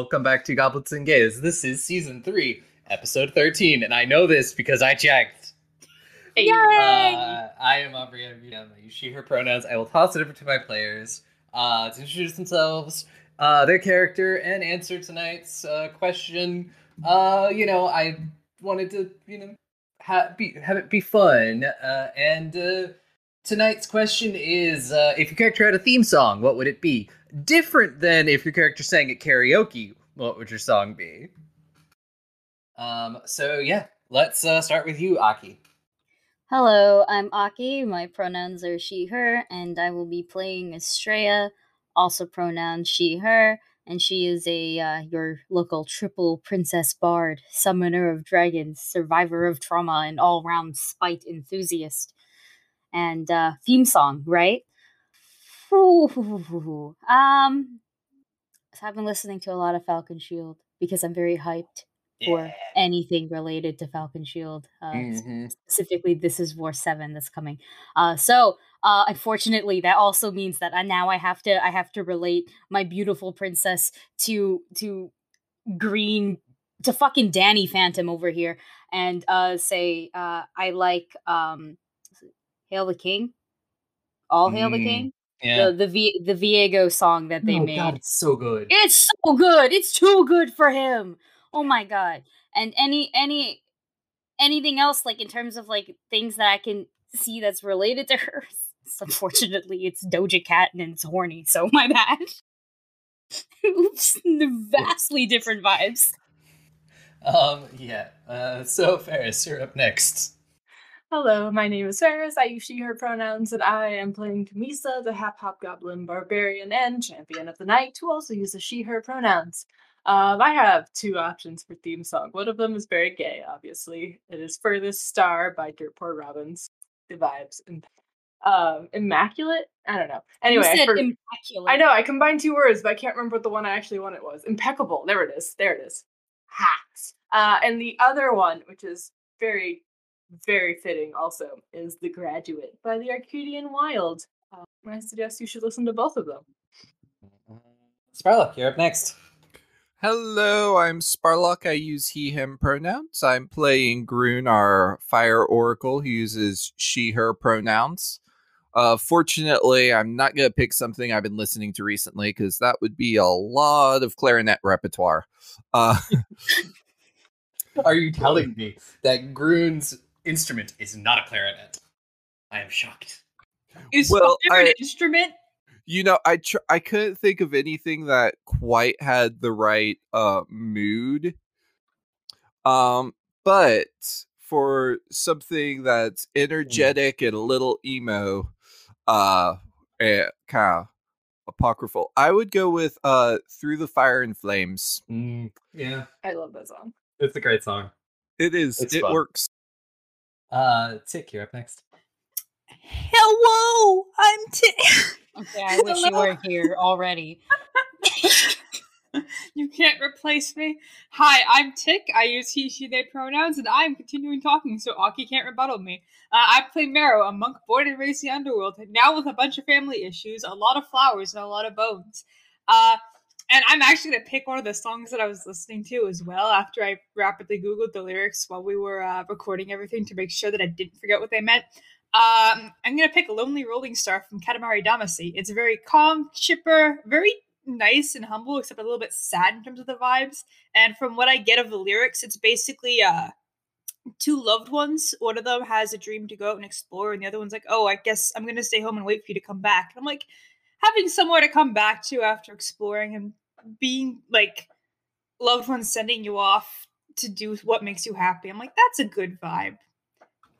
Hello, everybody, and welcome back to Goblins and Gays. This is season three, episode 13, and I know this because I checked. Yay! Uh, I am Aubrey. I'm I use she, her pronouns. I will toss it over to my players uh, to introduce themselves, uh, their character, and answer tonight's uh, question. Uh, you know, I wanted to, you know, ha- be, have it be fun. Uh, and uh, tonight's question is uh, if your character had a theme song, what would it be? Different than if your character sang at karaoke, what would your song be? Um, so yeah, let's uh, start with you, Aki. Hello, I'm Aki. My pronouns are she, her, and I will be playing Estrella, also pronouns she, her, and she is a uh, your local triple princess bard, summoner of dragons, survivor of trauma, and all round spite enthusiast. And uh, theme song, right? Ooh, um, so I've been listening to a lot of Falcon Shield because I'm very hyped for anything related to Falcon Shield. Uh, Mhm. Specifically, this is War Seven that's coming. Uh, so uh, unfortunately, that also means that I, now I have to I have to relate my beautiful princess to to green to fucking Danny Phantom over here and uh, say uh, I like um, Hail the King. All hail the Mm, king. Yeah. The the v- the Viego song that they made. oh, made. God, it's so good. It's so good. It's too good for him. Oh my god. And any any anything else like in terms of like things that I can see that's related to her. Unfortunately, it's Doja Cat and it's horny, so my bad. Oops, vastly different vibes. Um, yeah. Uh, so Ferris, you're up next. Hello, my name is Ferris. I use she, her pronouns, and I am playing Kamisa, the half hobgoblin barbarian and champion of the night, who also uses she, her pronouns. Um, I have two options for theme song. One of them is very gay, obviously. It is Furthest Star by Dirt Poor Robins. The vibes. And, um, Immaculate? I don't know. Anyway, I for- immaculate. I know, I combined two words, but I can't remember what the one I actually wanted was. Impeccable. There it is. There it is. Ha! Uh, and the other one, which is very, very fitting also, is The Graduate by the Arcadian Wild. Uh, I suggest you should listen to both of them. Sparlock, you're up next. Hello, I'm Sparlock. I use he, him pronouns. I'm playing Groon, our fire oracle, who uses she, her pronouns. Uh, fortunately, I'm not going to pick something I've been listening to recently because that would be a lot of clarinet repertoire. Uh, Are you telling me that Groon's instrument is not a clarinet? I am shocked. Is Well, well, an I- instrument? you know, I tr- I couldn't think of anything that quite had the right uh mood. Um, but for something that's energetic and a little emo, uh, kind of apocryphal, I would go with uh "Through the Fire and Flames." Mm, yeah, I love that song. it's a great song. It is. It's it fun. works. Uh, Tick, you're up next. Hello, I'm Tick. Okay, I wish you were here already. you can't replace me. Hi, I'm Tick. I use he, she, they pronouns, and I'm continuing talking, so Aki can't rebuttal me. Uh, I play Marrow, a monk born and raised in the underworld, now with a bunch of family issues, a lot of flowers, and a lot of bones. Uh, and I'm actually gonna pick one of the songs that I was listening to as well after I rapidly googled the lyrics while we were uh, recording everything to make sure that I didn't forget what they meant. Um, I'm gonna pick "Lonely Rolling Star" from Katamari Damacy. It's very calm, chipper, very nice and humble, except a little bit sad in terms of the vibes. And from what I get of the lyrics, it's basically uh two loved ones. One of them has a dream to go out and explore, and the other one's like, "Oh, I guess I'm gonna stay home and wait for you to come back." And I'm like, having somewhere to come back to after exploring and being like loved ones sending you off to do what makes you happy. I'm like, that's a good vibe.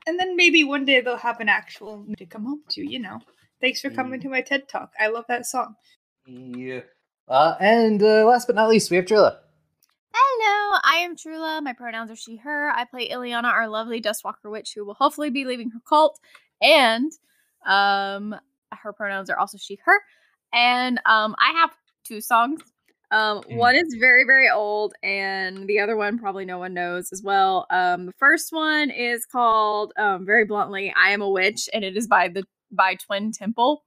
And then maybe one day they'll have an actual to come home to, you know. Thanks for coming Mm. to my TED Talk. I love that song. Yeah. Uh, and uh, last but not least, we have Trilla. Hello, I am Trula. My pronouns are she, her. I play Ileana, our lovely Dustwalker witch, who will hopefully be leaving her cult. And um, her pronouns are also she, her. And um, I have two songs. Um, Mm. one is very, very old, and the other one probably no one knows as well. Um, the first one is called um, very bluntly, "I Am a Witch," and it is by the by Twin Temple.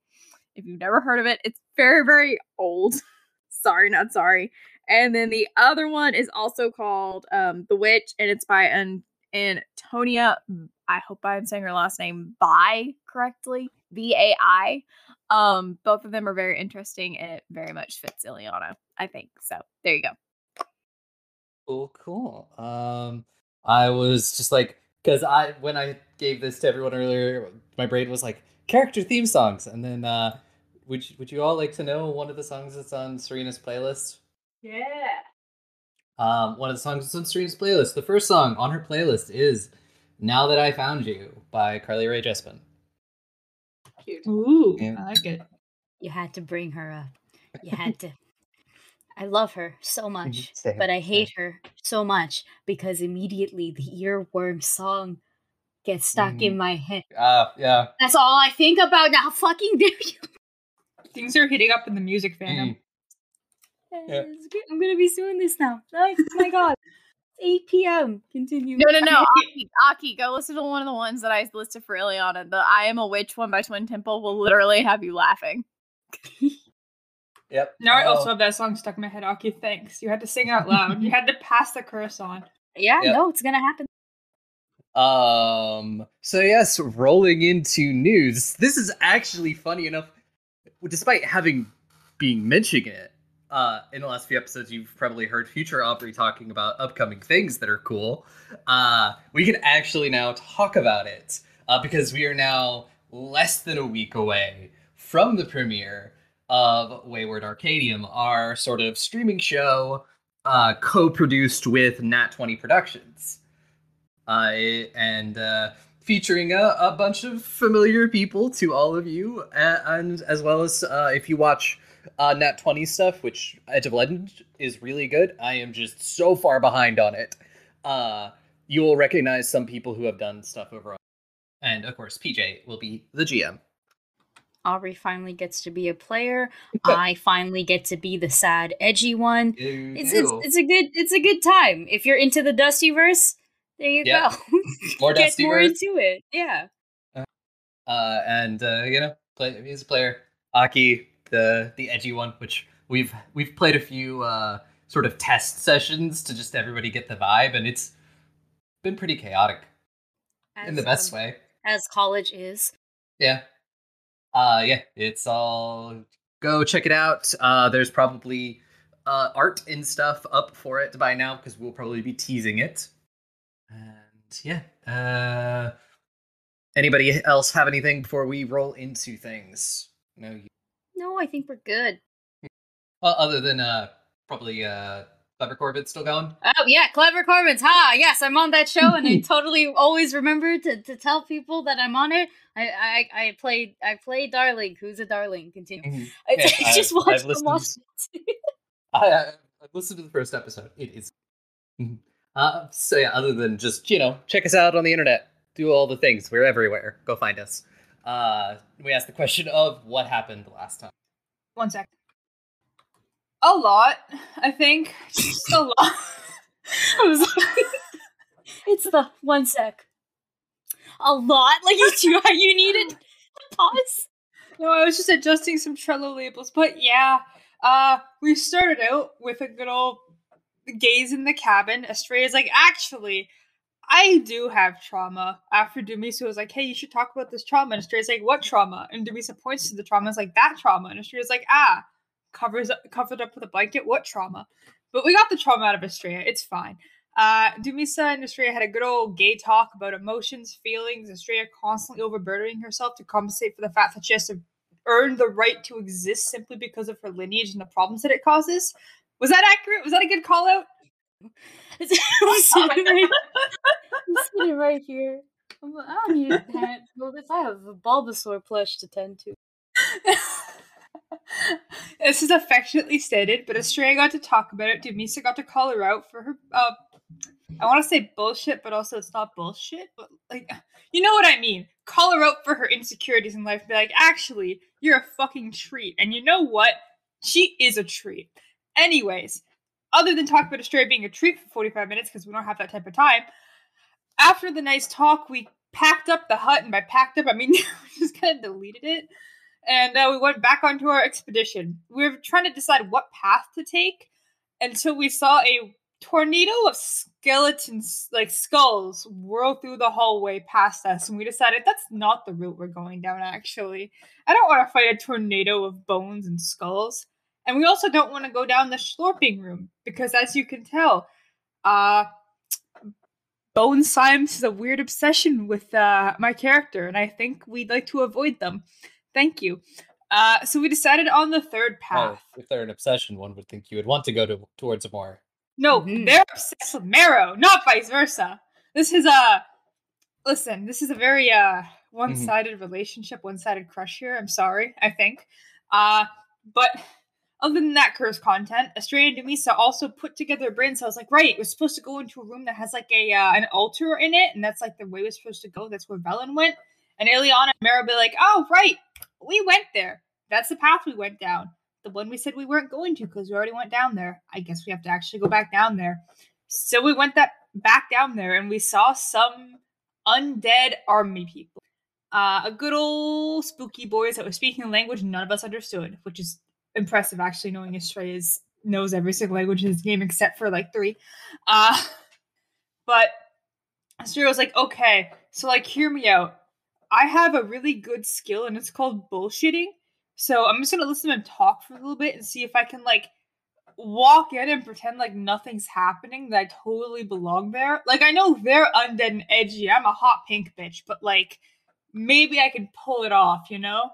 If you've never heard of it, it's very, very old. Sorry, not sorry. And then the other one is also called um, The Witch, and it's by an Antonia. I hope I'm saying her last name by correctly. V A I. Um, both of them are very interesting, and it very much fits Ileana. I think so. There you go. Cool, cool. Um, I was just like, because I when I gave this to everyone earlier, my brain was like character theme songs, and then uh, would you, would you all like to know one of the songs that's on Serena's playlist? Yeah. Um, one of the songs that's on Serena's playlist. The first song on her playlist is "Now That I Found You" by Carly Rae Jepsen. Cute. Ooh, Yeah. I like it. You had to bring her up. You had to. I love her so much, Same, but I same. hate her so much because immediately the earworm song gets stuck in my head. Uh, yeah. That's all I think about now. Fucking dare you! Things are heating up in the music fandom. Mm. Yeah. I'm gonna be suing this now. Oh my god. It's 8 p.m. Continue. No, no, no. Aki, Aki, go listen to one of the ones that I listed for Ileana. The I Am a Witch one by Twin Temple will literally have you laughing. Yep. Now I Oh, also have that song stuck in my head. Aki, thanks. You had to sing out loud. you had to pass the curse on. Yeah, Yep. no, it's gonna happen. Um. So yes, rolling into news. This is actually funny enough, despite having being mentioning it. Uh, in the last few episodes, you've probably heard future Aubrey talking about upcoming things that are cool. Uh, we can actually now talk about it uh, because we are now less than a week away from the premiere of Wayward Arcadium, our sort of streaming show uh, co-produced with Nat Twenty Productions and uh, featuring a, a bunch of familiar people to all of you, and, and as well as uh, if you watch uh, Nat 20 stuff, which Edge of Legend is really good. I am just so far behind on it. Uh, you will recognize some people who have done stuff over on. And of course, PJ will be the GM. Aubrey finally gets to be a player. I finally get to be the sad, edgy one. It's, it's it's a good it's a good time. If you're into the Dustyverse, there you Yeah. go. More Get more into it. Yeah. uh, and uh, you know, play he's a player. Aki, the the edgy one, which we've we've played a few uh, sort of test sessions to just everybody get the vibe, and it's been pretty chaotic in the best um, way. As college is. Yeah. Uh, yeah, it's all go check it out. Uh, there's probably uh, art and stuff up for it by now because we'll probably be teasing it. And yeah, uh, anybody else have anything before we roll into things? No, you No, I think we're good. Well, other than uh, probably uh, Clever Corbett still going. Oh yeah, clever Corbins. Ha! Yes, I'm on that show, and I totally always remember to, to tell people that I'm on it. I I I played I play Darling. Who's a darling? Continue. I, Yeah, I just watched I've the listened watch. I, listened to the first episode. It is. Mhm. Uh, so yeah, other than just you know, check us out on the internet. Do all the things. We're everywhere. Go find us. Uh, we asked the question of what happened last time. One sec. A lot, I think. Just a lot. Was like, it's the one sec. A lot, like you you needed a pause. No, I was just adjusting some Trello labels, but yeah, uh, we started out with a good old gays in the cabin. Astray is like, actually, I do have trauma. After Dumisa was like, hey, you should talk about this trauma. And Estrella's like, what trauma? And Dumisa points to the trauma. It's like, that trauma. And Estrella's like, ah, covers covered up with a blanket. What trauma? But we got the trauma out of Estrella. It's fine. Uh, Dumisa and Estrella had a good old gay talk about emotions, feelings, Estrella constantly overburdening herself to compensate for the fact that she has to earn the right to exist simply because of her lineage and the problems that it causes. Was that accurate? Was that a good call out? Right, I'm sitting right here. I'm I don't need a hat. Well, this I have a Bulbasaur plush to tend to. this is affectionately stated, but Estrella got to talk about it. Dumisa got to call her out for her uh I want to say bullshit, but also it's not bullshit. But like, you know what I mean. Call her out for her insecurities in life. Be like, actually, you're a fucking treat, and you know what? She is a treat. Anyways, other than talk about Estrella being a treat for 45 minutes because we don't have that type of time. After the nice talk, we packed up the hut, and by packed up, I mean we just kind of deleted it. and uh, we went back onto our expedition. We were trying to decide what path to take until we saw a tornado of skeletons, like skulls, whirl through the hallway past us, and we decided that's not the route we're going down. Actually, I don't want to fight a tornado of bones and skulls, and we also don't want to go down the slurping room because, as you can tell, uh bone science is a weird obsession with uh, my character, and I think we'd like to avoid them. Thank you. Uh, so we decided on the third Oh, path. if they're an obsession, one would think you would want to go to towards a more. No, Mhm. they're obsessed with Marrow, not vice versa. This is a listen. This is a very uh one-sided relationship, one-sided crush here. I'm sorry. I think, uh, but other than that cursed content, Estrella and Dumisa also put together a brain cells. Like, right, we're supposed to go into a room that has like a uh, an altar in it, and that's like the way we're supposed to go. That's where Velen went. And Ileana and Marrow be like, oh right, we went there. That's the path we went down the one we said we weren't going to because we already went down there. I guess we have to actually go back down there. So we went that back down there and we saw some undead army people. Uh, a good old spooky boys that were speaking a language none of us understood, which is impressive actually knowing Estrella's knows every single language in this game except for like three. Uh but Estrella was like, okay, so like hear me out. I have a really good skill and it's called bullshitting. So I'm just gonna listen to talk for a little bit and see if I can like walk in and pretend like nothing's happening that I totally belong there. Like I know they're undead and edgy. I'm a hot pink bitch, but like maybe I can pull it off, you know?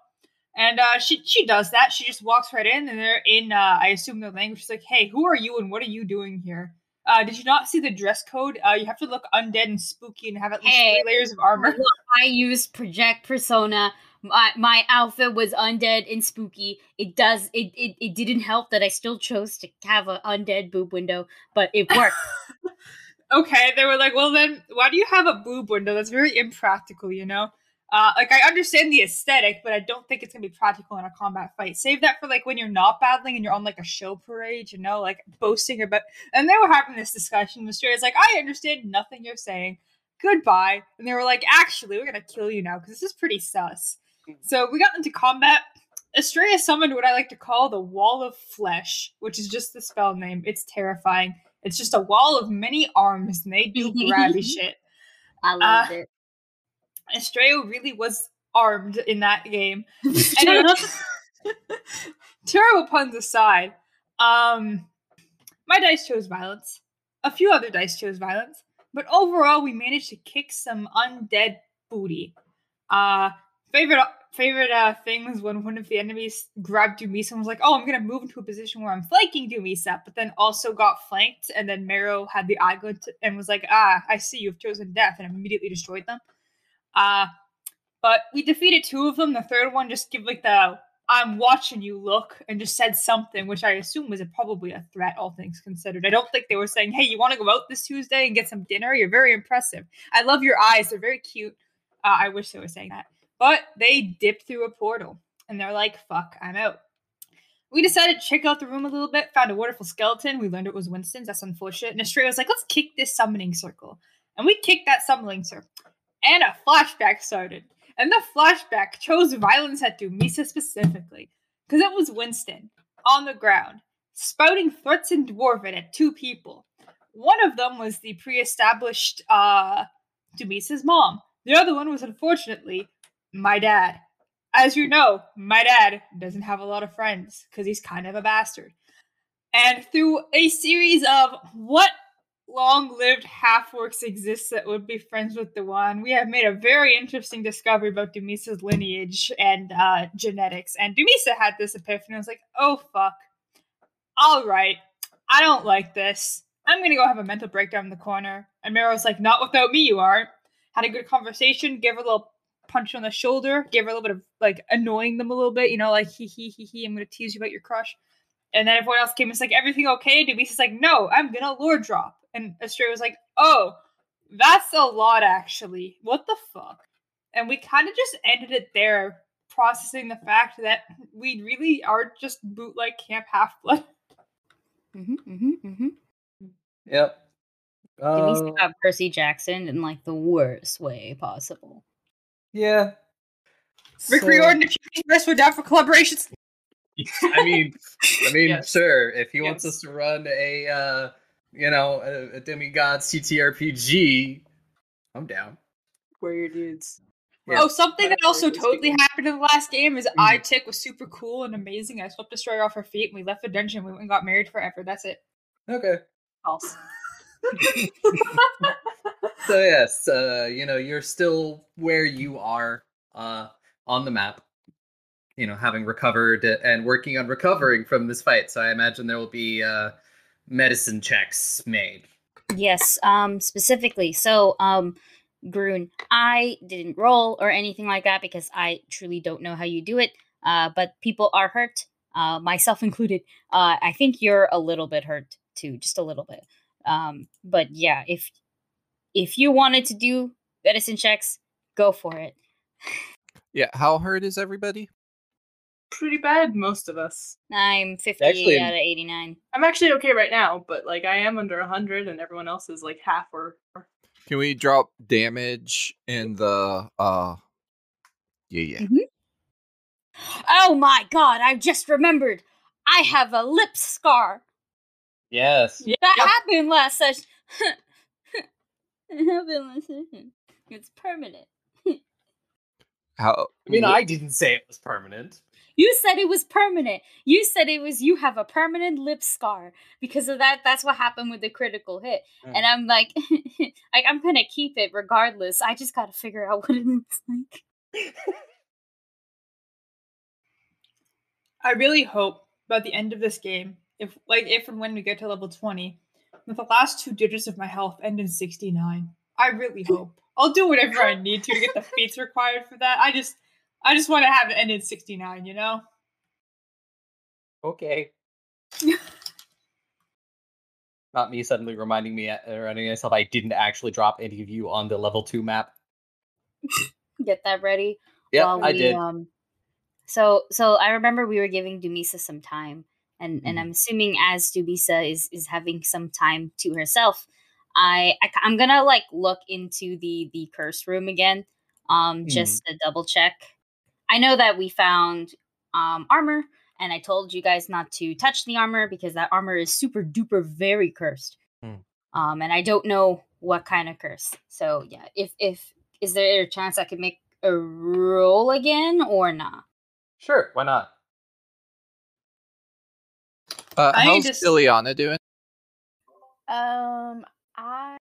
And uh she she does that. She just walks right in and they're in uh I assume their language. She's like, hey, who are you and what are you doing here? Uh, did you not see the dress code? Uh, you have to look undead and spooky and have at least Hey. three layers of armor. Look, I used project persona. My my outfit was undead and spooky. It does it, it it didn't help that I still chose to have an undead boob window, but it worked. okay, they were like, well then, why do you have a boob window? That's very impractical, you know? Uh, like I understand the aesthetic, but I don't think it's gonna be practical in a combat fight. Save that for like when you're not battling and you're on like a show parade, you know, like boasting about. And they were having this discussion. Mysterio's like, I understand nothing you're saying. Goodbye. And they were like, actually, we're gonna kill you now because this is pretty sus. So we got into combat. Estrella summoned what I like to call the Wall of Flesh, which is just the spell name. It's terrifying. It's just a wall of many arms, and they do grabby shit. I loved it. Estrella really was armed in that game. Anyway, terrible puns aside, um, my dice chose violence. A few other dice chose violence, but overall, we managed to kick some undead booty. Uh, favorite favorite uh thing was when one of the enemies grabbed Dumisa and was like, "Oh, I'm gonna move into a position where I'm flanking Dumisa," but then also got flanked, and then Marrow had the eye glint and was like, "Ah, I see you've chosen death," and immediately destroyed them. Uh, but we defeated two of them. The third one just give like the I'm watching you look and just said something, which I assume was a, probably a threat, all things considered. I don't think they were saying, hey, you want to go out this Tuesday and get some dinner? You're very impressive. I love your eyes. They're very cute. Uh, I wish they were saying that. But they dipped through a portal and they're like, fuck, I'm out. We decided to check out the room a little bit, found a wonderful skeleton. We learned it was Winston's. That's unfortunate. And Estrella was like, let's kick this summoning circle. And we kicked that summoning circle. And a flashback started. And the flashback chose violence at Dumisa specifically. Because it was Winston on the ground, spouting threats in Dwarven at two people. One of them was the pre established uh, Dumisa's mom. The other one was unfortunately my dad. As you know, my dad doesn't have a lot of friends because he's kind of a bastard. And through a series of what long lived half orcs exists that would be friends with the one, we have made a very interesting discovery about Dumisa's lineage and uh, genetics. And Dumisa had this epiphany. I was like, oh fuck. All right. I don't like this. I'm gonna go have a mental breakdown in the corner. And was like, not without me, you aren't. Had a good conversation, gave her a little punch on the shoulder, gave her a little bit of like annoying them a little bit, you know, like he he he he, I'm gonna tease you about your crush. And then everyone else came and was like, everything okay? Dumisa's like, no, I'm gonna lore drop. And Estrella was like, oh, that's a lot actually. What the fuck? And we kind of just ended it there, processing the fact that we really are just bootleg Camp Half Blood. hmm hmm hmm Yep. Denise Uh, got Percy Jackson in like the worst way possible. yeah. Rick So- Riordan, if you guys were down for collaborations. I mean, I mean, Yes. sure. If he wants us to run a, uh, you know, a, a demigod TTRPG, I'm down. We're your dudes. Yeah. Oh, something that also totally happened in the last game is I Tick was super cool and amazing. I swept Destroyer off her feet and we left the dungeon. We went and got married forever. That's it. Okay. False. So yes, uh, you know, you're still where you are uh, on the map. You know, having recovered and working on recovering from this fight. So I imagine there will be uh, medicine checks made. Yes, um, specifically. So, um, Groon, I didn't roll or anything like that because I truly don't know how you do it. Uh, but people are hurt, uh, myself included. Uh, I think you're a little bit hurt too, just a little bit. Um, but yeah, if if you wanted to do medicine checks, go for it. Yeah, how hurt is everybody? Pretty bad, most of us. I'm 58 Actually- out of 89. I'm actually okay right now, but like I am under 100 and everyone else is like half or, or Can we drop damage in the uh yeah yeah. Oh my god, I just remembered. I have a lip scar. Yes. That Yep. happened last session. it happened last session. It's permanent. How I mean, wh- I didn't say it was permanent. You said it was permanent. You said it was you have a permanent lip scar because of that. That's what happened with the critical hit. And mm. I'm like, like I'm gonna keep it regardless. I just gotta figure out what it looks like. I really hope by the end of this game, if like if and when we get to level 20, that the last two digits of my health end in 69. I really hope. I'll do whatever I need to to get the feats required for that. I just I just want to have it end in 69, you know? Okay. Not me suddenly reminding me, uh, reminding myself I didn't actually drop any of you on the level two map. Get that ready. Yep, while I did. Um, so so I remember we were giving Dumisa some time, and and Mhm. I'm assuming as Dumisa is is having some time to herself, I, I am gonna like look into the the curse room again, um, just to double check. I know that we found um armor, and I told you guys not to touch the armor because that armor is super duper very cursed. Hmm. Um, and I don't know what kind of curse. So yeah, if if is there a chance I could make a roll again or not? Sure, why not? uh, how's just- Ileana doing? Um, I,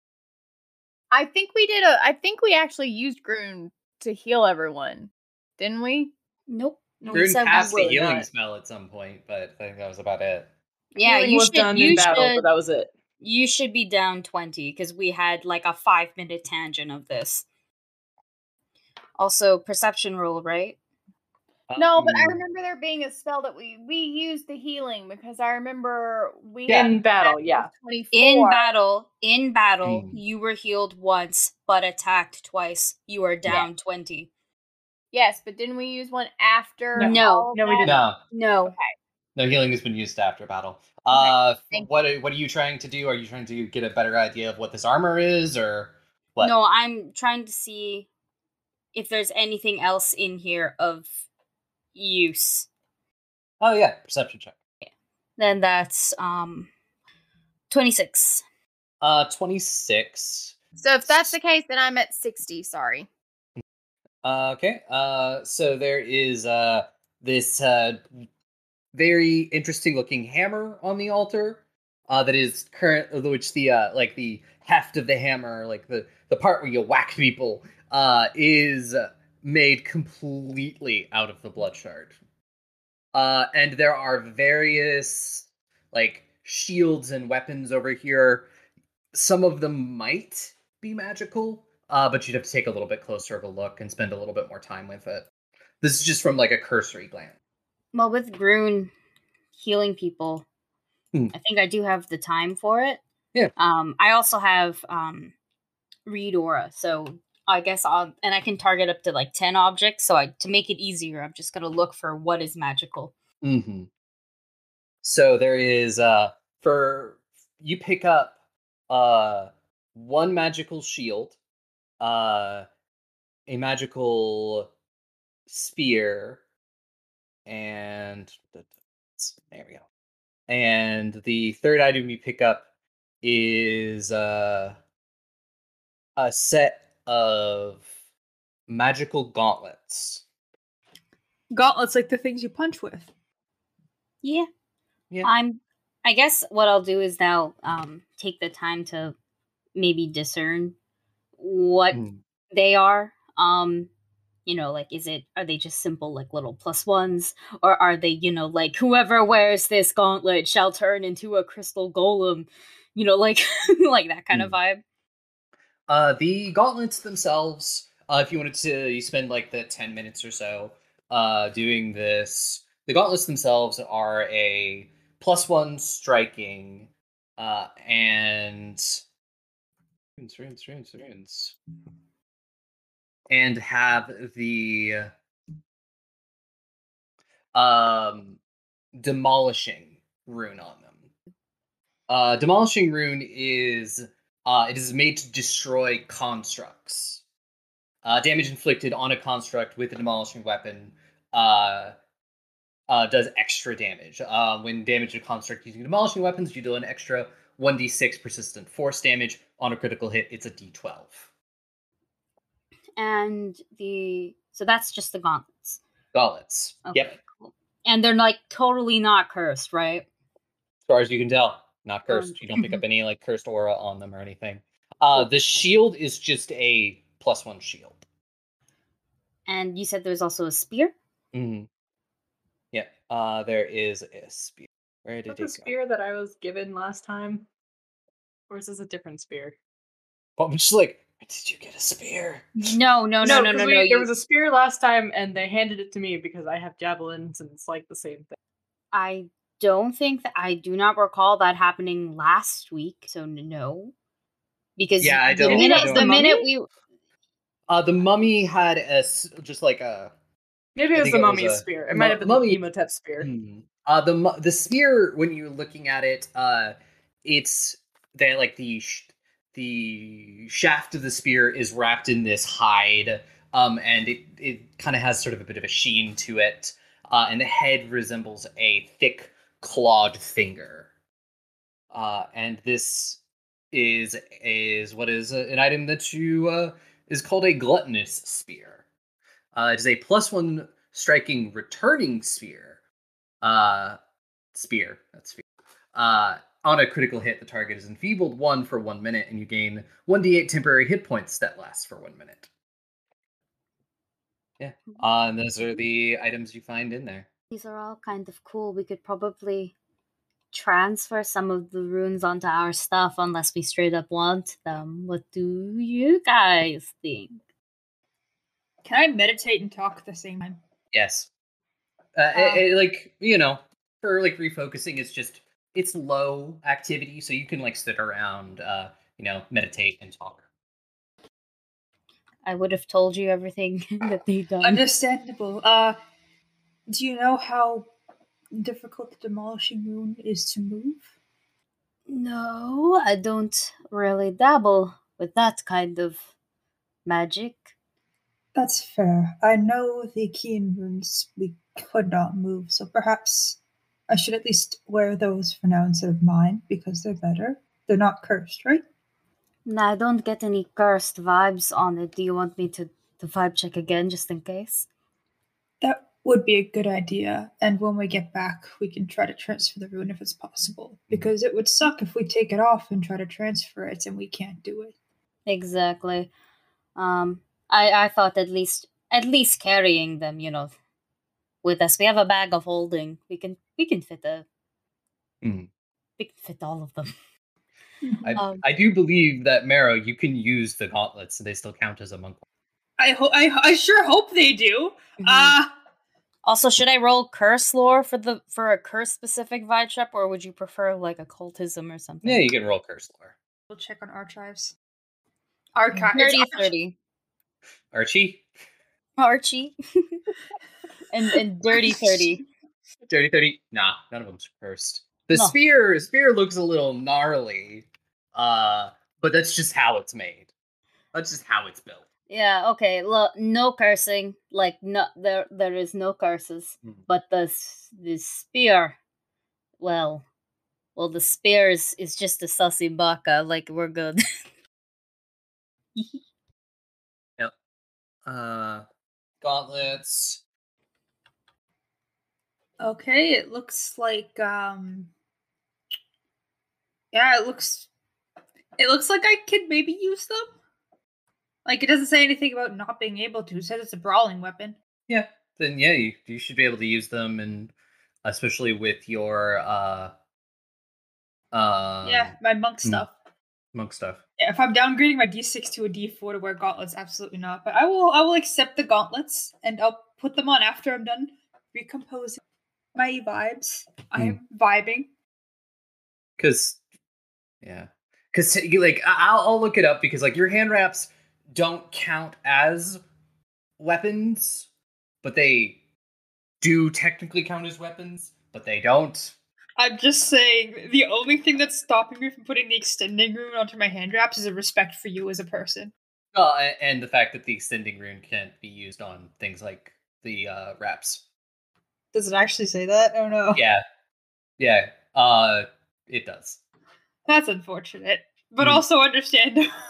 I think we did a. I think we actually used Groon to heal everyone, didn't we? Nope. No, Rune said we cast the healing not. spell at some point, but I think that was about it. Yeah, Healing you was should. done You in battle, should. but that was it. You should be down twenty because we had like a five minute tangent of this. Also, perception roll, right? No, but I Um, remember there being a spell that we we used the healing because I remember we Yeah. In battle, yeah. twenty four In battle, in battle, Mm. you were healed once but attacked twice. You are down twenty. Yes, but didn't we use one after? No. all No, we did not. No, No, no healing has been used after battle. Uh, thank what are, what are you trying to do? Are you trying to get a better idea of what this armor is, or what? no. I'm trying to see if there's anything else in here of use. Oh yeah, perception check. Yeah. Then that's um twenty six. Uh, twenty six. So if that's the case, then I'm at sixty. Sorry. Uh, okay. Uh, so there is uh this uh very interesting looking hammer on the altar. Uh, that is current, which the uh like the heft of the hammer, like the the part where you whack people, uh, is made completely out of the blood shard. Uh, and there are various like shields and weapons over here. Some of them might be magical, uh, but you'd have to take a little bit closer of a look and spend a little bit more time with it. This is just from like a cursory glance. Well, with Groon healing people, Hmm. I think I do have the time for it. Yeah. Um, I also have um, read aura, so I guess I'll and I can target up to like ten objects. So I to make it easier, I'm just gonna look for what is magical. Mm-hmm. So there is uh for you pick up uh one magical shield, uh a magical spear, and there we go. And the third item you pick up is uh, a set of magical gauntlets. Gauntlets like the things you punch with. Yeah. Yeah. I'm I guess what I'll do is now um take the time to maybe discern what Mm. they are. Um you know, like is it are they just simple like little plus ones or are they, you know, like whoever wears this gauntlet shall turn into a crystal golem, you know, like like that kind of vibe. Uh, the gauntlets themselves, uh, if you wanted to, you spend like the 10 minutes or so uh, doing this. The gauntlets themselves are a plus one striking uh, and. Runes, runes, runes. And have the um, demolishing rune on them. Uh, demolishing rune is uh, it is made to destroy constructs. Uh, damage inflicted on a construct with a demolishing weapon uh, uh, does extra damage. Uh, when damage to a construct using demolishing weapons, you deal an extra 1d6 persistent force damage. On a critical hit, it's a d12. And the so that's just the gauntlets. Gauntlets. Okay, Yep. cool. And they're like totally not cursed, right? As far as you can tell, not cursed. You don't pick up any like cursed aura on them or anything. Uh, the shield is just a plus one shield. And you said there's also a spear? Mm-hmm. Yeah. Uh, there is a spear. Where Is did that it the go? spear that I was given last time? Or is this a different spear? Well, I'm just like, did you get a spear? No, no, no, no, no, 'cause no. we- you- There was a spear last time, and they handed it to me because I have javelins, and it's like the same thing. I don't think that I do not recall that happening last week, so no. Because Yeah, I the don't- minute I don't- the minute we Uh, the mummy had a s- just like a. Maybe it was think the mummy's spear. It might have been mummy- the Imhotep spear. Hmm. Uh, the the spear when you're looking at it, uh, it's they like the sh- the shaft of the spear is wrapped in this hide, um, and it it kind of has sort of a bit of a sheen to it, uh, and the head resembles a thick clawed finger, uh, and this is is what is an item that you uh, is called a gluttonous spear. Uh, it is a plus one striking returning spear. Uh, spear. That's spear. Uh, on a critical hit, the target is enfeebled one for one minute, and you gain one d8 temporary hit points that lasts for one minute. Yeah, uh, and those are the items you find in there. these are all kind of cool. We could probably transfer some of the runes onto our stuff unless we straight up want them. What do you guys think? Can I meditate and talk at the same time? Yes. Uh, it- Uh, it, like you know, for like refocusing, it's just it's low activity, so you can like sit around, uh, you know, meditate and talk. I would have told you everything that they've done. Understandable. Uh, do you know how difficult the demolishing rune is to move? No, I don't really dabble with that kind of magic. That's fair. I know the keen runes we could not move, so perhaps I should at least wear those for now instead of mine because they're better. They're not cursed, right? No, I don't get any cursed vibes on it. Do you want me to, to vibe check again just in case? That would be a good idea. And when we get back, we can try to transfer the rune if it's possible. Because it would suck if we take it off and try to transfer it and we can't do it. Exactly. Um I I thought at least at least carrying them, you know, with us. We have a bag of holding. We can we can fit a Mhm. we can fit all of them. I, Um, I do believe that Marrow, you can use the gauntlets, and they still count as a monk. I hope. I, I sure hope they do. Mhm. Uh also, should I roll curse lore for the for a curse specific vibe check, or would you prefer like occultism or something? Yeah, you can roll curse lore. we'll check on archives. Archive. 30 30. Archie, Archie. and and dirty 30. dirty thirty. Nah, none of them's cursed. The No. spear, spear looks a little gnarly, uh, but that's just how it's made. That's just how it's built. Yeah, okay. Look, no cursing. Like no there there is no curses. Mhm. But the the spear well well the spear is, is just a sussy baka, like we're good. Uh, gauntlets. Okay, it looks like um Yeah, it looks it looks like I could maybe use them. Like it doesn't say anything about not being able to. It says it's a brawling weapon. Yeah. Then yeah, you you should be able to use them, and especially with your uh, um, yeah, my monk hmm. stuff. monk stuff. Yeah, if I'm downgrading my D6 to a D4 to wear gauntlets, absolutely not. But I will I will accept the gauntlets and I'll put them on after I'm done recomposing my vibes. I'm vibing. Cause, yeah, cause like I'll, I'll look it up because like your hand wraps don't count as weapons, but they do technically count as weapons, but they don't. I'm just saying, the only thing that's stopping me from putting the extending rune onto my hand wraps is a respect for you as a person. Well, a- and the fact that the extending rune can't be used on things like the uh, wraps. Does it actually say that? Oh no. Yeah, yeah. Uh, it does. That's unfortunate, but Hmm. also understandable.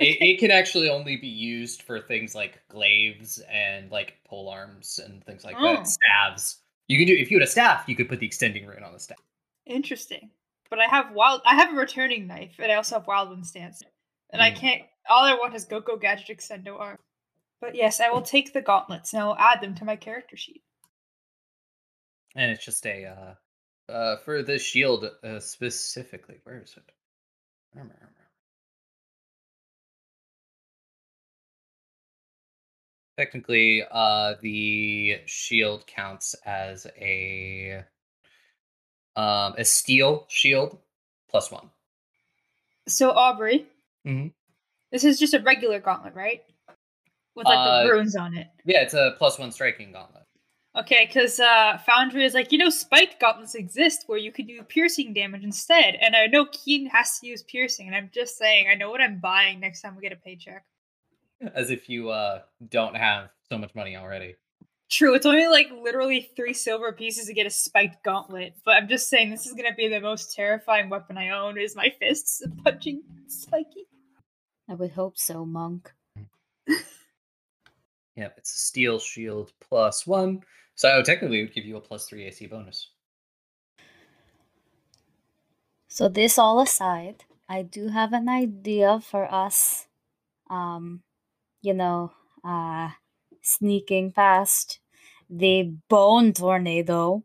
It, it can actually only be used for things like glaives and like pole arms and things like Oh. that. Staves. You can do if you had a staff, you could put the extending rune on the staff. Interesting. But I have wild. I have a returning knife, and I also have wild winds stance, and I Mm. can't. All I want is Go-Go Gadget Extendo arm. But yes, I will take the gauntlets and I will add them to my character sheet. And it's just a uh uh for the shield uh, specifically. Where is it? Armor, armor. Technically, uh the shield counts as a um a steel shield plus one. So Aubrey, Mhm. this is just a regular gauntlet, right? With like Uh, the runes on it. Yeah, it's a plus one striking gauntlet. Okay, because uh, Foundry is like, you know, spiked gauntlets exist where you could do piercing damage instead, and I know Keen has to use piercing, and I'm just saying, I know what I'm buying next time we get a paycheck. As if you uh don't have so much money already. True, it's only like literally three silver pieces to get a spiked gauntlet, but I'm just saying this is gonna be the most terrifying weapon I own is my fists punching spiky. I would hope so, monk. Yep, it's a steel shield plus one. So technically it would give you a plus three AC bonus. So this all aside, I do have an idea for us. Um, you know, uh, sneaking past the bone tornado.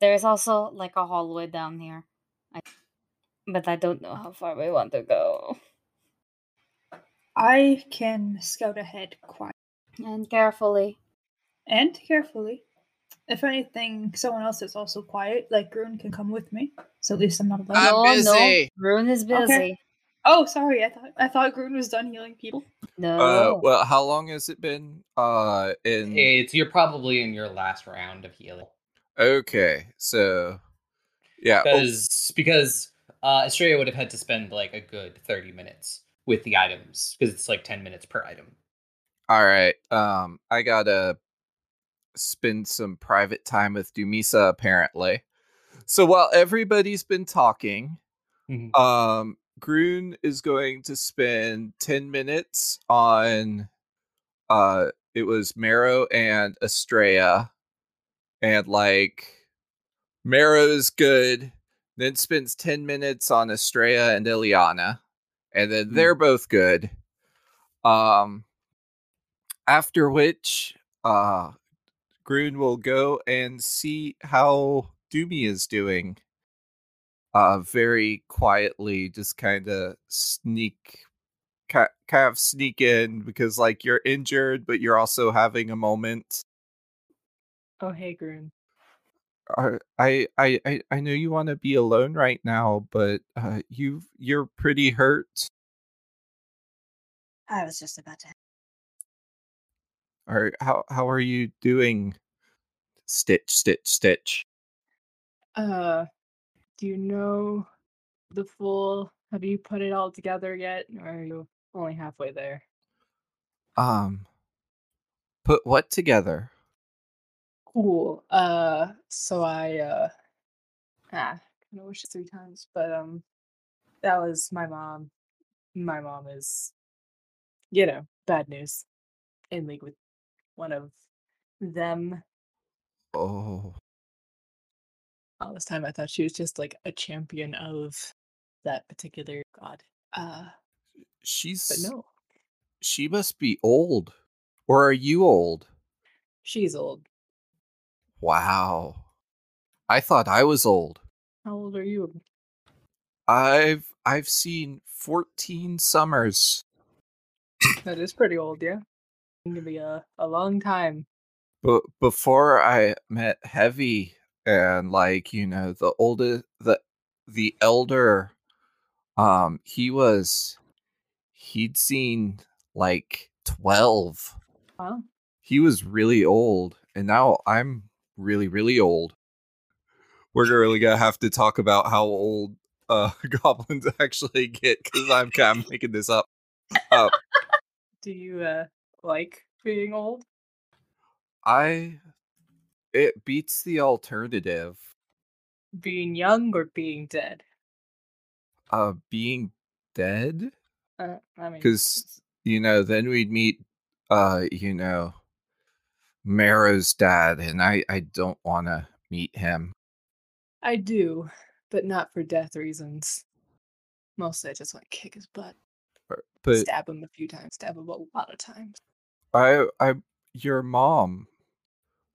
There's also like a hallway down here, I, but I don't know how far we want to go. I can scout ahead quiet And carefully. And carefully. If anything, someone else is also quiet, like Grun can come with me. So at least I'm not alone. I'm no, busy. no, Rune is busy. Okay. Oh, sorry, I thought I thought Grun was done healing people. No. Uh, well, how long has it been? Uh, in It's you're probably in your last round of healing. okay, so yeah, oh, Because because uh Estrella would have had to spend like a good 30 minutes with the items because it's like 10 minutes per item. all right. Um, I gotta spend some private time with Dumisa apparently. So while everybody's been talking, Mhm. um, Grun is going to spend ten minutes on. Uh, it was Marrow and Estrella, and like Marrow is good. Then spends ten minutes on Estrella and Ileana, and then they're both good. Um, after which, uh, Grun will go and see how Doomy is doing. Uh, very quietly, just kind of sneak, kind of sneak in because like you're injured, but you're also having a moment. Oh, hey, Grun. I, I, I, I know you want to be alone right now, but uh, you, you're pretty hurt. I was just about to. Or how, how are you doing? Stitch, stitch, stitch. Uh, do you know the full? Have you put it all together yet, or are you only halfway there? Um, put what together? Cool. Uh, so I uh, ah, kind of wish it three times, but um, that was my mom. My mom is, you know, bad news. In league with one of them. Oh, All this time, I thought she was just like a champion of that particular god. Uh, she's but no, She must be old, or are you old? she's old. Wow, I thought I was old. How old are you? I've I've seen fourteen summers. That is pretty old, yeah. Can be a, a long time. But before I met Heavy and like you know the oldest the the elder, um, he was he'd seen like twelve. Wow. He was really old, and now I'm really really old. We're really gonna have to talk about how old uh goblins actually get because I'm kind of making this up. Uh, Do you uh like being old? I it beats the alternative. Being young or being dead? Uh, being dead. Uh, I mean, because you know then we'd meet uh you know Mara's dad and I I don't want to meet him I do, but not for death reasons. Mostly, I just want to kick his butt, but stab him a few times, stab him a lot of times. I I your mom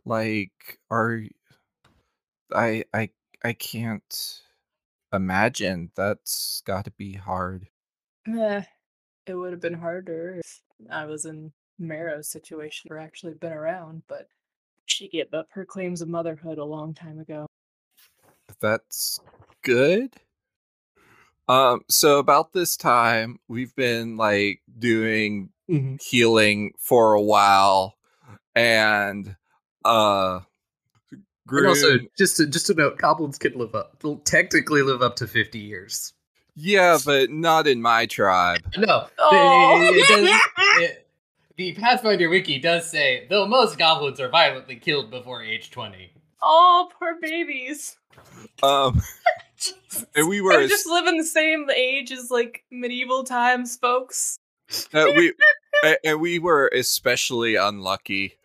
like are I I I can't imagine that's got to be hard Eh, it would have been harder if I was in Marrow's situation or actually been around, but she gave up her claims of motherhood a long time ago. that's good um so about this time we've been like doing healing for a while and uh And also, just to, just to note, goblins can live up, they'll technically live up to fifty years. yeah but not in my tribe No, Oh. it- it does- it- the Pathfinder wiki does say though most goblins are violently killed before age twenty. Oh, poor babies. um and we were They just live in the same age as like medieval times, folks. Uh, we and we were especially unlucky.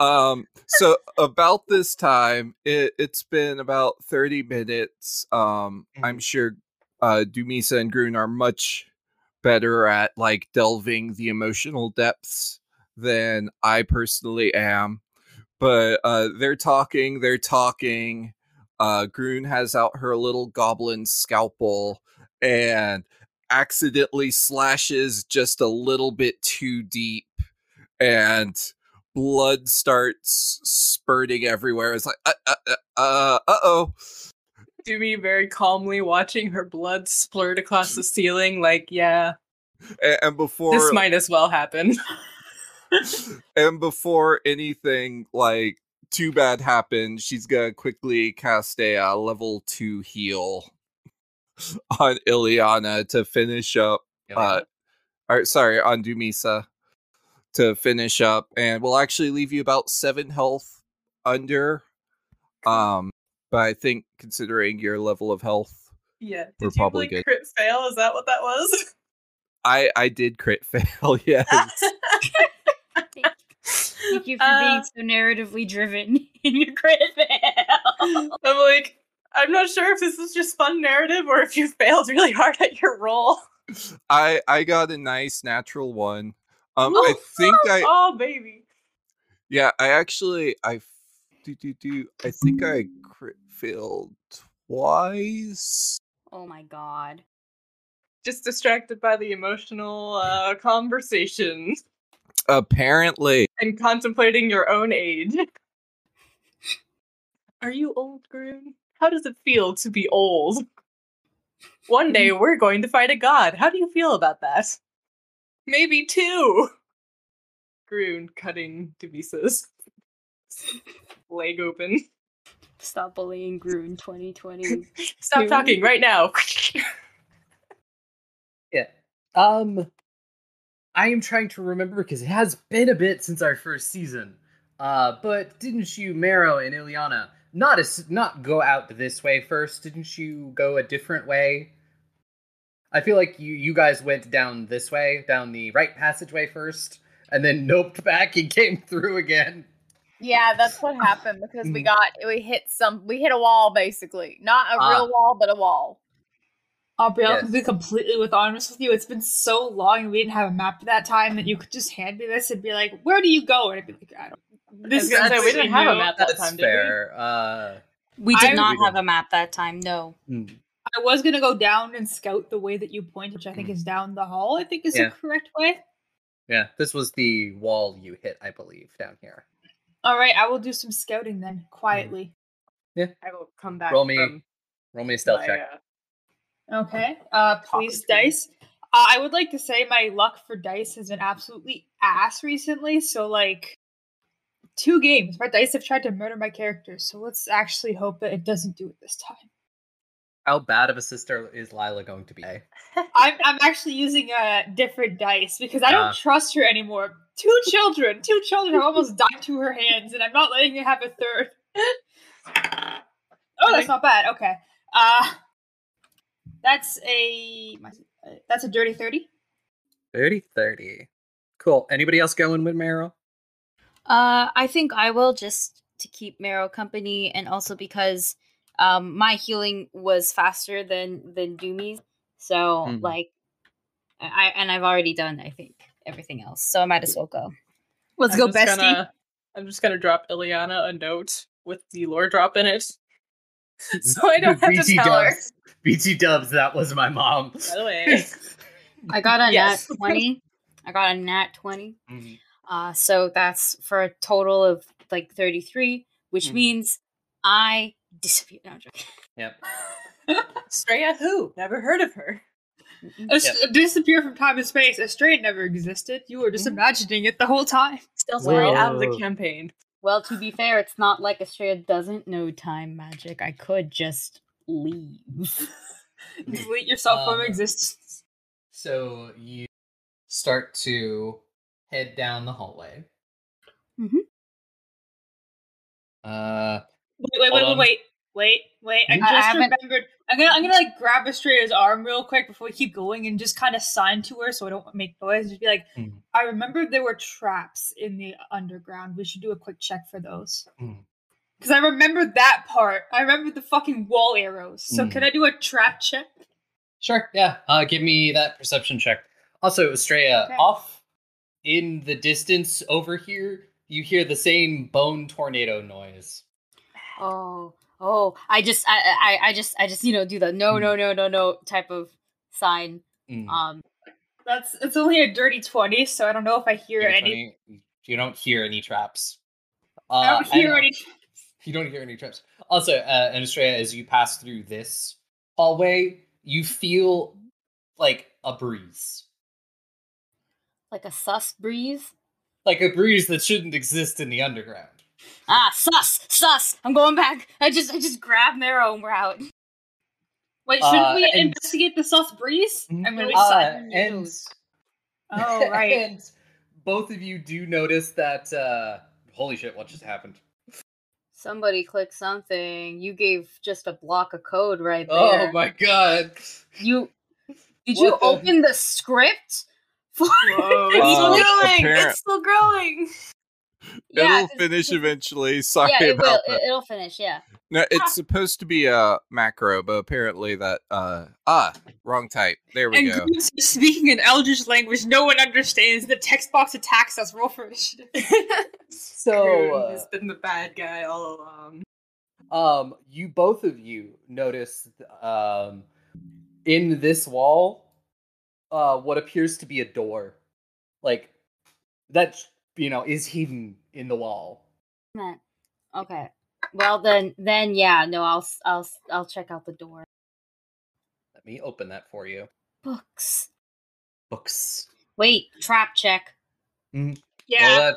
Um so about this time it, it's been about 30 minutes um i'm sure uh dumisa and Groon are much better at like delving the emotional depths than i personally am but uh they're talking they're talking uh Groon has out her little goblin scalpel and accidentally slashes just a little bit too deep and blood starts spurting everywhere. It's like uh uh uh uh oh Do me very calmly watching her blood splurt across the ceiling, like, yeah, and, and before this might as well happen. and before anything like too bad happens she's gonna quickly cast a uh, level 2 heal on Ileana to finish up uh or sorry on Dumisa to finish up and we'll actually leave you about 7 health under um but I think considering your level of health yeah. Did We're you probably like good. crit fail? Is that what that was? I I did crit fail yes Thank you for Uh, being so narratively driven in your crit fail. I'm like, I'm not sure if this is just fun narrative or if you failed really hard at your role. I I got a nice natural one um I think I oh baby. Yeah, I actually I do do do I think I crit failed twice. oh my god. Just distracted by the emotional uh, conversation Apparently, and contemplating your own age. Are you old, Groon? How does it feel to be old? One day we're going to fight a god. How do you feel about that? Maybe two. Groon cutting Devisa's leg open. Stop bullying Groon 2020. Stop Two. talking right now. Yeah. Um I am trying to remember because it has been a bit since our first season. Uh, but didn't you, Marrow and Ileana, not as not go out this way first? Didn't you go a different way? I feel like you you guys went down this way, down the right passageway first, and then noped back and came through again. Yeah, that's what happened because we Mhm. got we hit some we hit a wall basically. Not a Ah. real wall, but a wall. Aubrey, I'll Yes. be completely with honest with you. It's been so long and we didn't have a map at that time that you could just hand me this and be like, "Where do you go?" And I'd be like, "I don't." I was gonna say, we didn't have a map that That's time, did we? Uh, We did I- not We have a map that time. No. mm, I was gonna go down and scout the way that you point, which I think is down the hall. I think is Yeah. the correct way. yeah, this was the wall you hit, I believe, down here. All right, I will do some scouting then quietly. Yeah, I will come back Roll me- from Roll me a stealth my, check. uh, Okay. Uh, please, Talking to me. dice. Uh, I would like to say my luck for dice has been absolutely ass recently. So like, two games, my dice have tried to murder my characters. So let's actually hope that it doesn't do it this time. How bad of a sister is Lila going to be? I'm I'm actually using a different dice because I don't Ah. trust her anymore. Two children, two children have almost died to her hands, and I'm not letting her have a third. oh, that's not bad. Okay. Uh that's a that's a dirty thirty. 30 30. Cool. Anybody else going with Marrow? Uh, I think I will just to keep Marrow company, and also because um my healing was faster than than Doomy's, so Mhm. like I and I've already done I think everything else, so I might as well go. Let's I'm go, just bestie. Gonna, I'm just gonna drop Ileana a note with the lore drop in it, so I don't have to BT tell her. BT dubs, that was my mom. By the way, I got a Yes. nat twenty. I got a nat twenty. Mhm. Uh, so that's for a total of like thirty three, which Mhm. means I disappear. No, I'm joking. Yep. Straya who? Never heard of her. Mm-mm. Disappear from time and space. Astray never existed. You were just Mhm. imagining it the whole time. Still straight out of the campaign. Well, to be fair, it's not like Estrella doesn't know time magic. I could just leave. Delete yourself from Um, existence. So you start to head down the hallway. Mm-hmm. Uh, Wait, wait, hold wait, wait, wait, wait. I. I just remembered. I'm gonna, I'm gonna like grab Estrella's arm real quick before we keep going, and just kind of sign to her so I don't make noise. Just be like, Mhm. I remember there were traps in the underground. We should do a quick check for those. Mhm. Because I remember that part. I remember the fucking wall arrows. So Mhm. can I do a trap check? sure, yeah. Uh, give me that perception check. Also, Estrella, Okay. off in the distance over here, you hear the same bone tornado noise. Oh, oh! I just, I, I, I just, I just, you know, do the no, no, no, no, no type of sign. Mm. Um, That's it's only a dirty twenty, so I don't know if I hear any. 20 You don't hear any traps. I Uh, don't hear and- any. You don't hear any traps. Also, uh, and Estrella, as you pass through this hallway, you feel like a breeze. Like a sus breeze. Like a breeze that shouldn't exist in the underground. Ah, sus, sus! I'm going back. I just, I just grab Marrow and we're out. Wait, shouldn't Uh, we investigate the sus breeze? Mhm. I'm be Uh, and Oh right. and both of you do notice that. Uh, holy shit! What just happened? Somebody clicked something. You gave just a block of code right there. Oh my god! You did you the- open the script? For Whoa, it's still growing. It's still growing. Yeah, It'll 'cause- finish eventually. Sorry Yeah, it will. about It, that. it'll finish. Yeah. No, it's supposed to be a macro, but apparently that uh ah wrong type. There we And go. Groon's speaking an Eldritch language no one understands. The text box attacks us. Roll for initiative. So, Groom uh, has been the bad guy all along. Um, you both of you notice um in this wall uh what appears to be a door. Like that you know is hidden in the wall. Okay. Well then, then yeah. No, I'll, I'll I'll check out the door. Let me open that for you. Books. Books. Wait. Trap check. Roll Yeah. that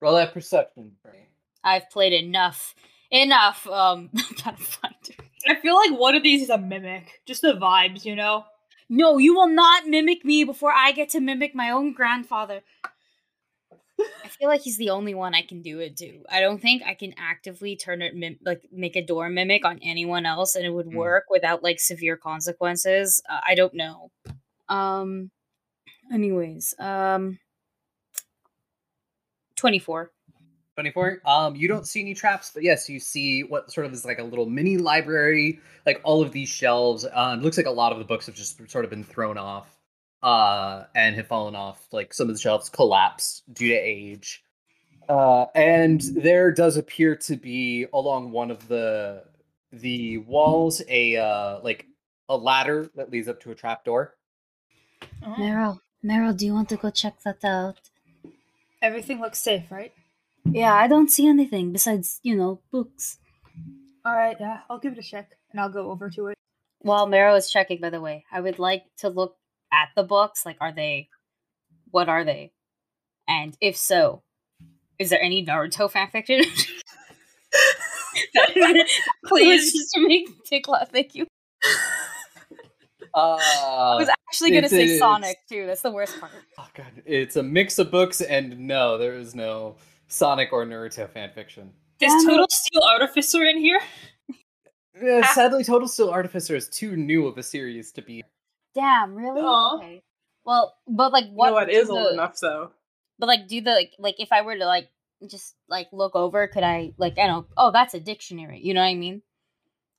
roll that perception for me. I've played enough. Enough. Um. Pathfinder. I feel like one of these is a mimic. Just the vibes, you know? No, you will not mimic me before I get to mimic my own grandfather. I feel like he's the only one I can do it to. I don't think I can actively turn it mim- like make a door mimic on anyone else and it would Mm. work without like severe consequences. Uh, I don't know. Um anyways, um 24. 24 um you don't see any traps but yes you see what sort of is like a little mini library like all of these shelves uh, it looks like a lot of the books have just sort of been thrown off uh and have fallen off like some of the shelves collapse due to age uh and there does appear to be along one of the the walls a uh like a ladder that leads up to a trap door Oh. Marrow, Marrow, do you want to go check that out? Everything looks safe, right? Yeah, I don't see anything besides, you know, books. All right, yeah, I'll give it a check and I'll go over to it. While Marrow is checking, by the way, I would like to look at the books. Like, are they, what are they? And if so, is there any Naruto fanfiction? Please, just to make Tick laugh. Thank you. uh I was actually gonna say Sonic too. That's the worst part. Oh god, it's a mix of books, and no, there is no Sonic or Naruto fanfiction. Is Total Steel Artificer in here? Yeah, sadly, Total Steel Artificer is too new of a series to be. Damn, really? Aw. Okay. Well, but like, You what? know what the- old enough though? But like, do the like, like if I were to like just like look over, could I like I don't? Oh, that's a dictionary. You know what I mean?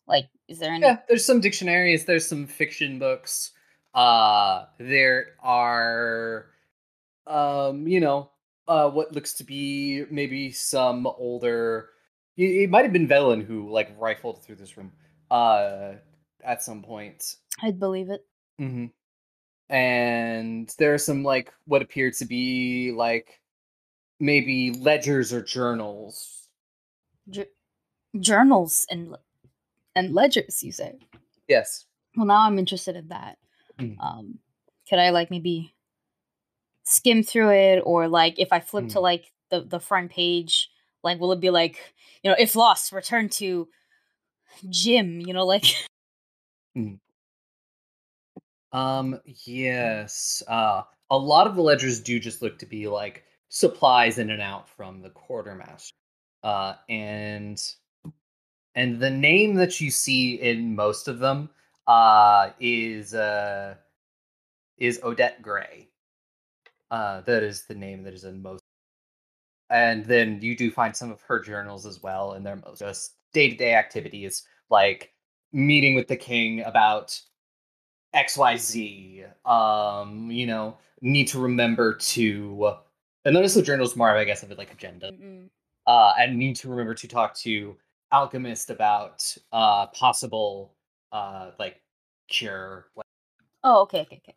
Like, is there any? Yeah, there's some dictionaries. There's some fiction books. Uh, there are, um, you know, uh, what looks to be maybe some older. It, it might have been Velen who like rifled through this room. Uh, at some point. I'd believe it. Mm-hmm. And there are some like what appear to be like maybe ledgers or journals. J- journals and and ledgers. You say? Yes. Well, now I'm interested in that. Mm. Um, could I like maybe skim through it, or like if I flip to Mm. like the the front page, like will it be like you know if lost, return to Jim? You know, like Um yes. Uh a lot of the ledgers do just look to be like supplies in and out from the quartermaster. Uh and and the name that you see in most of them uh is uh is Odette Gray. Uh that is the name that is in most and then you do find some of her journals as well and they're most just day-to-day activities like meeting with the king about XYZ. Um, you know, need to remember to and notice the journal's more I guess of like agenda. mm-mm. Uh and need to remember to talk to alchemist about uh possible uh like cure like oh, okay, okay, okay.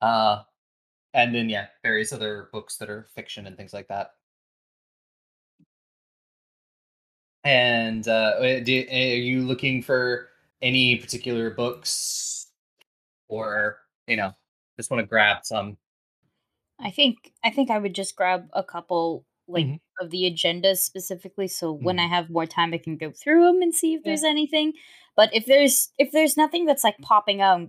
uh and then yeah, various other books that are fiction and things like that. And uh uh, do, are you looking for any particular books or you know just want to grab some I think I think I would just grab a couple like Mhm. of the agendas specifically, so when Mhm. I have more time, I can go through them and see if there's anything. But if there's if there's nothing that's like popping out,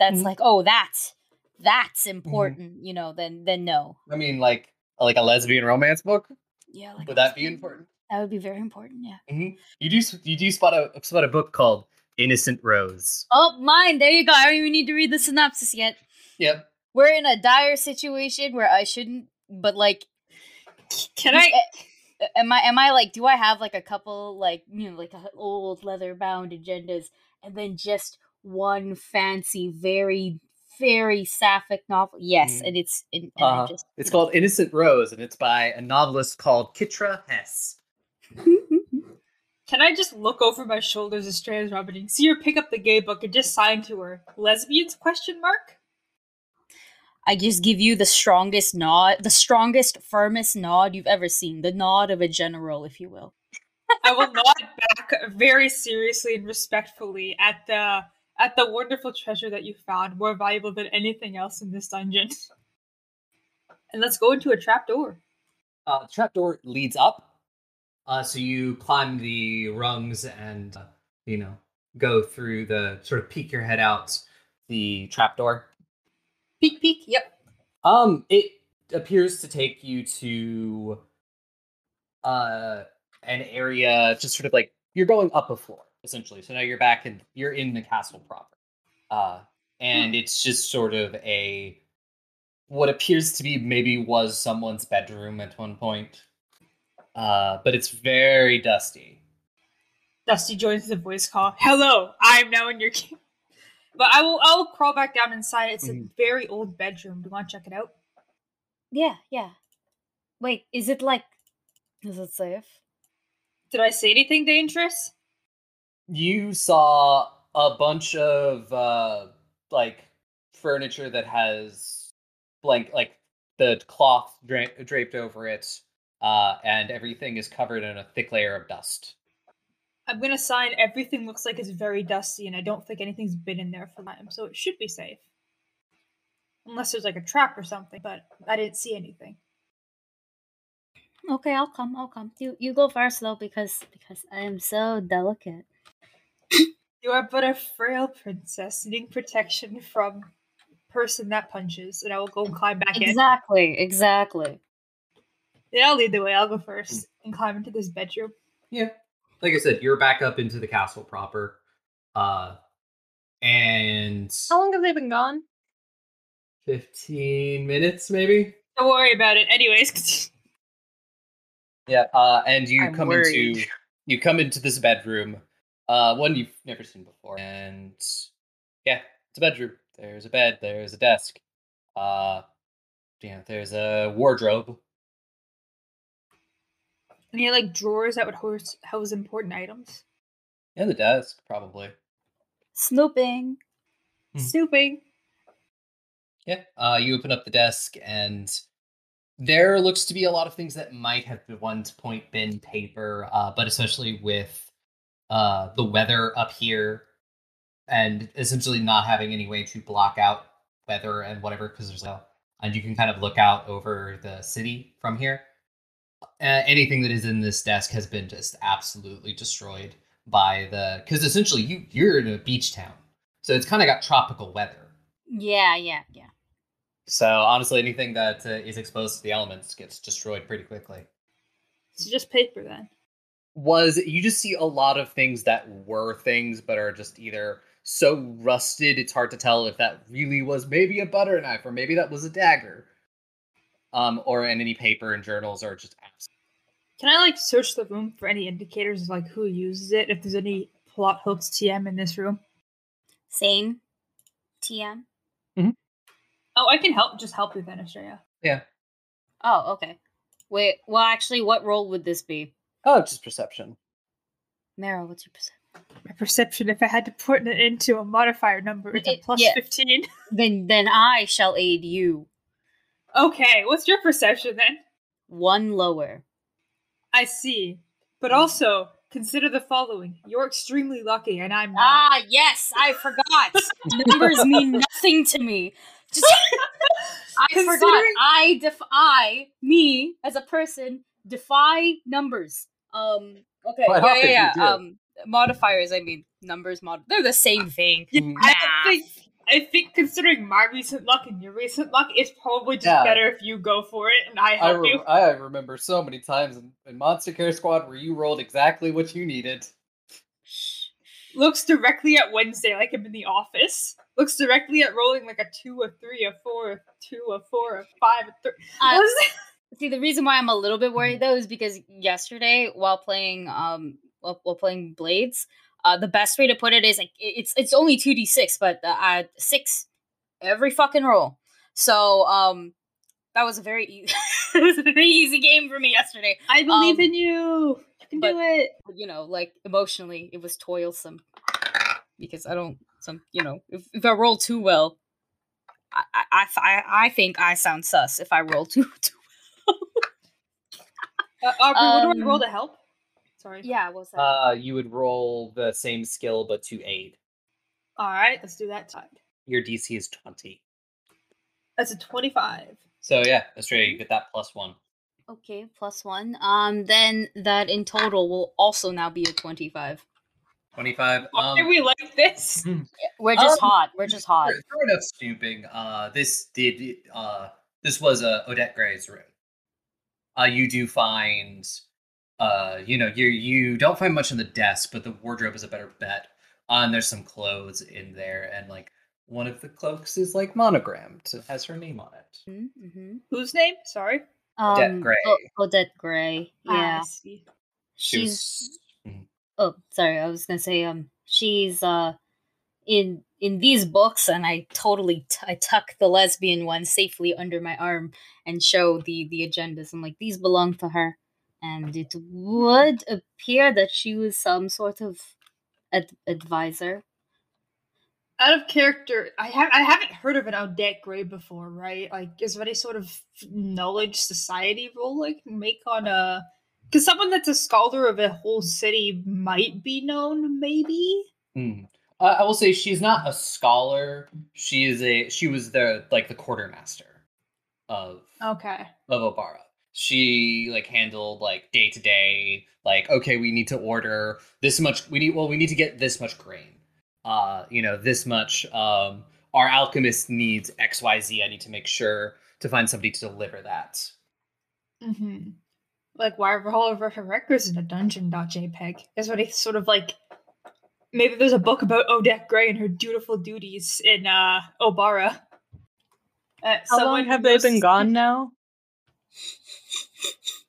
that's Mhm. like oh that's that's mm-hmm. important, you know, then then no. I mean, like like a lesbian romance book. Yeah, like Would that be important? That would be very important. Yeah. Mm-hmm. You do you do spot a spot a book called Innocent Rose. Oh, mine. There you go. I don't even need to read the synopsis yet. Yep. We're in a dire situation where I shouldn't, but like, Can I? Am I? Am I like? Do I have like a couple like you know like a old leather bound agendas, and then just one fancy, very very sapphic novel? Yes, Mm. and it's and, and I Uh, just it's called Innocent Rose, and it's by a novelist called Kitra Hess. Can I just look over my shoulders as Stray is rubbing? See her pick up the gay book and just sign to her. Lesbians? Question mark. I just give you the strongest nod, the strongest, firmest nod you've ever seen, the nod of a general, if you will. I will nod back very seriously and respectfully at the at the wonderful treasure that you found, more valuable than anything else in this dungeon. And let's go into a trapdoor. Uh, the trapdoor leads up, uh, so you climb the rungs and uh, you know go through the sort of peek your head out the trapdoor. Peek, peek. Yep. Um, it appears to take you to uh an area just sort of like you're going up a floor essentially. So now you're back in you're in the castle proper. Uh and it's just sort of a what appears to be maybe was someone's bedroom at one point. Uh but it's very dusty. Dusty joins the voice call. Hello, I'm now in your king. But I will. I'll crawl back down inside. It's a Mhm. very old bedroom. Do you want to check it out? Yeah, yeah. Wait, is it like is it safe? Did I say anything dangerous? You saw a bunch of uh like furniture that has blank like the cloth dra- draped over it uh and everything is covered in a thick layer of dust I'm gonna sign. Everything looks like it's very dusty, and I don't think anything's been in there for time, so it should be safe. Unless there's like a trap or something, but I didn't see anything. Okay, I'll come. I'll come. You you go first though because because I am so delicate. You are but a frail princess needing protection from person that punches, and I will go and climb back in. Exactly, exactly. Yeah, I'll lead the way. I'll go first and climb into this bedroom. yeah like i said you're back up into the castle proper uh and How long have they been gone? 15 minutes maybe Don't worry about it. Anyways, Yeah, uh, and you I'm come worried. into you come into this bedroom, uh, one you've never seen before, and yeah, it's a bedroom. There's a bed. There's a desk. Uh, yeah, there's a wardrobe. any like drawers that would house, house important items. And the desk, probably. Snooping. Hmm. Snooping. Yeah. Uh, you open up the desk, and there looks to be a lot of things that might have at one point been paper, uh, but especially with uh, the weather up here, and essentially not having any way to block out weather and whatever, because there's no, and you can kind of look out over the city from here. Uh, anything that is in this desk has been just absolutely destroyed by the, because essentially you you're in a beach town, so it's kind of got tropical weather. Yeah, yeah, yeah. So honestly, anything that uh, is exposed to the elements gets destroyed pretty quickly. It's just paper then. Was you just see a lot of things that were things, but are just either so rusted it's hard to tell if that really was maybe a butter knife or maybe that was a dagger. Um, or in any paper and journals or just abs- Can I like search the room for any indicators of like who uses it? If there's any plot hooks TM in this room. Same. TM. Oh, I can help. Just help you then, Estrella. Yeah. Oh, okay. Wait, well, actually, what role would this be? Oh, just perception. Marrow, what's your percent? My perception, if I had to put it into a modifier number, it's a plus yeah. fifteen. Then, then I shall aid you. Okay, what's your perception then? One lower. I see. But also, consider the following. You're extremely lucky, and I'm not. Ah, yes, I forgot. Numbers mean nothing to me. Just, I forgot. I def I me as a person defy numbers. Um. Okay. Quite yeah, often yeah, you yeah. do. Um. Modifiers. I mean numbers. Mod. They're the same thing. I think I think considering my recent luck and your recent luck, it's probably just Yeah. better if you go for it and I I, help re- you. I remember so many times in, in Monster Care Squad where you rolled exactly what you needed. Looks directly at Wednesday like I'm in the office. Looks directly at rolling like a two, a three, a four, a two, a four, a five, a three. Uh, What is it? See, the reason why I'm a little bit worried though is because yesterday, while playing um while, while playing Blades, uh, the best way to put it is like it's it's only two d six, but uh, six every fucking roll. So um, that was a very easy, it was a very easy game for me yesterday. I believe um, in you. You can but- do it. You know, like emotionally, it was toilsome because I don't some you know if, if I roll too well. I, I, I, I think I sound sus if I roll too, too Uh, Aubrey, what do I Um, roll to help? Sorry. Yeah, what's that? Uh, you would roll the same skill but to aid. All right, let's do that time. Your DC is 20. That's a 25. So yeah, Estrella, you get that plus one. Okay, plus one. Um, then that in total will also now be a twenty-five. 25. Why Um, do we like this? We're just Um, hot. We're just hot. Fair fair enough snooping. Uh, this did. Uh, this was uh, Odette Gray's room. Uh, you do find. Uh, you know, you you don't find much in the desk, but the wardrobe is a better bet. Uh, and there's some clothes in there, and like one of the cloaks is like monogrammed. It has her name on it. Mm-hmm. Whose name? Sorry. Odette Um, Grey. O- Odette Gray. Ah, Yeah, I see. She's. was- Mhm. Oh, sorry. I was gonna say. Um, she's uh, in in these books, and I totally t- I tuck the lesbian one safely under my arm and show the the agendas. I'm like, these belong to her, and it would appear that she was some sort of ad- advisor. Out of character, I have I haven't heard of an Odette Grey before, right? Like, is there any sort of knowledge society role like make on a? Because someone that's a scholar of a whole city might be known, maybe. Mm. Uh, I will say she's not a scholar. She is a. She was the like the quartermaster of Okay. of Obara. She like handled like day to day, like okay, we need to order this much. We need well, we need to get this much grain. Uh, you know, this much. Um, our alchemist needs X, Y, Z. I need to make sure to find somebody to deliver that. Mm-hmm. Like why are all of her records in a dungeon.jpg? Is what he sort of like. Maybe there's a book about Odette Grey and her dutiful duties in uh Obara. Uh, How long have who they been gone now?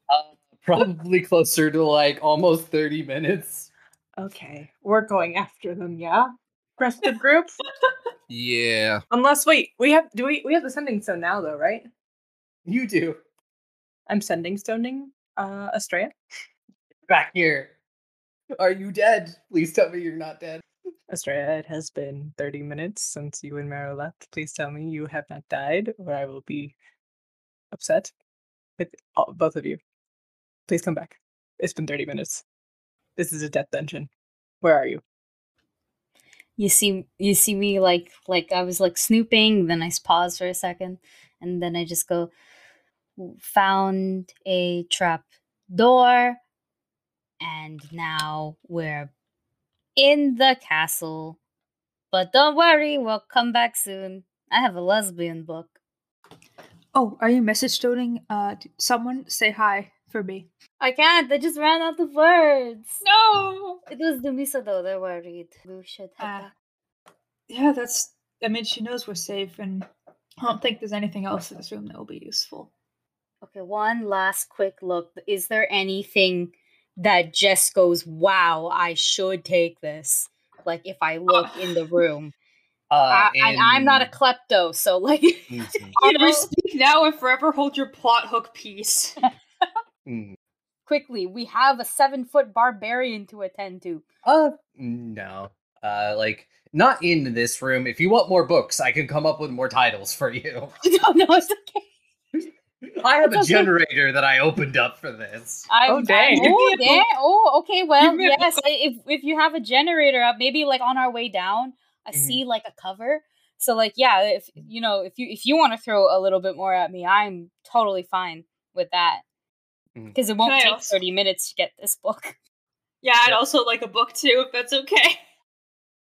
Uh, probably closer to like almost thirty minutes. Okay, we're going after them, yeah. Rest of group. Yeah. Unless wait, we have do we we have the sending stone now though, right? You do I'm sending stoning uh Estrella. back here. Are you dead? Please tell me you're not dead. Estrella, it has been 30 minutes since you and Marrow left. Please tell me you have not died, or I will be upset with all, both of you. Please come back. It's been 30 minutes. This is a death dungeon. Where are you? You see, you see me like like I was like snooping. Then I pause for a second, and then I just go, found a trap door, and now we're in the castle. But don't worry, we'll come back soon. I have a lesbian book. Oh, are you message toting? Uh, someone say hi for me. I can't. I just ran out of words. No. It was Dumisa though. They're worried. We should Ah. Yeah, that's. I mean, she knows we're safe, and I don't think there's anything else in this room that will be useful. Okay, one last quick look. Is there anything that just goes, wow, I should take this? Like if I look in the room. Uh, I, and I'm not a klepto, so like Mhm, you Either know, speak now or forever hold your plot hook peace. mhm. quickly, we have a seven foot barbarian to attend to. Uh, no. Uh, like not in this room. If you want more books, I can come up with more titles for you. no, no, it's okay. I have a generator that I opened up for this. I'm, Oh, dang. I'm- oh, Give dang. Oh, okay. Well, yes. If if you have a generator up, maybe like on our way down, I Mhm. see like a cover. So like, yeah, if you know, if you if you want to throw a little bit more at me, I'm totally fine with that. Because it won't Can take also- thirty minutes to get this book. Yeah, I'd Yep. also like a book too, if that's okay.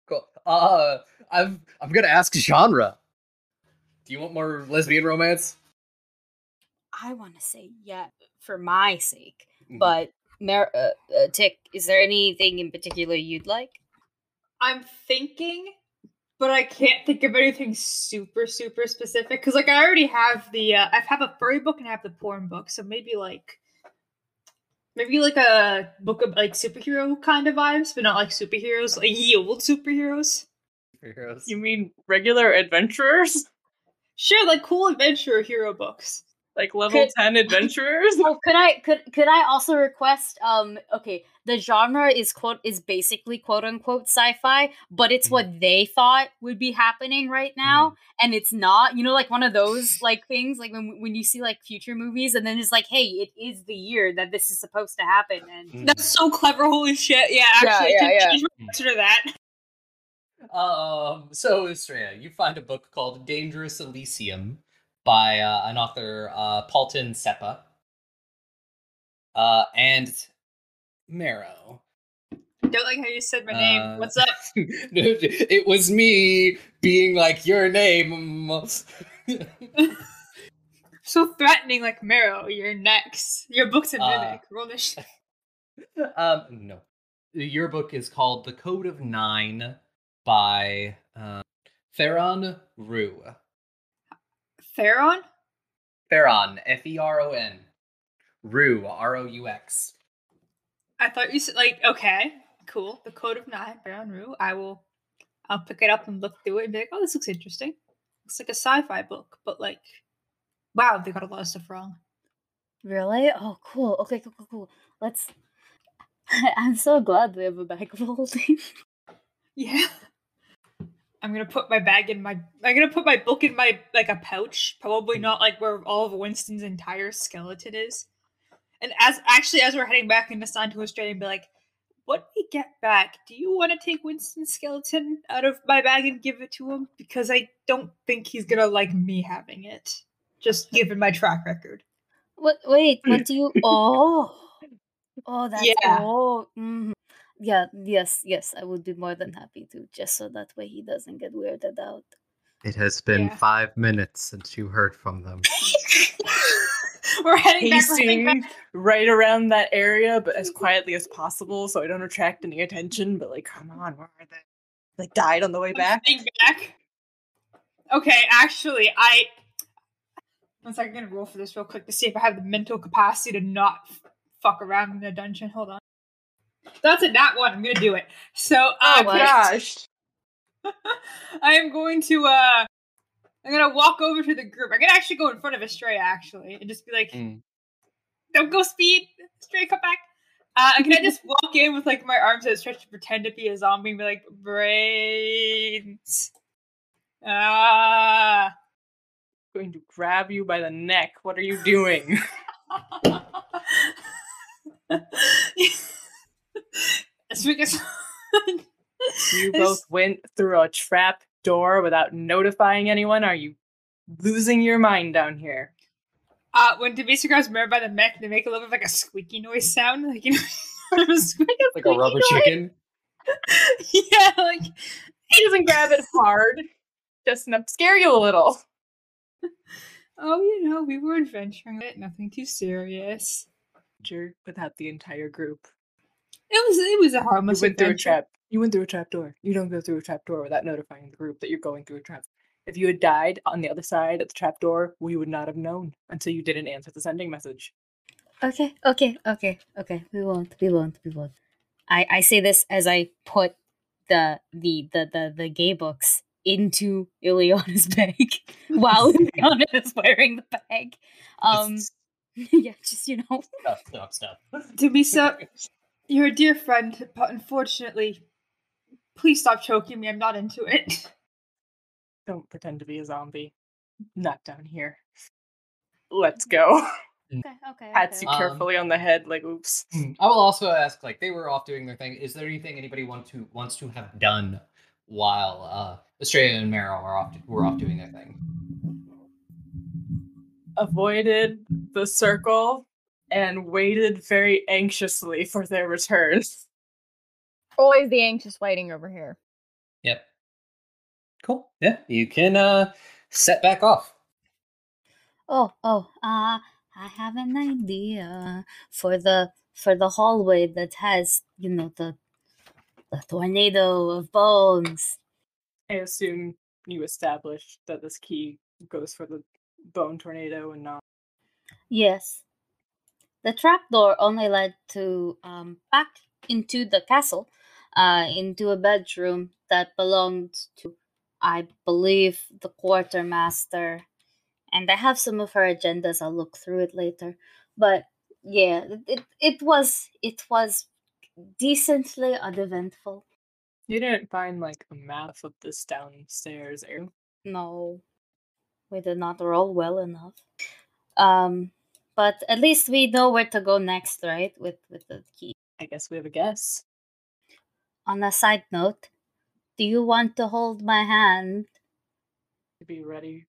Cool. Uh, I'm I'm gonna ask genre. Do you want more lesbian romance? I want to say yeah for my sake, Mhm. but Mer- uh, uh, Tick, is there anything in particular you'd like? I'm thinking, but I can't think of anything super, super specific. Because, like, I already have the, uh, I have a furry book and I have the porn book. So maybe, like, maybe like a book of, like, superhero kind of vibes, but not like superheroes, like ye old superheroes. Superheroes. You mean regular adventurers? Sure, like cool adventure hero books. Like level Could- 10 adventurers? Oh, could I could could I also request um okay, the genre is quote is basically quote unquote sci-fi, but it's what they thought would be happening right now and it's not. You know like one of those like things like when when you see like future movies and then it's like, "Hey, it is the year that this is supposed to happen." And Mhm. That's so clever. Holy shit. Yeah, Yeah, actually, yeah, I yeah. can change my answer to that. Um, so Estrella, you find a book called Dangerous Elysium by uh, an author, uh, Paulton Seppa. Uh, and Marrow. Don't like how you said my name. Uh, What's up? it was me being like your name. So threatening, like Marrow. You're next. Your book's a Uh, mimic. Roll this. um, no. Your book is called The Code of Nine by uh, Theron Roux. Theron. Theron, F E R O N. Roux, R O U X. I thought you said like okay, cool. The Code of Nine, Baron Rue. I will, I'll pick it up and look through it and be like, oh, this looks interesting. Looks like a sci-fi book, but like, wow, they got a lot of stuff wrong. Really? Oh, cool. Okay, cool, cool, cool. Let's. I'm so glad we have a bag of holding. Yeah. I'm gonna put my bag in my. I'm gonna put my book in my like a pouch, probably not like where all of Winston's entire skeleton is. And as actually as we're heading back into Santo Australia, and be like, "When we get back, do you want to take Winston's skeleton out of my bag and give it to him? Because I don't think he's gonna like me having it, just given my track record." What? Wait, what do you? Oh, oh, that's Yeah. oh, mhm. Yeah, yes, yes. I would be more than happy to, just so that way he doesn't get weirded out. It has been Yeah. five minutes since you heard from them. we're heading back. Back. Right around that area, but as quietly as possible, so I don't attract any attention. But like, come on, where are they? Like, died on the way back. Back. Okay, actually, I. One second, I'm gonna roll for this real quick to see if I have the mental capacity to not f- fuck around in a dungeon. Hold on. That's it. That one. I'm gonna do it. So, uh, Oh what? gosh! I am going to. uh I'm gonna walk over to the group. I'm gonna actually go in front of Estrella actually, and just be like, Mm. "Don't go speed, Estrella, come back." Uh, and can I just walk in with like my arms outstretched to pretend to be a zombie and be like, "Brains." Ah. going to grab you by the neck. What are you doing? It's because You It's- both went through a trap door without notifying anyone. Are you losing your mind down here? uh, when Devisa grabs Mare by the neck, they make a little bit of like a squeaky noise sound, like you know, a squeak- Like a rubber chicken. yeah, like He doesn't grab it hard, just enough to scare you a little. oh, you know, we were adventuring it, nothing too serious. Jerk without the entire group. It was it was a You harmless went through a trap. You went through a trap door. You don't go through a trap door without notifying the group that you're going through a trap. If you had died on the other side of the trap door, we would not have known until you didn't answer the sending message. Okay, okay, okay, okay. We won't, we won't, we won't. I I say this as I put the the the the, the gay books into Ileana's bag while Ileana is wearing the bag. Um, yeah, just you know. stuff, stuff, stuff. Devisa, you're a dear friend, but unfortunately, please stop choking me. I'm not into it. Don't pretend to be a zombie. Not down here. Let's go. Okay, okay. Pats you Um, carefully on the head, like, oops. I will also ask, like, they were off doing their thing. Is there anything anybody want to wants to have done while uh Estrella and Marrow are off were off doing their thing? Avoided the circle and waited very anxiously for their return. Always the anxious waiting over here. Yep. Cool. Yeah, you can uh set back off. Oh, oh, uh, I have an idea for the for the hallway that has, you know, the the tornado of bones. I assume you established that this key goes for the bone tornado and not. Yes. The trapdoor only led to um back into the castle, uh into a bedroom that belonged to I believe the quartermaster. And I have some of her agendas, I'll look through it later. But yeah, it it, was it was decently uneventful. You didn't find like a map of this downstairs area. No. We did not roll well enough. Um but at least we know where to go next, right? With with the key. I guess we have a guess. On a side note, do you want to hold my hand, To be ready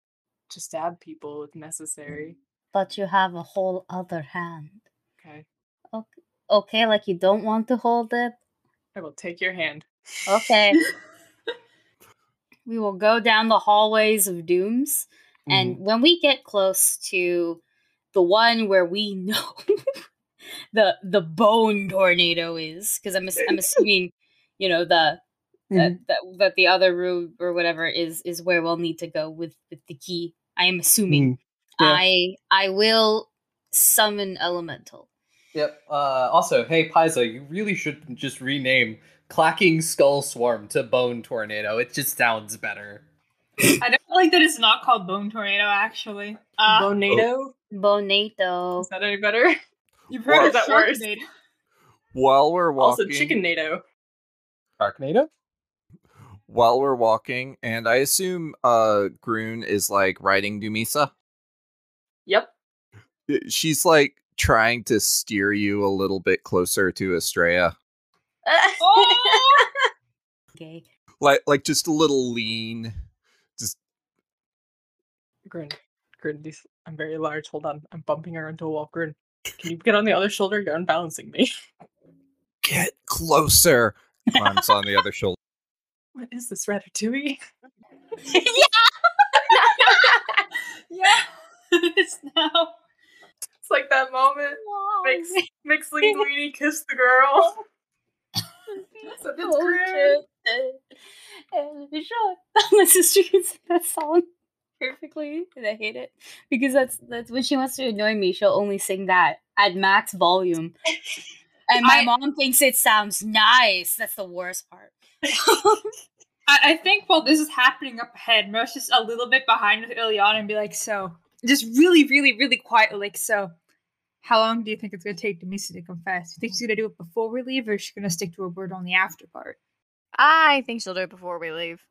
to stab people if necessary. but you have a whole other hand? Okay. Okay, like you don't want to hold it? I will take your hand. Okay. we will go down the hallways of dooms, and mm-hmm. when we get close to the one where we know the the bone tornado is, because I'm I'm assuming, you know, the that, that that the other room or whatever is is where we'll need to go with with the key. I am assuming. yeah. I I will summon elemental. Yep. Uh, also, hey Paizo, you really should just rename Clacking Skull Swarm to Bone Tornado. It just sounds better. I don't like that it's not called Bone Tornado, actually. Uh, Bonado? Bonato. Is that any better? you've heard is of that worse? While we're walking, Also, chicken NATO. Sharknado? while we're walking, and I assume uh Groon is like riding Dumisa. Yep. Uh, She's like trying to steer you a little bit closer to Estrella. Oh! Okay. Like like just a little lean. Just Grin. Grin, these, I'm very large. Hold on. I'm bumping her into a wall. Grin. Can you get on the other shoulder? You're unbalancing me. get closer. Climbs on the other shoulder. What is this, Ratatouille? yeah. Yeah! it's now. It's like that moment. Makes makes Linguini kiss the girl. So that's Oh, Grin. shit. And sure. My sister can sing that song perfectly, and I hate it because that's that's when she wants to annoy me. She'll only sing that at max volume, and my I- mom thinks it sounds nice. That's the worst part. I, I think while this is happening up ahead, Mer's just a little bit behind with Ileana and be like, so, just really, really, really quietly, like, so, how long do you think it's going to take Dumisa to confess? Do you think she's going to do it before we leave, or is she going to stick to her word on the after part? I think she'll do it before we leave.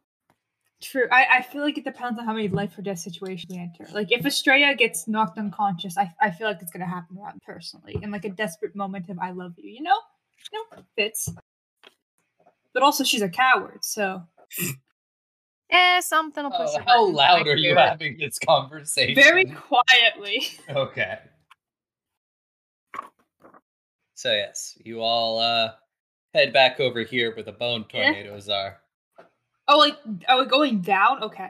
True. I, I feel like it depends on how many life or death situations we enter. Like, if Estrella gets knocked unconscious, I, I feel like it's going to happen to around personally. In, like, a desperate moment of I love you, you know? You know, fits. But also, she's a coward, so. Eh, something will push Oh, her. how button. loud are you it. having this conversation? Very quietly. Okay. So yes, you all uh head back over here where the bone Yeah. tornadoes are. Oh, like, are we going down? Okay.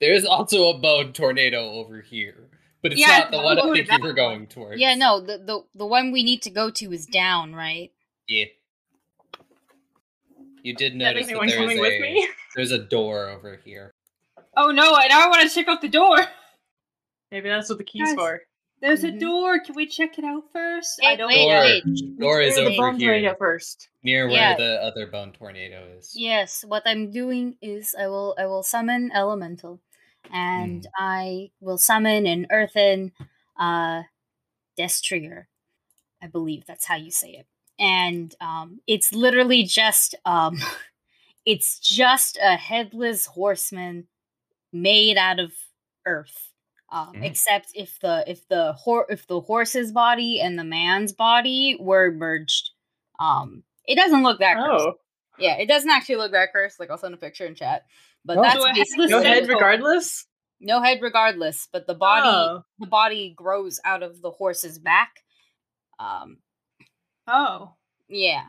There's also a bone tornado over here, but it's Yeah, not the one I go to think you were going towards. Yeah, no, the, the the one we need to go to is down, right? Yeah. You did Yeah, notice is that there's a with me? there's a door over here. Oh no, I now I want to check out the door. Maybe that's what the key's Guys, for. There's a Mhm. door. Can we check it out first? I don't wait, Door, wait. door is Clear the over bone here, tornado first. near where Yeah. the other bone tornado is. Yes, what I'm doing is I will I will summon elemental, and I will summon an earthen uh destrier. I believe that's how you say it. And um it's literally just um it's just a headless horseman made out of earth. Um, Mhm. except if the if the hor- if the horse's body and the man's body were merged. Um it doesn't look that cursed. Oh, Yeah, it doesn't actually look that cursed. Like I'll send a picture in chat. But Oh. that's So basically no head regardless. no head regardless. But the body Oh. the body grows out of the horse's back. Um Oh. yeah.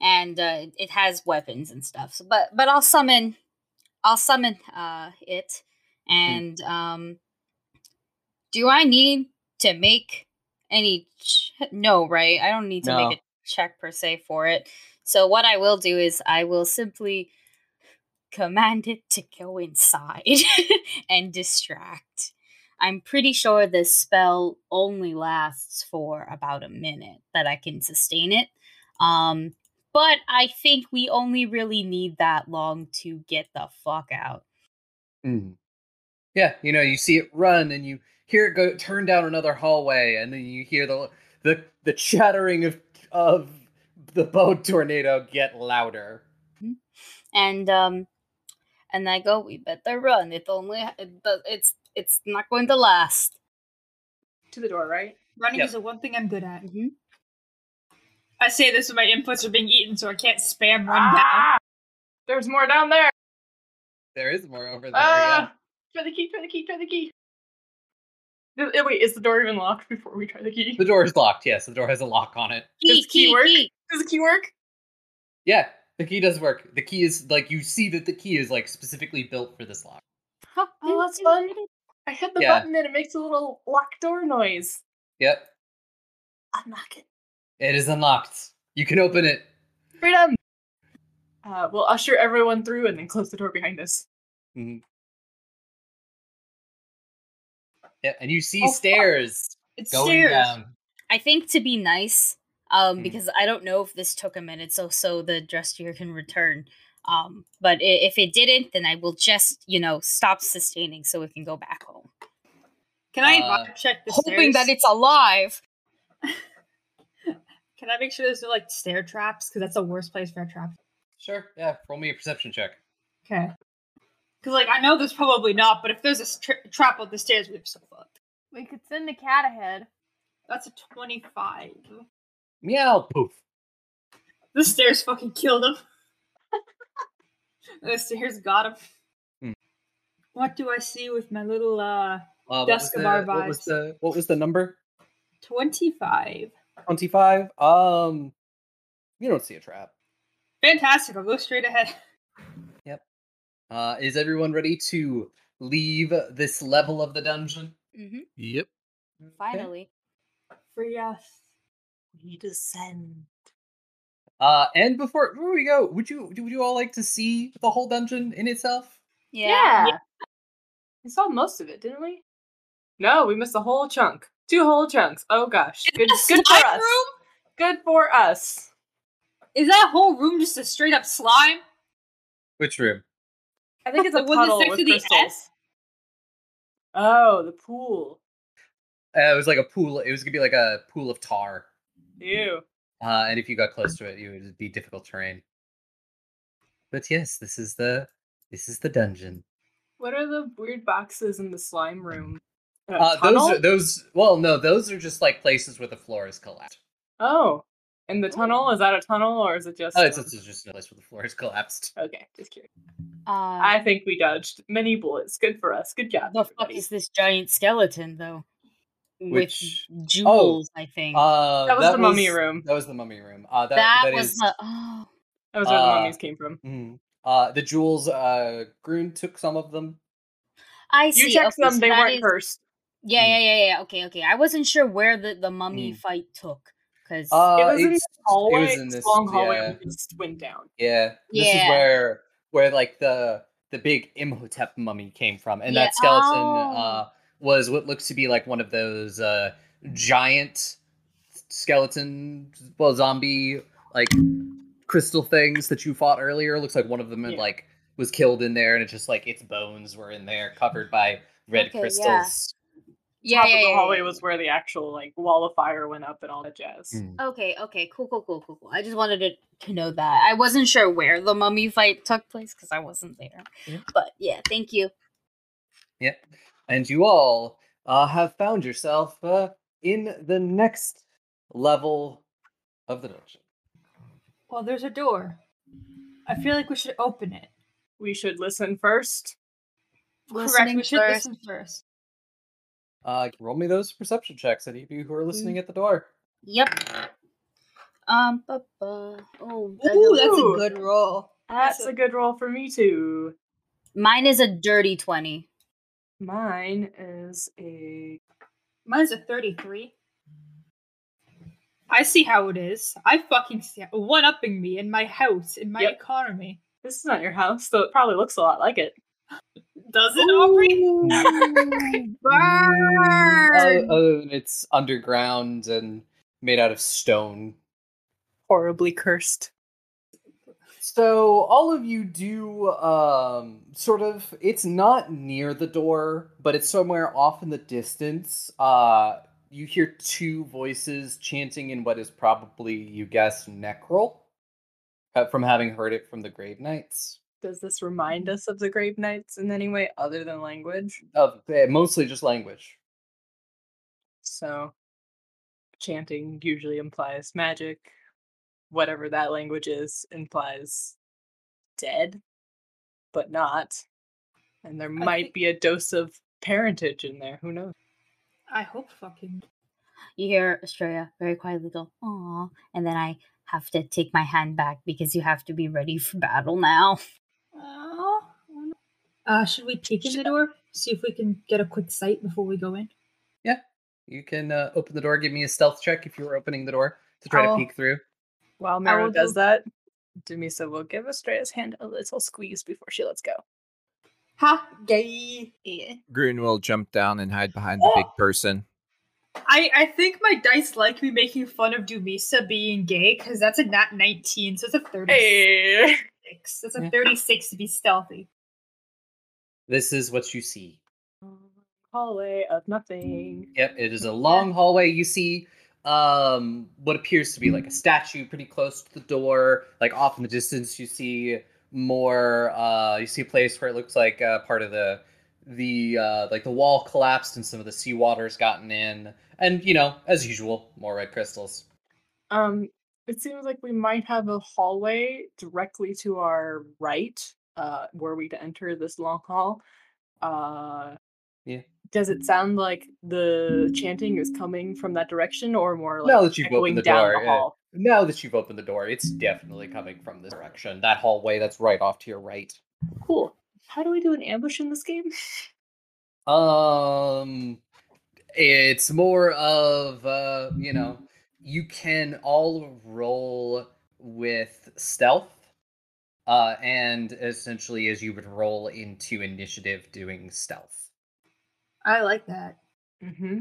And uh, it- it has weapons and stuff. So but but I'll summon I'll summon uh it and um do I need to make any ch- no, right? I don't need to No. make a check per se for it. So what I will do is I will simply command it to go inside and distract. I'm pretty sure this spell only lasts for about a minute that I can sustain it. Um but I think we only really need that long to get the fuck out. Mm. Yeah, you know, you see it run and you hear it go turn down another hallway, and then you hear the the the chattering of of the bone tornado get louder. And um and I go, we better run. It only it, does- it's it's not going to last. To the door, right? Running Yep. is the one thing I'm good at. Mhm. I say this when my inputs are being eaten, so I can't spam run down. Ah! There's more down there. There is more over there. Ah! Try the key. Try the key. Try the key. Th- eh, Wait, is the door even locked before we try the key? The door is locked. Yes, the door has a lock on it. Does the key work? Does the key work? Yeah, the key does work. The key is like you see that the key is like specifically built for this lock. Oh, that's fun. I hit the Yeah. button and it makes a little lock door noise. Yep, Unlock it. it is unlocked. You can open it. Freedom! Uh, we'll usher everyone through and then close the door behind us. Yeah, and you see Oh, fuck. stairs It's going stairs. down. I think to be nice, um, Mm. because I don't know if this took a minute, so so the destrier can return. Um, but if it didn't, then I will just you know stop sustaining so it can go back home, Can I Uh, check the hoping that it's alive. Can I make sure there's no like stair traps? Because that's the worst place for a trap. Sure. Yeah. Roll me a perception check. Okay. Because like I know there's probably not, but if there's a tra- trap on the stairs, we're so fucked. We could send the cat ahead. That's a twenty-five. Meow. Poof. The stairs fucking killed him. the stairs got him. Hmm. What do I see with my little uh Uh, what, was Dusk of our what was the what was the number? twenty-five? Twenty five. Um, you don't see a trap. Fantastic! I'll go straight ahead. Uh, is everyone ready to leave this level of the dungeon? hmm Yep. Finally, Free us. We descend. Uh, and before before we go, would you would you all like to see the whole dungeon in itself? yeah. We saw most of it, didn't we? No, we missed a whole chunk. Two whole chunks. Oh gosh. Good, good for slime us. room? Good for us. Is that whole room just a straight up slime? Which room? I think it's a Was it puddle next with to the crystals. S? Oh, the pool. Uh, it was like a pool. It was gonna be like a pool of tar. Ew. Uh, and if you got close to it, it would be difficult terrain. But yes, this is the this is the dungeon. What are the weird boxes in the slime room? A Uh, those are those. Well, no, those are just like places where the floor is collapsed. Oh, and the tunnel is that a tunnel or is it just? Oh, it's, it's just a place where the floor has collapsed. Okay, just curious. Uh, I think we dodged many bullets. Good for us. Good job. the fuck is this giant skeleton though? Which- With jewels, I think. Uh, That was the mummy room. That was the mummy room. Uh, that, that, that was is- the oh. That was where the uh, mummies came from. Uh, the jewels. Uh, Groon took some of them. I see. You checked okay, them. so They weren't is- cursed. Yeah, Mm. yeah, yeah, yeah. Okay, okay. I wasn't sure where the the mummy Mm. fight took because Uh, it was in it's- this hallway. It was in this. long hallway. Yeah, We just went down. yeah. This is where where like the the big Imhotep mummy came from, and Yeah, that skeleton oh. uh was what looks to be like one of those uh giant skeleton, well, zombie like crystal things that you fought earlier. Looks like one of them had Yeah. like was killed in there, and it's just like its bones were in there, covered by red Okay, yeah. crystals. Yeah, Top yeah, of the yeah, hallway yeah. was where the actual like wall of fire went up and all that jazz. Mm. Okay, okay, cool, cool, cool, cool, cool. I just wanted to, to know that. I wasn't sure where the mummy fight took place because I wasn't there. Yeah. But yeah, thank you. Yep. And you all uh, have found yourself uh, in the next level of the dungeon. Well, there's a door. I feel like we should open it. We should listen first. Correct. We should first. listen first. Uh, roll me those perception checks, any of you who are listening at the door. Yep. Um. Ba, ba. Oh, I Ooh, that's a good roll. That's That's a good roll for me too. mine is a dirty twenty. Mine is a Mine's a 33. I see how it is. I fucking see one upping me in my house, in my Yep. economy. This is not your house, though it probably looks a lot like it. Does it, Aubrey? Mm, Other, other than it's underground and made out of stone. Horribly cursed. So all of you do um sort of it's not near the door, but it's somewhere off in the distance. Uh you hear two voices chanting in what is probably you guess Necril uh, from having heard it from the grave knights. Does this remind us of the Grave Knights in any way other than language? Of eh, mostly just language. So, chanting usually implies magic. Whatever that language is implies dead, but not. And there might think- be a dose of parentage in there. Who knows? I hope fucking. You hear Estrella very quietly go, "Aw," and then I have to take my hand back because you have to be ready for battle now. Uh, should we peek in the door? See if we can get a quick sight before we go in? Yeah. You can uh, open the door. Give me a stealth check if you were opening the door to try Oh. to peek through. While I Mara does do- that, Dumisa will give Estrella's hand a little squeeze before she lets go. Ha! Gay. Yeah. Groon will jump down and hide behind the big person. I, I think my dice like me making fun of Dumisa being gay because that's a nat 19, so it's a 36. Hey. That's a 36 to be stealthy. This is what you see. Hallway of nothing. Yep, it is a long hallway. You see um what appears to be like a statue pretty close to the door. Like off in the distance you see more uh you see a place where it looks like uh part of the the uh like the wall collapsed and some of the seawater's gotten in. And you know, as usual, more red crystals. Um, it seems like we might have a hallway directly to our right, uh, were we to enter this long hall. Uh, Yeah. Does it sound like the chanting is coming from that direction, or more like Now that you've opened the door, the yeah. hall? Now that you've opened the door, it's definitely coming from this direction. That hallway that's right off to your right. Cool. How do we do an ambush in this game? Um, it's more of uh, you know, you can all roll with stealth, uh, and essentially as you would roll into initiative doing stealth. I like that. Mm-hmm.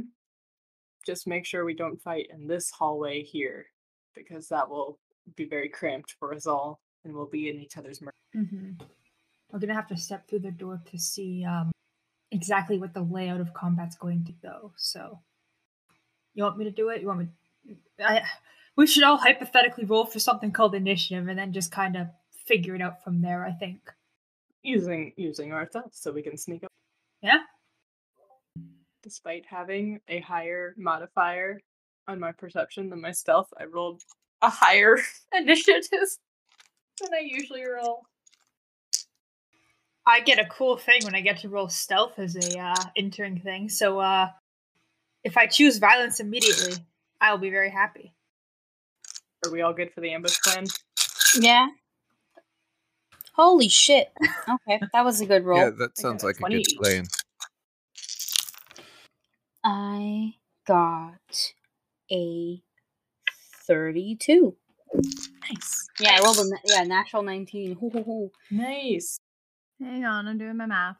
Just make sure we don't fight in this hallway here, because that will be very cramped for us all, and we'll be in each other's mercy. Mm-hmm. We're gonna have to step through the door to see um, exactly what the layout of combat's going to go. So, you want me to do it? You want me? I, we should all hypothetically roll for something called initiative and then just kind of figure it out from there, I think. using using our thoughts so we can sneak up. Yeah. Despite having a higher modifier on my perception than my stealth, I rolled a higher initiative than I usually roll. I get a cool thing when I get to roll stealth as a uh, entering thing. So uh, if I choose violence immediately, I'll be very happy. Are we all good for the ambush plan? Yeah. Holy shit. Okay, that was a good roll. Yeah, that sounds like a good each. plan. I got a 32. Nice. Yeah, I rolled a na- yeah, natural 19. Hoo, hoo, hoo. Nice. Hang on, I'm doing my math.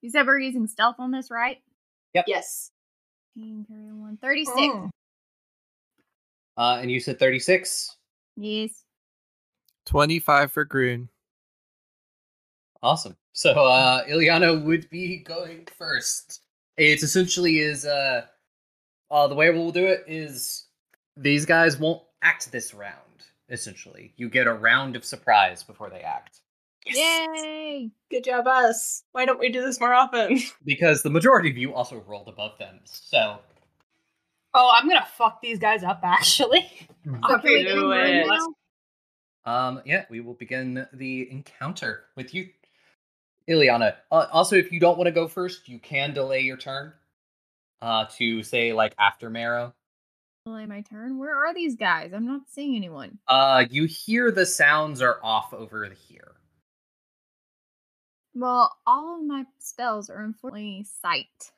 You said we're using stealth on this, right? Yep. Yes. 15, 31, 36. Oh. Uh, and you said thirty-six. Yes. 25 for Groon. Awesome. So uh Ilyana would be going first. It's essentially is uh uh the way we'll do it is these guys won't act this round, essentially. You get a round of surprise before they act. Yay! Good job, us. Why don't we do this more often? Because the majority of you also rolled above them. So Oh, I'm gonna fuck these guys up, actually. So can do do it. it um yeah, we will begin the encounter with you. Ilyana. Uh, also, if you don't want to go first, you can delay your turn. Uh to say like after Marrow. Delay my turn. Where are these guys? I'm not seeing anyone. Uh you hear the sounds are off over here. Well, all of my spells are unfortunately sight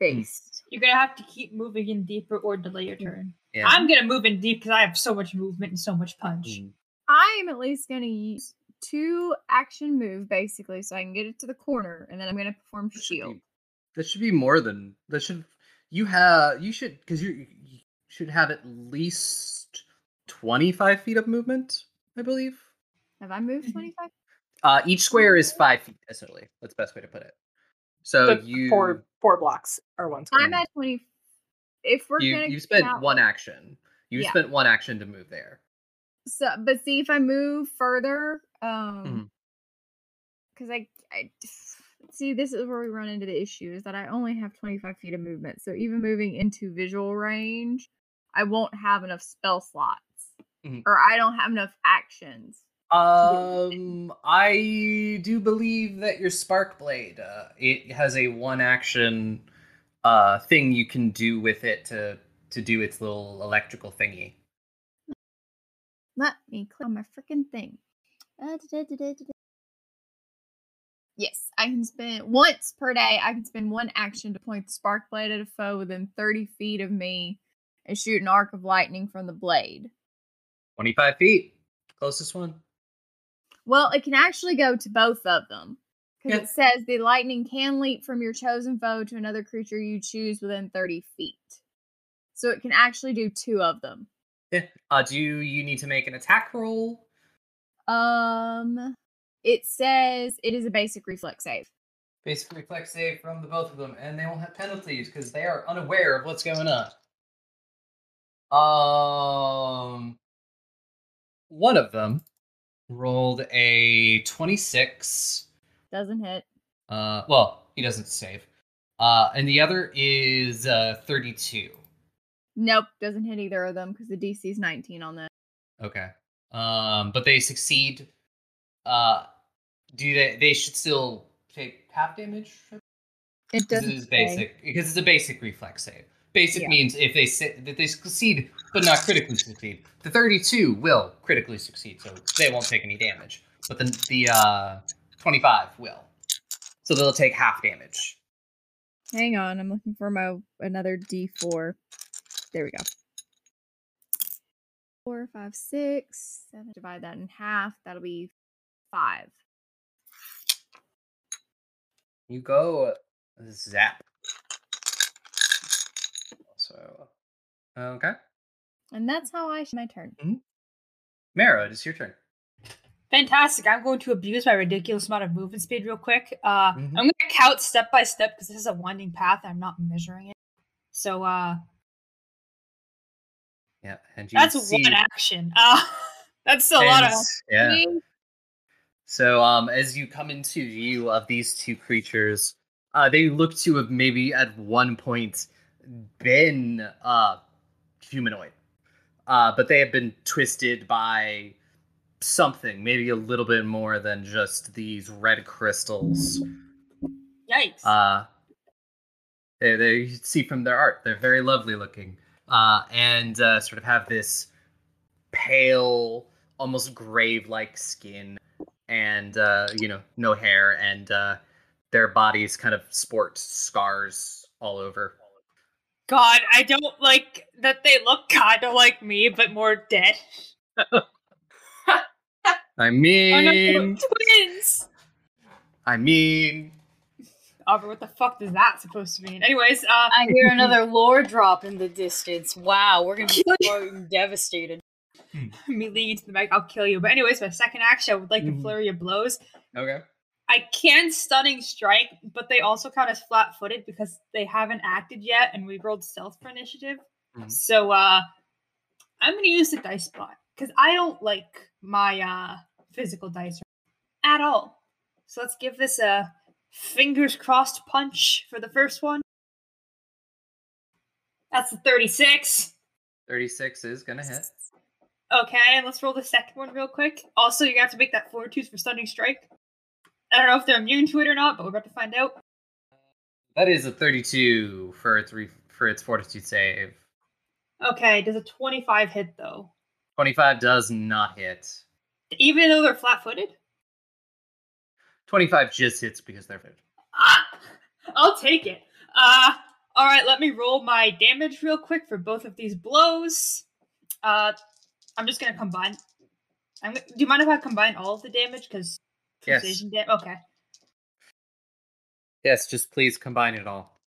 based. You're gonna have to keep moving in deeper or delay your turn. Yeah. I'm gonna move in deep because I have so much movement and so much punch. Mm. I am at least going to use two action move basically so I can get it to the corner and then I'm going to perform That should shield. be- That should be more than that. Should you have? You should because you, you should have at least twenty five feet of movement. I believe. Have I moved Mhm. 25? Uh, each square is five feet. Essentially, that's the best way to put it. So The you four four blocks are one square. I'm at 20. If we're you going to you spent count, one action. You Yeah. spent one action to move there. So, but see if I move further, um, because I, I see this is where we run into the issue is that I only have 25 feet of movement. So even moving into visual range, I won't have enough spell slots, Mhm. or I don't have enough actions. Um, I do believe that your spark blade, uh, it has a one action, uh, thing you can do with it to to do its little electrical thingy. Let me click on my freaking thing. Uh, da-da-da-da-da-da. Yes, I can spend once per day. I can spend one action to point the spark blade at a foe within 30 feet of me and shoot an arc of lightning from the blade. 25 feet. Closest one. Well, it can actually go to both of them. Because Yeah. it says the lightning can leap from your chosen foe to another creature you choose within 30 feet. So it can actually do two of them. Yeah. Uh, do you, you need to make an attack roll? Um, it says it is a basic reflex save. Basic reflex save from the both of them, and they won't have penalties because they are unaware of what's going on. Um, one of them rolled a twenty-six. Doesn't hit. Uh, well, he doesn't save. Uh, and the other is uh thirty-two. Nope, doesn't hit either of them because the DC is 19 on that. Okay. Um, but they succeed. Uh, do they? They should still take half damage. It doesn't it is say. basic. Because it's a basic reflex save. Basic Yeah. means if they sit, that they succeed, but not critically succeed. The thirty-two will critically succeed, so they won't take any damage. But the the uh, twenty-five will, so they'll take half damage. Hang on, I'm looking for my another D4. There we go. Four, five, six, seven. Divide that in half. That'll be five. You go zap. So, okay, And that's how I my turn. Mara, it's your turn. Fantastic. I'm going to abuse my ridiculous amount of movement speed real quick. Uh, Mhm. I'm going to count step by step because this is a winding path. I'm not measuring it. So uh, Yeah, and that's see, one action. Uh, that's a lot of. yeah. So, um, as you come into view of these two creatures, uh, they look to have maybe at one point been uh humanoid, uh, but they have been twisted by something, maybe a little bit more than just these red crystals. Yikes. Uh, they, they see from their art, they're very lovely looking, uh, and uh, sort of have this pale, almost grave-like skin, and uh, you know, no hair, and uh, their bodies kind of sport scars all over. God, I don't like that they look kind of like me, but more dead. I Oh, no, mean, twins. I mean, Aubrey, what the fuck is that supposed to mean? Anyways, uh, I hear another lore drop in the distance. Wow, we're gonna be fucking devastated. me leaning into the mic, I'll kill you. But anyways, my second action, I would like to flurry of blows. okay. I can stunning strike, but they also count as flat footed because they haven't acted yet, and we rolled stealth for initiative. Mhm. So uh I'm gonna use the dice spot because I don't like my uh physical dice at all. So let's give this a fingers crossed punch for the first one. That's the 36. Thirty-six is gonna hit. Okay, and let's roll the second one real quick. Also, you have to make that fortitude for stunning strike. I don't know if they're immune to it or not, but we're about to find out. That is a thirty-two for its re- for its fortitude save. Okay, does a 25 hit though? Twenty-five does not hit. Even though they're flat footed? 25 just hits because they're fit. Ah, I'll take it. Uh, alright, let me roll my damage real quick for both of these blows. Uh, I'm just gonna combine. I'm, do you mind if I combine all of the damage? Because Yes. precision da- Okay. Yes, just please combine it all.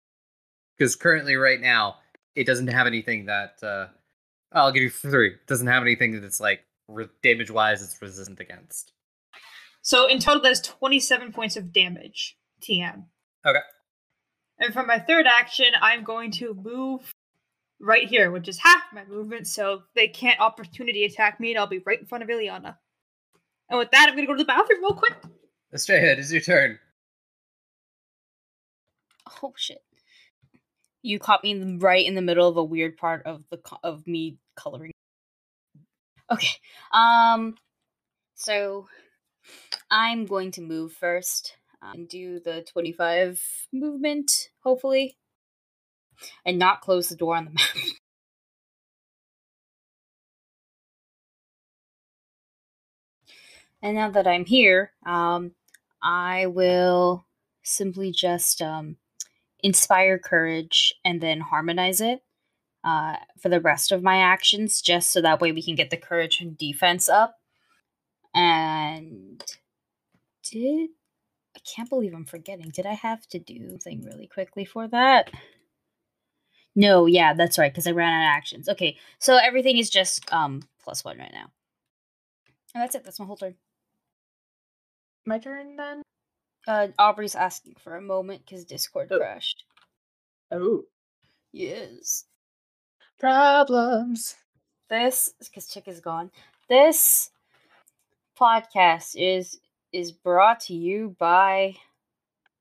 Because currently, right now, it doesn't have anything that. Uh, I'll give you three. It doesn't have anything that's like re- damage wise it's resistant against. So in total, there's 27 points of damage. TM. Okay. And for my third action, I'm going to move right here, which is half my movement, so they can't opportunity attack me, and I'll be right in front of Ileana. And with that, I'm gonna go to the bathroom real quick. Estrella, it is your turn. Oh shit! You caught me in the, right in the middle of a weird part of the co- of me coloring. Okay. Um. So, I'm going to move first uh, and do the twenty-five movement, hopefully, and not close the door on the map. and now that I'm here, um, I will simply just um, inspire courage and then harmonize it uh, for the rest of my actions, just so that way we can get the courage and defense up. And did I can't believe I'm forgetting. Did I have to do something really quickly for that? No, yeah, that's right, because I ran out of actions. Okay, so everything is just um plus one right now. And that's it. That's my whole turn. My turn then. Uh, Aubrey's asking for a moment because Discord Oh. crashed. Oh, Yes. problems. This because Chick is gone. This podcast is is brought to you by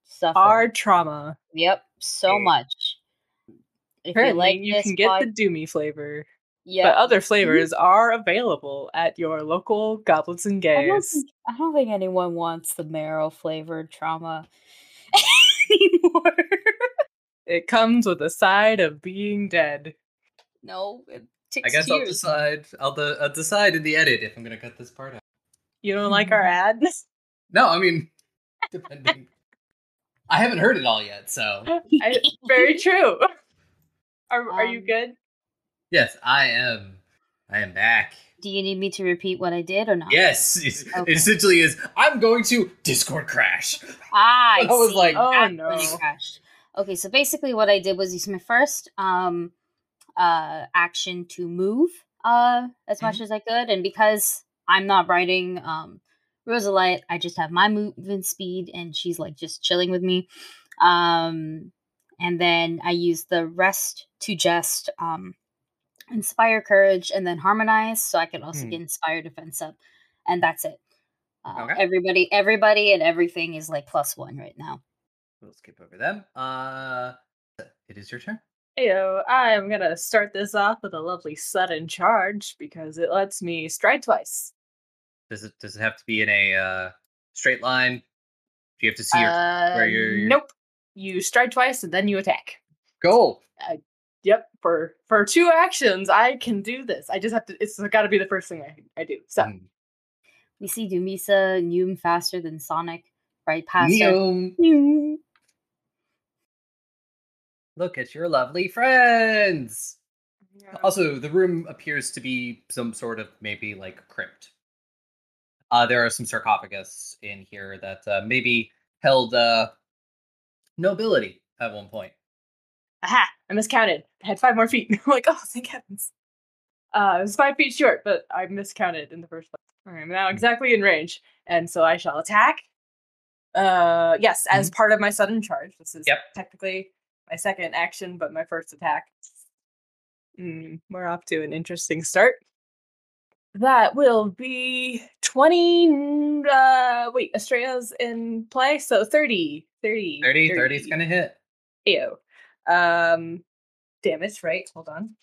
Suffer. Hard trauma. Yep, so Okay. much. If Apparently, you, this can get pod- the Doomy flavor, yeah, but other mm-hmm. flavors are available at your local Goblins and I don't, Gays. think, I don't think anyone wants the marrow flavored trauma anymore. It comes with a side of being dead. no, it I takes guess I'll decide. I'll, de- I'll decide in the edit if I'm gonna cut this part out. You don't like our ads? No, I mean, depending. I haven't heard it all yet, so I, very true. Are are you Um, good? yes, I am. I am back. Do you need me to repeat what I did or not? Yes, it's- Okay. it essentially is. I'm going to Discord crash. I, I was see. like, Oh, no. when it crashed. Okay, so basically what I did was use my first um uh action to move uh as much as I could, and because I'm not writing um Rosalite, I just have my movement speed and she's like just chilling with me. Um and then I use the rest to just um inspire courage and then harmonize so I can also Hmm. get inspire defense up. And that's it. Uh, Okay. Everybody, everybody, and everything is like plus one right now. We'll skip over them. Uh, it is your turn. Heyo, I'm gonna start this off with a lovely sudden charge because it lets me strike twice. Does it does it have to be in a uh, straight line? Do you have to see your Uh, you're- Nope. You strike twice and then you attack. goal? Yep. For for two actions, I can do this. I just have to. It's got to be the first thing I I do. So Mm. We see Dumisa Noom faster than Sonic right past her. Noom. look at your lovely friends. Yeah. Also, the room appears to be some sort of maybe like crypt. Uh, there are some sarcophagus in here that uh, maybe held uh, nobility at one point. aha! I miscounted. I had five more feet. I'm like, oh, thank heavens. Uh, it was five feet short, but I miscounted in the first place. I'm now exactly in range, and so I shall attack. Uh, yes, as part of my sudden charge. This is Yep. technically my second action, but my first attack. Mm, we're off to an interesting start. That will be 20. Uh, wait, Estrella's in play, so 30. 30. 30, 30 is gonna hit. Ew. Um, damage, right? Hold on.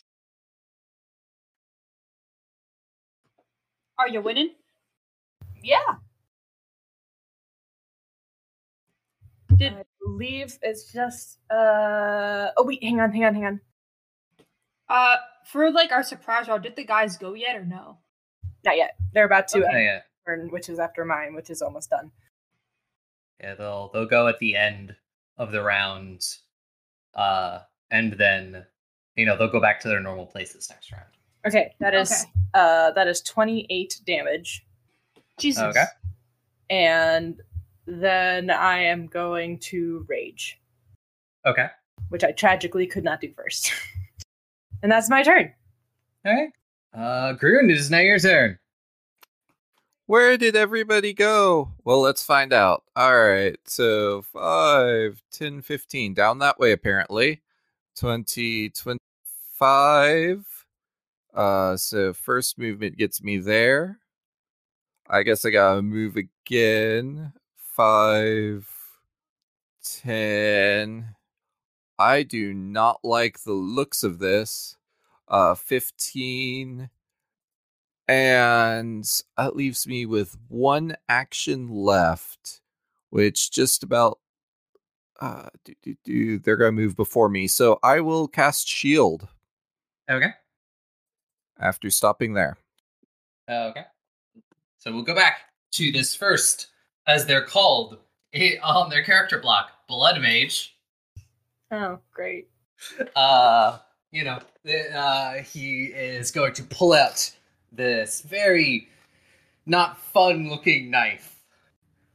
Are you winning? Yeah. Did I believe it's just. Uh. Oh wait, hang on, hang on, hang on. uh for like our surprise round, did the guys go yet or no? Not yet. They're about to Okay, yeah, turn, which is after mine, which is almost done. yeah. They'll they'll go at the end of the round, uh, and then you know they'll go back to their normal places next round. Okay, that is Okay. uh that is twenty eight damage, Jesus. Okay. and then I am going to rage, Okay. which I tragically could not do first. and that's my turn. All right. Uh, Groon, it is now your turn. Where did everybody go? Well, let's find out. All right. So 5, 10, 15. Down that way, apparently. 20, 25. Uh, so first movement gets me there. I guess I gotta move again. 5, 10. I do not like the looks of this. Uh, 15. And that leaves me with one action left, which just about uh do, do, do, they're gonna move before me. So I will cast shield Okay. after stopping there. Okay. So we'll go back. to this first, as they're called, eh, on their character block, Blood Mage. Oh, great. Uh, you know, uh, he is going to pull out this very not fun looking knife.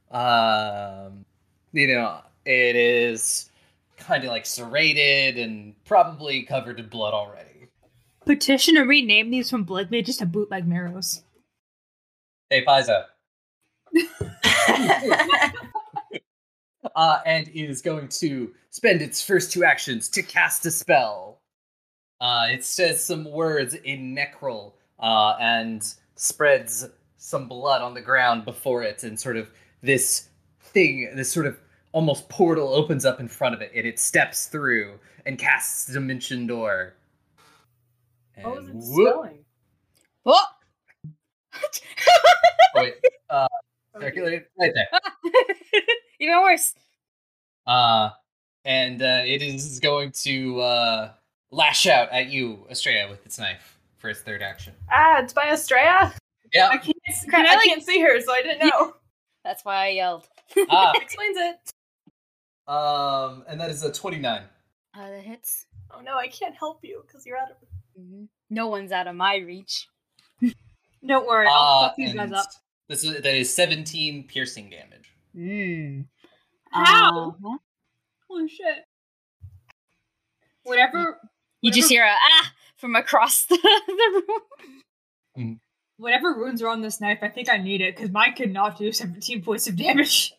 Um, you know, it is kind of like serrated and probably covered in blood already. Petition to rename these from Blood Mages to Bootleg Marrows. Hey, Paizo. uh, and is going to spend its first two actions to cast a spell. Uh, it says some words in Necril uh, and spreads some blood on the ground before it, and sort of this thing, this sort of almost portal opens up in front of it, and it steps through and casts Dimension Door. What was it whoop- spelling? Oh! Wait, uh, circulate right there. Even worse. Uh, and uh, it is going to uh, lash out at you, Estrella, with its knife for its third action. Ah, it's by Estrella. Yeah. I can't. Crap, Can I, I like? can't see her, so I didn't know. That's why I yelled. ah, Explains it. um, and that is a twenty-nine. Uh, that hits. Oh no, I can't help you because you're out of. hmm No one's out of my reach. Don't worry, I'll Uh, fuck these guys up. This is that is seventeen piercing damage. Mm. How? Uh-huh. Holy shit! Whatever. You just hear a ah from across the, the room. Whatever runes are on this knife, I think I need it because mine could not do 17 points of damage.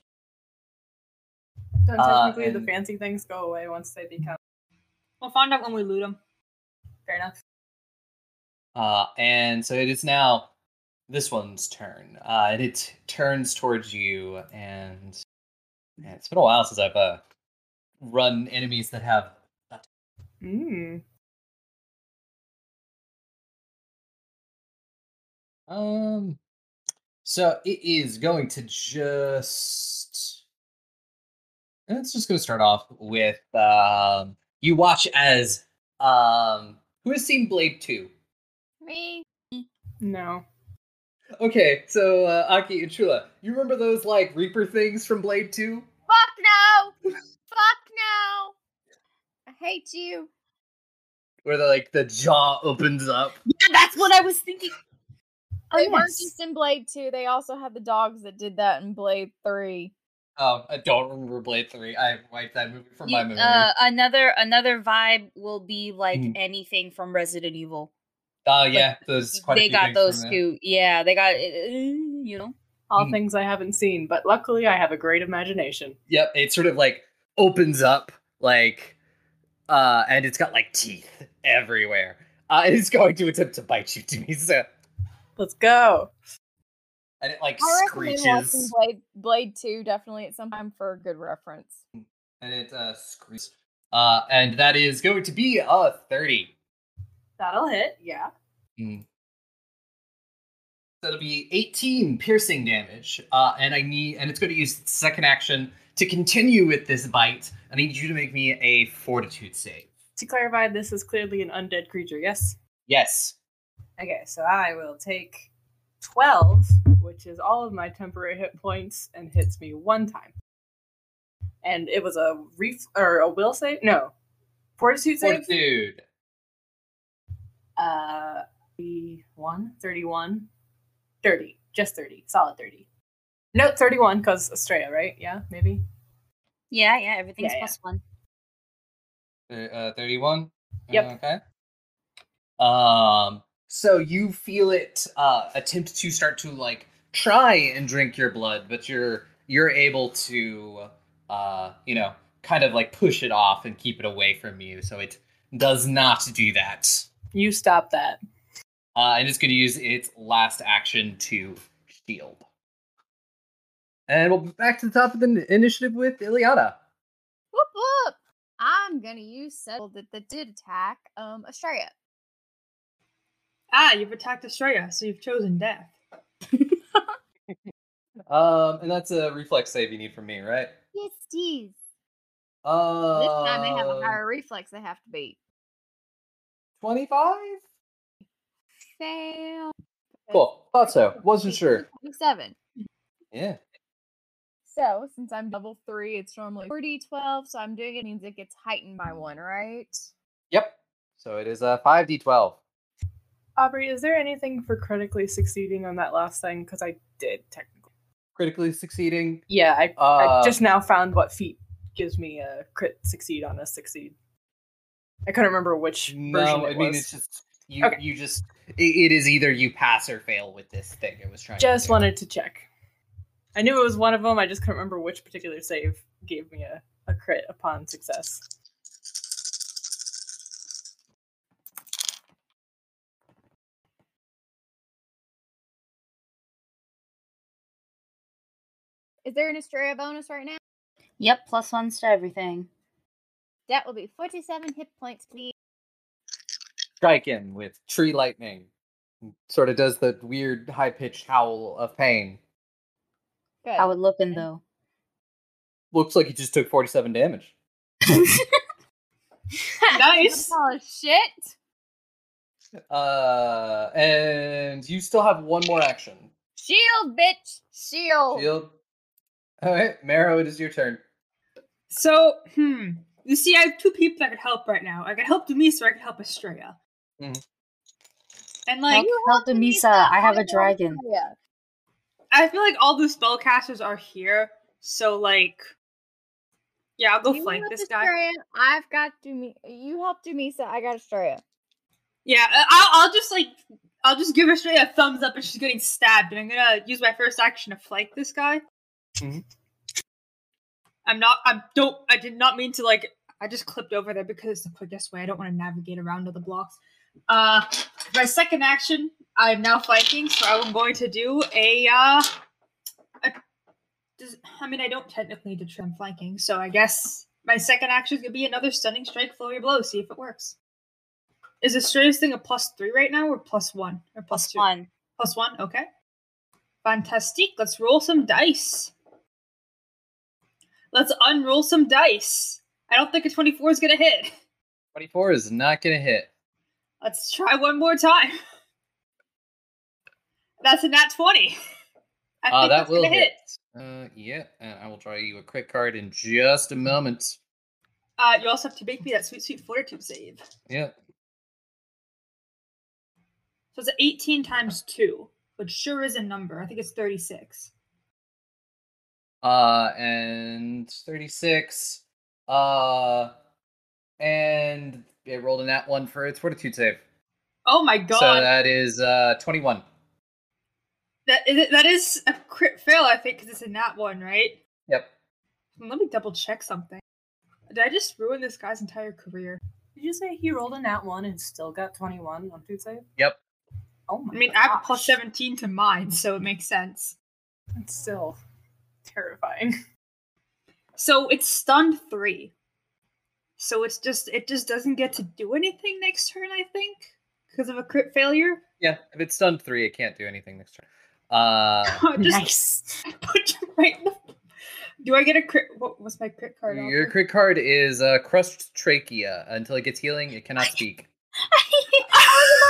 Don't Uh, technically the fancy things go away once they become We'll find out when we loot them. fair enough. Uh, and so it is now this one's turn. Uh, and it turns towards you, and man, it's been a while since I've uh, run enemies that have. Mm. Um, so it is going to just. It's just going to start off with um. You watch as um. Who has seen Blade Two? Me? No. Okay, so uh, Aki and Chula, you remember those like Reaper things from Blade Two? Fuck no! Fuck no! I hate you. where the like the jaw opens up. Yeah, that's what I was thinking. Oh, They weren't just in Blade 2, they also had the dogs that did that in Blade 3. Oh, I don't remember Blade Three. I wiped that movie from You- my memory. uh, another another vibe will be like Mhm. anything from Resident Evil. oh yeah, there's quite a they few got those from two. Yeah, they got uh, you know. All Mm. things I haven't seen, but luckily I have a great imagination. Yep, it sort of like opens up like, uh, and it's got like teeth everywhere. Uh, it's going to attempt to bite you, Denise. Let's go. And it like I recommend watching screeches. Blade, Blade 2 definitely at some time for a good reference. And it uh screeches. Uh, and that is going to be a thirty. That'll hit. Yeah. Mm. That'll be 18 piercing damage. Uh, and I need and it's going to use its second action to continue with this bite. I need you to make me a fortitude save. To clarify, this is clearly an undead creature. Yes. Yes. Okay, so I will take twelve, which is all of my temporary hit points, and hits me one time. And it was a ref or a will save? No, fortitude save. Fortitude. Uh, 31, 31, 30. Just 30. Solid 30. No, 31 because Estrella, right? Yeah, maybe. Yeah, yeah, everything's Yeah, yeah. plus one. Uh, 31. Yep. Okay. Um. So you feel it uh, attempt to start to like try and drink your blood, but you're you're able to uh you know kind of like push it off and keep it away from you, so it does not do that. You stop that. Uh, and it's going to use its last action to shield. And we'll be back to the top of the initiative with Ileana. Whoop whoop! I'm gonna use settle that, that did attack um Estrella. Ah, you've attacked Estrella, so you've chosen death. Um, and that's a reflex save you need from me, right? Yes, geez. Uh, This time they have a higher reflex they have to beat. 25? Fail. Cool. Thought so. Wasn't sure. 27. Yeah. So, since I'm level three, it's normally 4d12, so I'm doing it means it gets heightened by one, right? Yep. So it is a 5d12. Aubrey, is there anything for critically succeeding on that last thing? Because I did technically. Critically succeeding. Yeah, I, Uh, I just now found what feat gives me a crit succeed on a succeed. I couldn't remember which version No, I mean was. it's just you. Okay. You just it, it is either you pass or fail with this thing. It was trying. Just do. wanted to check. I knew it was one of them. I just couldn't remember which particular save gave me a, a crit upon success. Is there an Estrella bonus right now? Yep, plus ones to everything. That will be 47 hit points, please. strike him with tree lightning. Sort of does the weird high pitched howl of pain. Good. How it looking though? Looks like he just took 47 damage. Nice. Oh, shit. Uh, and you still have one more action. Shield, bitch. Shield. Shield. All right, Marrow, it is your turn. So, hmm. You see, I have two people that could help right now. I could help Dumisa or I could help Estrella. Mhm. And like, Help, help Dumisa, I have a dragon. Yeah. I feel like all the spellcasters are here. So like, yeah, I'll go You flank help this guy. I've got Dumi. You help Dumisa. I got Estrella. Yeah, I- I'll, I'll just like, I'll just give Estrella a thumbs up if she's getting stabbed, and I'm gonna use my first action to flank this guy. Mhm. I'm not. I don't. I did not mean to like. I just clipped over there because it's the quickest way. I don't want to navigate around all the blocks. Uh, my second action, I'm now flanking, so I'm going to do a. Uh, a does, I mean, I don't technically need to trim flanking, so I guess my second action is gonna be another stunning strike, flurry of blows. See if it works. Is the straightest thing a plus three right now, or plus one, or plus, Plus two? one. Plus one. Okay. Fantastic. Let's roll some dice. Let's unroll some dice. I don't think a 24 is gonna hit. 24 is not going to hit. Let's try one more time. That's a nat 20. I Uh, think that will gonna hit. Uh, yeah, and I will draw you a quick card in just a moment. Uh, you also have to make me that sweet, sweet fortitude save. Yeah. So it's 18 times 2, which sure is a number. I think it's 36. Uh, and 36. Uh, and it rolled in that one for its fortitude save. Oh my god. So that is uh 21. that, is, that is a crit fail, I think, because it's a nat 1, right? Yep. Let me double check something. Did I just ruin this guy's entire career? Did you say he rolled a nat one and still got twenty one on fort save? Yep. Oh my I mean, I have a 17 to mine, so it makes sense. That's still terrifying. So it's stunned 3. So it's just, it just doesn't get to do anything next turn, I think, because of a crit failure. Yeah, if it's stunned three, it can't do anything next turn. Uh, just Nice. put you right in the. Do I get a crit? What was my crit card? your offer? crit card is uh, crushed trachea. Until it gets healing, it cannot speak.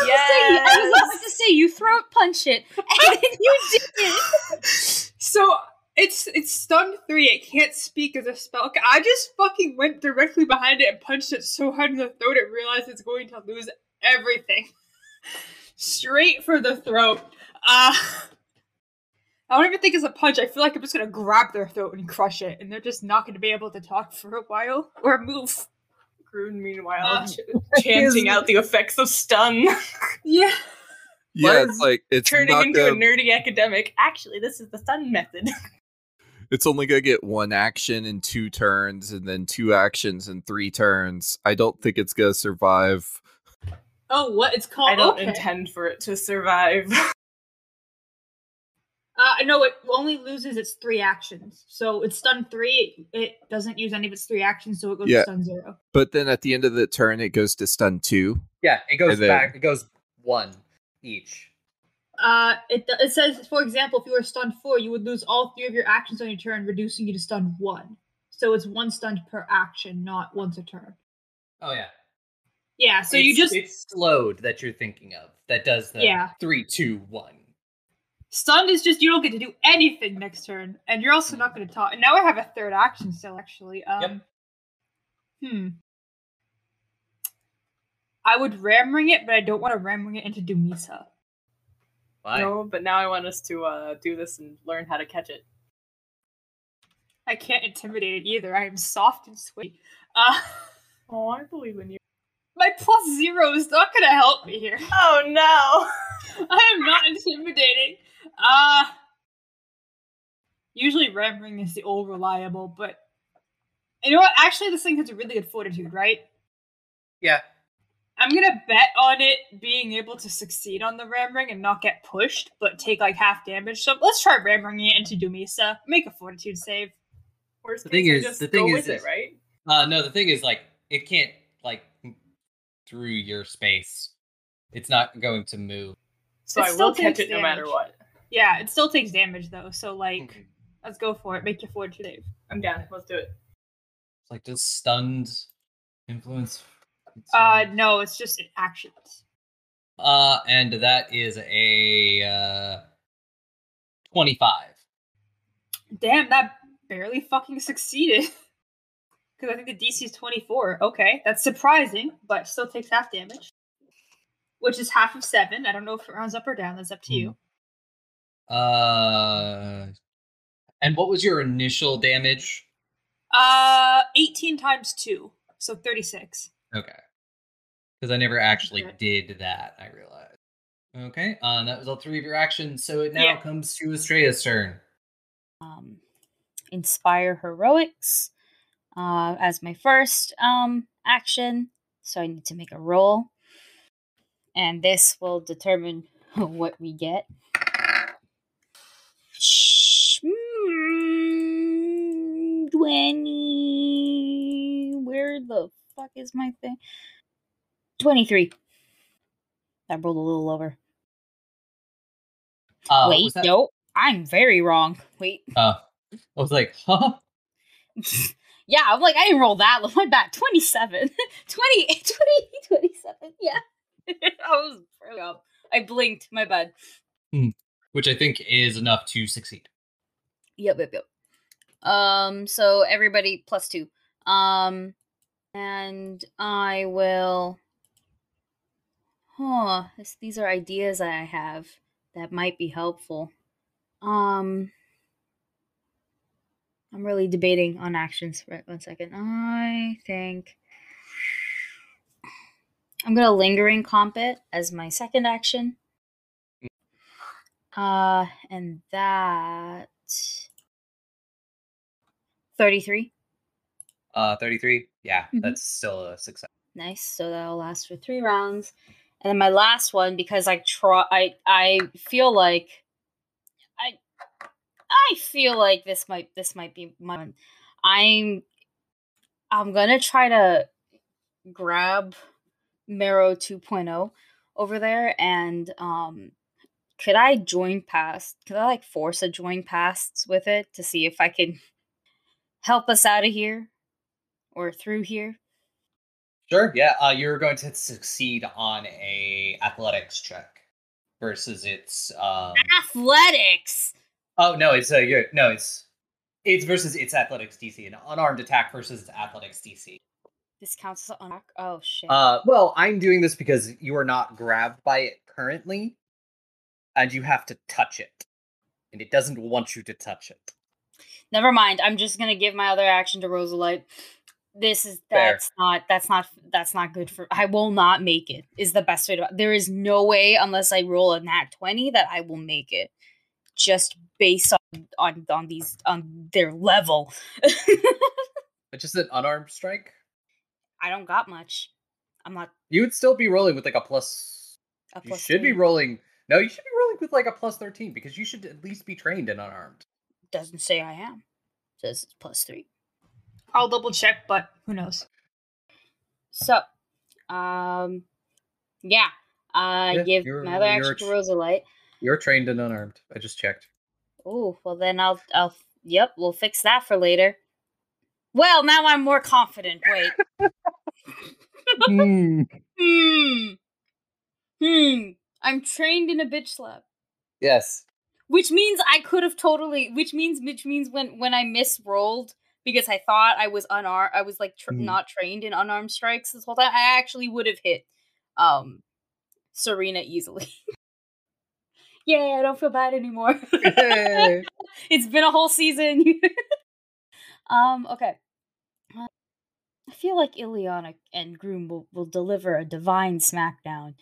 I was about to say you throat punch it, and you did it. So it's it's stunned three. It can't speak as a spell. I just fucking went directly behind it and punched it so hard in the throat it realized it's going to lose everything. Straight for the throat. Uh I don't even think it's a punch. I feel like I'm just gonna grab their throat and crush it, and they're just not gonna be able to talk for a while or move. Groon, meanwhile, Uh, ch- chanting out the effects of stun, Yeah. Yeah, it's like it's turning not into a gonna, nerdy academic. Actually, this is the stun method. It's only gonna get one action in two turns, and then two actions in three turns. I don't think it's gonna survive. Oh, what? It's called. I don't okay. intend for it to survive. Uh, no, it only loses its three actions. So it's stun three. It, it doesn't use any of its three actions, so it goes Yeah. to stun zero. But then at the end of the turn, it goes to stun two. Yeah, it goes then- back. It goes one each. Uh, it it says, for example, if you were stunned four, you would lose all three of your actions on your turn, reducing you to stun one. So it's one stunned per action, not once a turn. Oh yeah. Yeah. So you just it's slowed that you're thinking of that does the Yeah. three two one. Stunned is just you don't get to do anything next turn, and you're also not going to talk. And now I have a third action still, actually. Um, Hmm. I would ram ring it, but I don't want to ram ring it into Dumisa. Why? No, but now I want us to uh, do this and learn how to catch it. I can't intimidate it either. I am soft and sweet. Uh, Oh, I believe in you. my plus zero is not going to help me here. Oh no! I am not intimidating. Uh usually ram ring is the old reliable, but you know what? Actually, this thing has a really good fortitude, right? Yeah. I'm gonna bet on it being able to succeed on the ram ring and not get pushed, but take like half damage. So let's try ram ringing it into Dumisa. Make a fortitude save. Worst The case, thing I is- the thing is it, right? Uh, no, the thing is, like, it can't, like, through your space. It's not going to move. So It I still will catch takes it no matter what. Yeah, it still takes damage though. So like, let's go for it. Make your fortitude save. I'm down. Let's do it. It's like, does stunned influence? Uh, no, it's just actions. Uh, and that is a uh, 25. Damn, that barely fucking succeeded. Because I think the DC is 24. Okay, that's surprising, but still takes half damage. Which is half of 7. I don't know if it rounds up or down. That's up to you. Uh, and what was your initial damage? Uh, 18 times 2. So 36. Okay. Because I never actually Okay. did that, I realized. Okay, uh, and that was all three of your actions, so it now Yeah. comes to Estrella's turn. um, inspire heroics uh, as my first um, action. So I need to make a roll, and this will determine what we get. Twenty. Where the fuck is my thing? Twenty-three. I rolled a little over. Uh, Wait, that? no, I'm very wrong. Wait. Uh, I was like, huh? yeah, I'm like, I didn't roll that low. My bad. 27. 20, 20, 27. Yeah. I was broke up. I blinked. My bad. Which I think is enough to succeed. Yep, yep, yep. Um, so everybody plus two. Um, and I will. Huh. These are ideas that I have that might be helpful. Um, I'm really debating on actions. Right, one second. I think I'm gonna lingering comp it as my second action. Uh, and that 33. Uh, 33? Yeah, Mhm. that's still a success. Nice. So that'll last for three rounds. And then my last one, because I try, I I feel like I I feel like this might this might be my one. I'm I'm gonna try to grab Marrow 2.0 over there and um could I join past could I like force a join past with it to see if I can help us out of here or through here? Sure, yeah, uh, you're going to succeed on a athletics check versus its, um... Athletics. Oh, no, it's, uh, you're, no, it's, it's versus its athletics DC, an unarmed attack versus its athletics DC. This counts as an attack. Oh shit. Uh, well, I'm doing this because you are not grabbed by it currently, and you have to touch it, and it doesn't want you to touch it. Never mind. I'm just gonna give my other action to Rosalite. This is Fair. that's not that's not that's not good for. I will not make it. Is the best way to. There is no way unless I roll a nat twenty that I will make it. Just based on on on these on their level. But just an unarmed strike, I don't got much. I'm not you would still be rolling with like a plus. a You plus should be rolling. No, you should be rolling with like a plus thirteen because you should at least be trained in unarmed. Doesn't say I am. Says it's plus three. I'll double check, but who knows? So, um, yeah. I Yeah, give you're- my other you're action to Rosalite. You're trained and unarmed. I just checked. Oh, well then I'll I'll yep, we'll fix that for later. Well, now I'm more confident. Wait. Hmm. Hmm. Hmm. I'm trained in a bitch slap. Yes. which means I could have totally. Which means which means when when I misrolled because I thought I was unarmed, I was like tr- Mm. not trained in unarmed strikes this whole time. I actually would have hit um Serena easily. Yay! I don't feel bad anymore. Yay. it's been a whole season. um. Okay. Uh, I feel like Ileana and Groon will, will deliver a divine smackdown.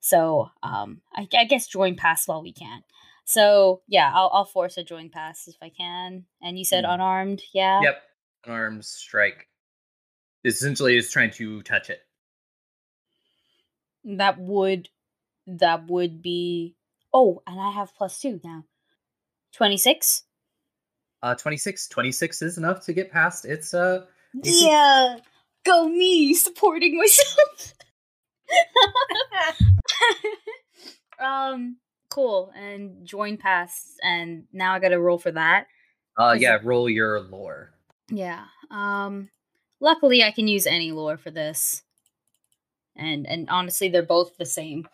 So, um, I, I guess join pass while we can. So, yeah, I'll, I'll force a join pass if I can. And you said Hmm. unarmed, yeah? Yep. Unarmed strike. Essentially, is trying to touch it. That would, that would be. Oh, and I have plus two now. 26? Uh, 26. 26 is enough to get past its uh. AC. Yeah, go me supporting myself. um, cool. And join pass, and now I got to roll for that. Uh, yeah. Roll your lore. Yeah. Um, luckily I can use any lore for this, and and honestly they're both the same.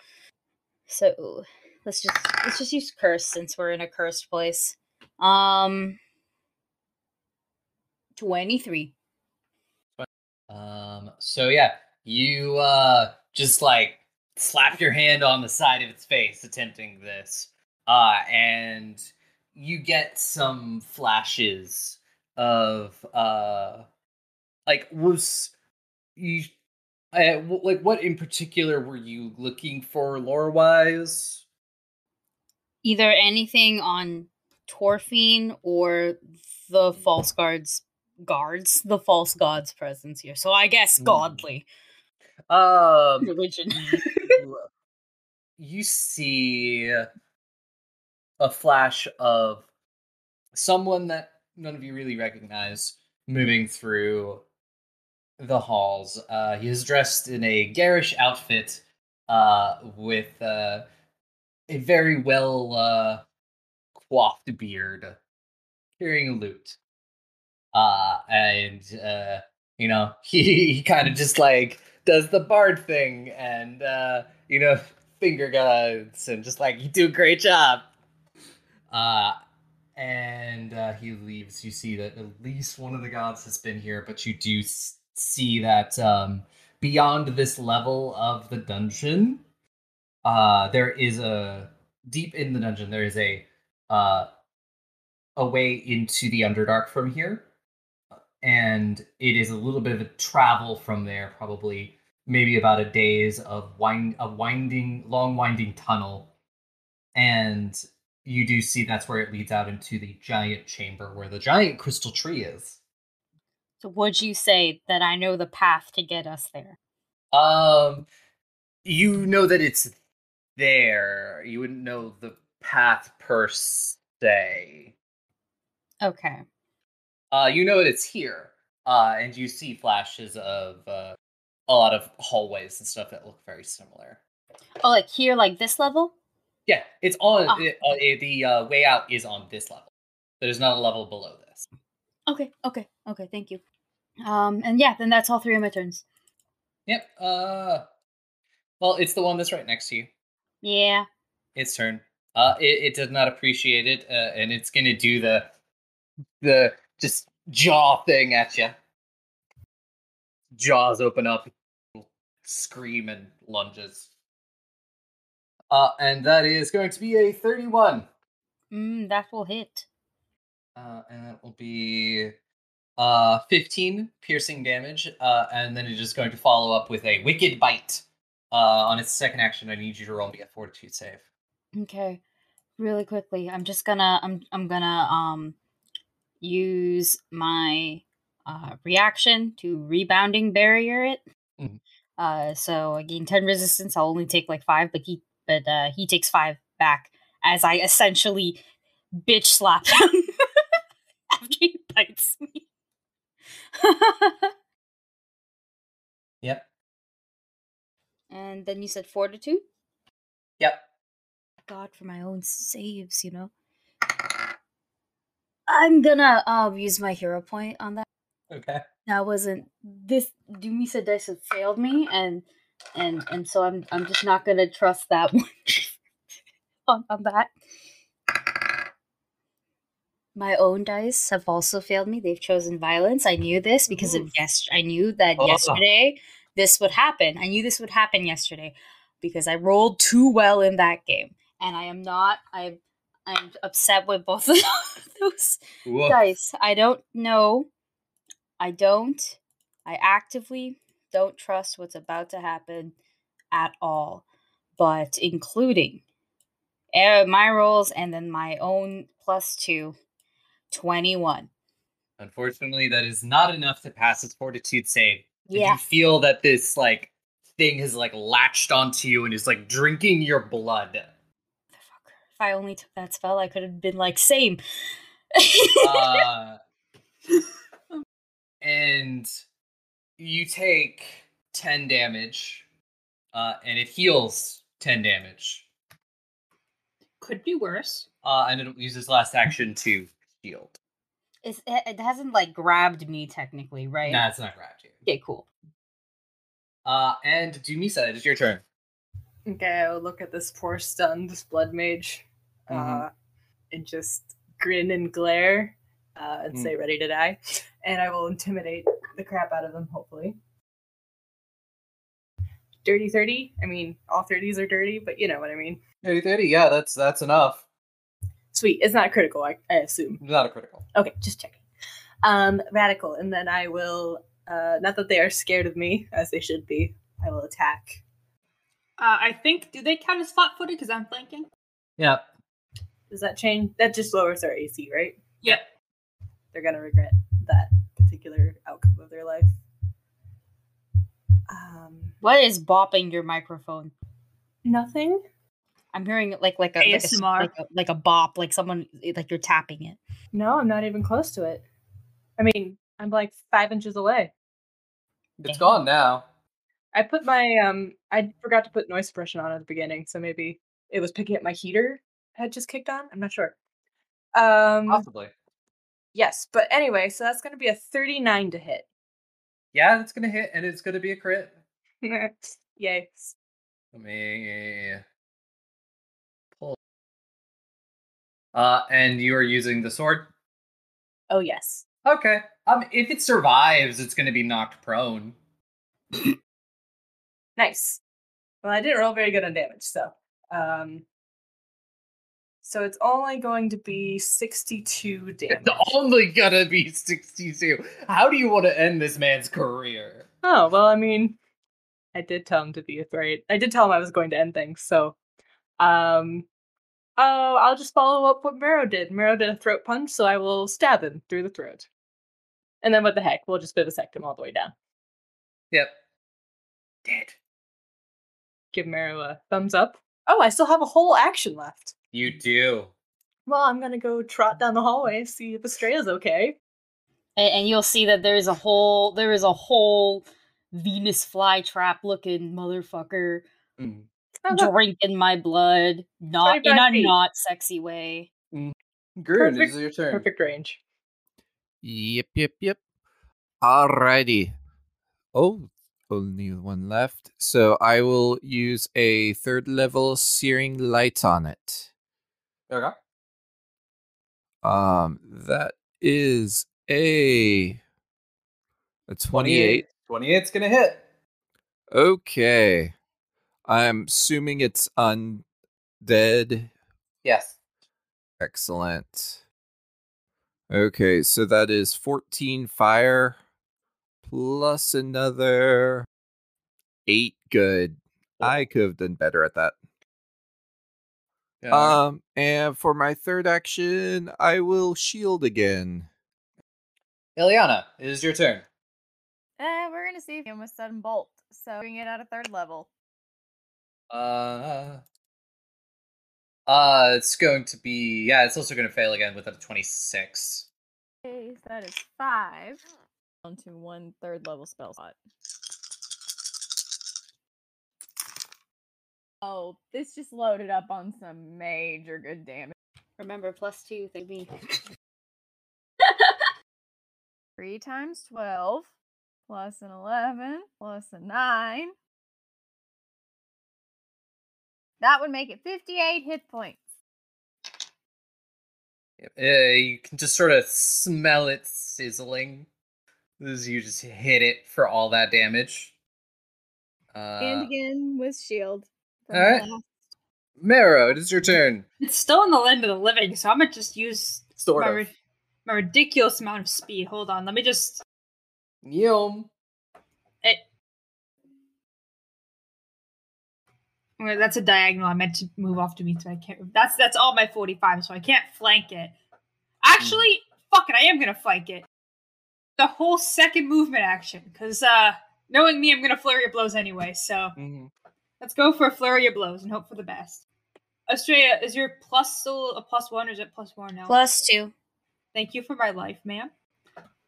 So let's just let's just use curse since we're in a cursed place. Um, twenty three. Um, so yeah, you uh just like slap your hand on the side of its face attempting this. Uh and you get some flashes of uh like was you uh, like what in particular were you looking for lore wise? either anything on Torfine or the false guards guards the false gods presence here so i guess Hmm. godly Um religion you, you see a flash of someone that none of you really recognize moving through the halls. Uh, he is dressed in a garish outfit uh, with uh, a very well uh, coiffed beard, carrying a lute. Uh, and, uh, you know, he, he kind of just like does the bard thing and, uh, you know, finger guns and just like, you do a great job. Uh, and uh, he leaves. You see that at least one of the gods has been here, but you do s- see that um, beyond this level of the dungeon, uh, there is a deep in the dungeon. There is a uh, a way into the Underdark from here, and it is a little bit of a travel from there. Probably maybe about a days of wind a winding, long winding tunnel, and you do see that's where it leads out into the giant chamber where the giant crystal tree is. so would you say that i know the path to get us there Um, you know that it's there. You wouldn't know the path per se. okay Uh, you know that it's here. Uh, and you see flashes of uh, a lot of hallways and stuff that look very similar. oh like here like this level Yeah, it's on Ah. it, uh, the uh, way out is on this level. There's not a level below this. okay okay okay thank you um and yeah then that's all three of my turns Yep. Uh, well, it's the one that's right next to you. yeah its turn. Uh, it, it does not appreciate it, uh, and it's gonna do the the just jaw thing at you. Jaws open up, scream and lunges. Uh, and that is going to be a thirty-one. mm, that will hit Uh, and that will be uh 15 piercing damage. Uh, and then it is just going to follow up with a wicked bite. Uh, on its second action, I need you to roll me a fortitude save. Okay. Really quickly, I'm just gonna I'm I'm gonna um use my uh reaction to rebounding barrier it. Mhm. Uh so I gain 10 resistance, I'll only take like 5, but he but uh he takes 5 back as I essentially bitch slap him after he bites me. Yep. and then you said fortitude? Yep. God for my own saves, you know. I'm gonna um use my hero point on that. Okay. That wasn't this Dumisa dice have failed me and and and so I'm I'm just not gonna trust that one on, on that. My own dice have also failed me. They've chosen violence. I knew this because of yes. I knew that Oh. yesterday this would happen. I knew this would happen yesterday because I rolled too well in that game, and I am not. I I'm upset with both of those Woof. dice. I don't know. I don't. I actively don't trust what's about to happen at all, but including my rolls and then my own plus two, 21. Unfortunately, that is not enough to pass its fortitude save. Did Yeah. you feel that this like thing has like latched onto you and is like drinking your blood? If I only took that spell, I could have been like, same. uh, and you take 10 damage uh, and it heals 10 damage Could be worse. uh, and it uses last action to heal. It's, it it hasn't like grabbed me technically, right? nah it's not grabbed you Okay, cool. uh, and Dumisa, it is your turn Okay, I'll look at this poor stunned blood mage, uh, Mhm. and just grin and glare, uh, and Mm. say "ready to die," and I will intimidate the crap out of them. Hopefully, dirty thirty. I mean, all thirties are dirty, but you know what I mean. 30 30 yeah that's that's enough Sweet. It's not critical, I, I assume. not a critical Okay, just checking. Um, radical, and then I will. Uh, not that they are scared of me, as they should be. I will attack. Uh, I think do they count as flat footed because I'm flanking? yeah Does that change? That just lowers their AC, right? Yep. They're gonna regret that particular outcome of their life. Um, What is bopping your microphone? nothing. I'm hearing like like a like a, s- ASMR. like a like a bop, like someone like you're tapping it. No, I'm not even close to it. I mean, I'm like five inches away. it's Damn. gone now I put my um, I forgot to put noise suppression on at the beginning, so maybe it was picking up my heater had just kicked on. I'm not sure. Um, possibly yes, but anyway, so that's gonna be a 39 to hit. yeah that's gonna hit and it's gonna be a crit Yay. Let me pull. Uh, and you are using the sword. Oh yes. Okay. Um, if it survives, it's going to be knocked prone. Nice. Well, I didn't roll very good on damage, so um so it's only going to be 62 damage. It's only gonna be sixty-two. How do you want to end this man's career? Oh, well, I mean, I did tell him to be right. I did tell him I was going to end things, so um oh, I'll just follow up what Marrow did. Marrow did a throat punch, so I will stab him through the throat. And then what the heck, we'll just vivisect him all the way down. Yep. Dead. Give Marrow a thumbs up. Oh, I still have a whole action left. You do. Well, I'm gonna go trot down the hallway, see if Estrella's okay. And, and you'll see that there is a whole there is a whole Venus flytrap looking motherfucker Mm. Drinking my blood, not in a feet. not sexy way. Groon, Perfect- this is your turn. perfect range. Yep, yep, yep. Alrighty. Oh, only one left. So I will use a third level searing light on it. Okay. Um, that is a a 28. 28's gonna hit. Okay. I'm assuming it's undead. Yes. Excellent. Okay, so that is 14 fire plus another 8 good. I could have done better at that. Yeah. Um and for my third action, I will shield again. Ileana, it is your turn. Uh, we're gonna see if him with sudden bolt. So bring it at a third level. Uh, uh, it's going to be yeah. It's also going to fail again with a twenty-six. Okay, so that is five. Onto one third level spell slot. Oh, this just loaded up on some major good damage. Remember, plus two, thank me. Three times twelve, plus an eleven, plus a nine. That would make it fifty-eight hit points. Uh, you can just sort of smell it sizzling as you just hit it for all that damage. Uh, and again with shield. All right. Marrow, it is your turn. It's still in the land of the living, so I'm gonna just use Sort my, of. ri- my ridiculous amount of speed. Hold on, let me just. Yum. It, Well, that's a diagonal. I meant to move off to me, so I can't. That's that's all my 45, so I can't flank it. Actually, fuck it, I am gonna flank it. The whole second movement action, because uh, knowing me, I'm gonna flurry of blows anyway. So Mhm. Let's go for a flurry of blows and hope for the best. Estrella, is your plus still a plus one, or is it plus one now? Plus two. Thank you for my life, ma'am.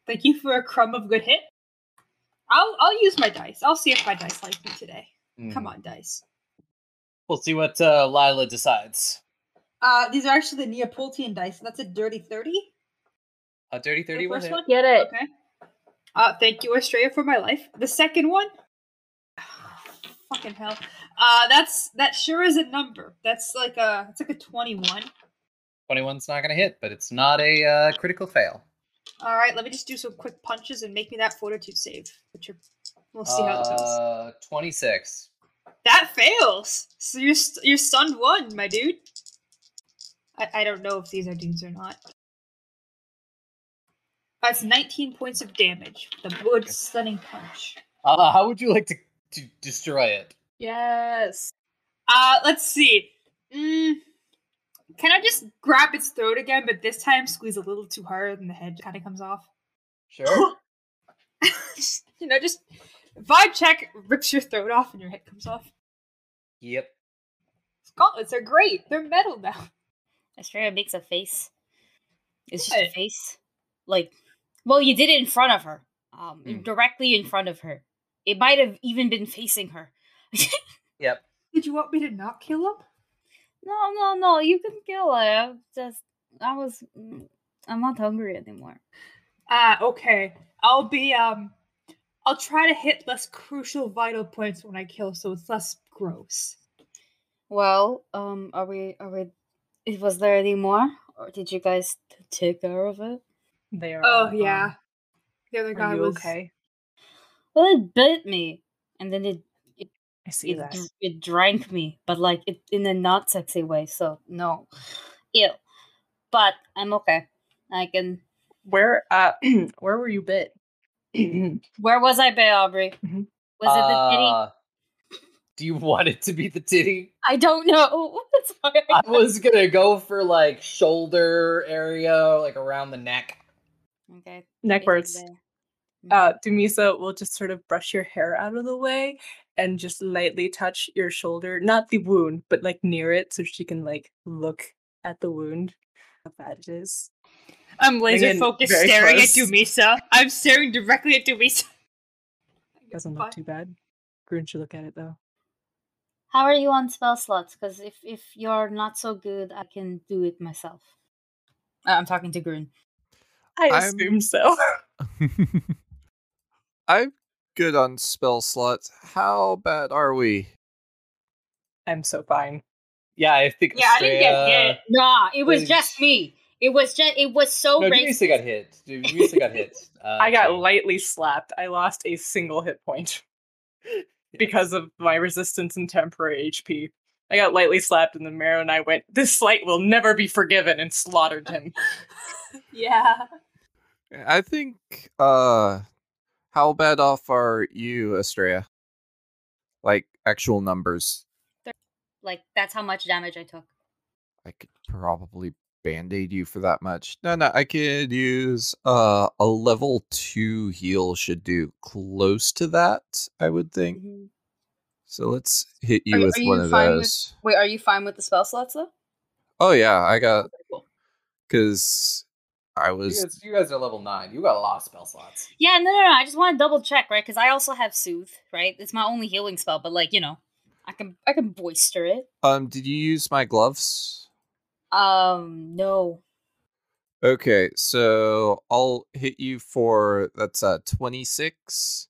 Thank you for a crumb of good hit. I'll I'll use my dice. I'll see if my dice like me today. Come Mhm. on, dice. We'll see what uh, Lila decides. Uh, these are actually the Neapolitan dice. That's a dirty thirty. A dirty The 30 will first hit. one. Get it. Okay. Uh, thank you, Estrella, for my life. The second one. Fucking hell. Uh, that's that sure is a number. That's like a it's like a twenty-one. 21's not going to hit, but it's not a uh, critical fail. All right, let me just do some quick punches and make me that fortitude save. Which are, we'll see how it goes. Uh, 26. That fails. So you're st- you're stunned one, my dude. I I don't know if these are dudes or not. That's 19 points of damage. The wood stunning punch. Uh, how would you like to, to destroy it? Yes. Uh, let's see. Mm, can I just grab its throat again, but this time squeeze a little too hard and the head kind of comes off? Sure. you know, just vibe check rips your throat off and your head comes off. yep. Gauntlets are great. They're metal now. Estrella makes a face. It's just a face. Like, well, you did it in front of her. Um, Hmm. directly in front of her. It might have even been facing her. Yep. Did you want me to not kill him? No, no, no. You can kill him. Just, I was, mm, I'm not hungry anymore. Ah, okay. I'll be um I'll try to hit less crucial vital points when I kill so it's less gross. Well, um, are we, are we? It was there any more, or did you guys t- take care of it? They are. Oh all yeah. gone. The other guy Are you was okay? Well, it bit me, and then it I see it, that. it drank me, but like it in a not sexy way. So no, ew. But I'm okay. I can. Where uh where were you bit? Where was I, bit, Aubrey? Mhm. Was it the titty? Uh, do you want it to be the titty? I don't know. That's why I, I was gonna go for like shoulder area, like around the neck. okay. Neck there. Uh Dumisa will just sort of brush your hair out of the way and just lightly touch your shoulder. Not the wound, but like near it so she can like look at the wound. How bad it is. I'm laser Again, focused staring close. at Dumisa. I'm staring directly at Dumisa. Doesn't look too bad. Groon should look at it though. How are you on spell slots? Because if if you're not so good, I can do it myself. Uh, I'm talking to Groon. I I'm- assume so. I'm good on spell slots. How bad are we? I'm so fine. Yeah, I think. Yeah, I didn't get hit. Nah, it was just me. It was just it was so No, racist. Dumisa got hit. Dumisa got hit. Uh, I got so- lightly slapped. I lost a single hit point because of my resistance and temporary HP. I got lightly slapped, and then Marrow and I went, This slight will never be forgiven, and slaughtered him. Yeah. I think. Uh, how bad off are you, Estrella? Like actual numbers. Like that's how much damage I took. I could probably band-aid you for that much. No, no, I could use uh a level two heal should do close to that, I would think. So let's hit you Are with are one you of fine with- those. Wait, are you fine with the spell slots though? Oh yeah, I got because I You was guys, you guys are level nine. You got a lot of spell slots. Yeah, no, no, no. I just want to double check, right? Because I also have soothe, right? It's my only healing spell, but like you know, I can I can boister it. um did you use my gloves? Um, no. Okay, so I'll hit you for that's uh 26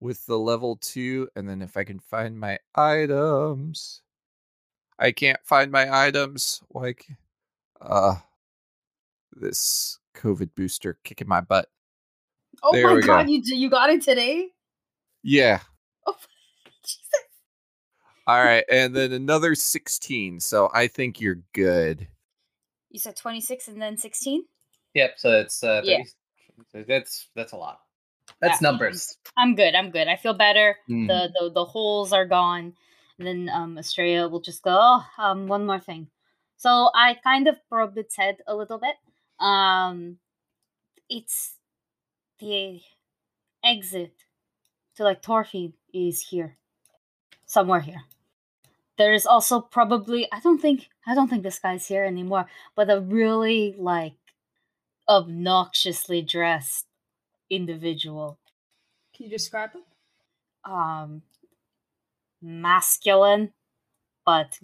with the level 2 and then if I can find my items. I can't find my items like uh this COVID booster kicking my butt. Oh There my we go. god, you you got it today? Yeah. Oh, Jesus. All right, and then another 16. So I think you're good. You said 26 and then 16? Yep. So it's uh, Yeah. that's that's a lot. That's Yeah. numbers. I'm good. I'm good. I feel better. Mm. The, the the holes are gone. And then um Estrella will just go, oh, um, one more thing. So I kind of probed its head a little bit. Um it's the exit to like Torfeed is here. Somewhere here. There's also probably I don't think I don't think this guy's here anymore, but a really like obnoxiously dressed individual Can you describe him? um masculine but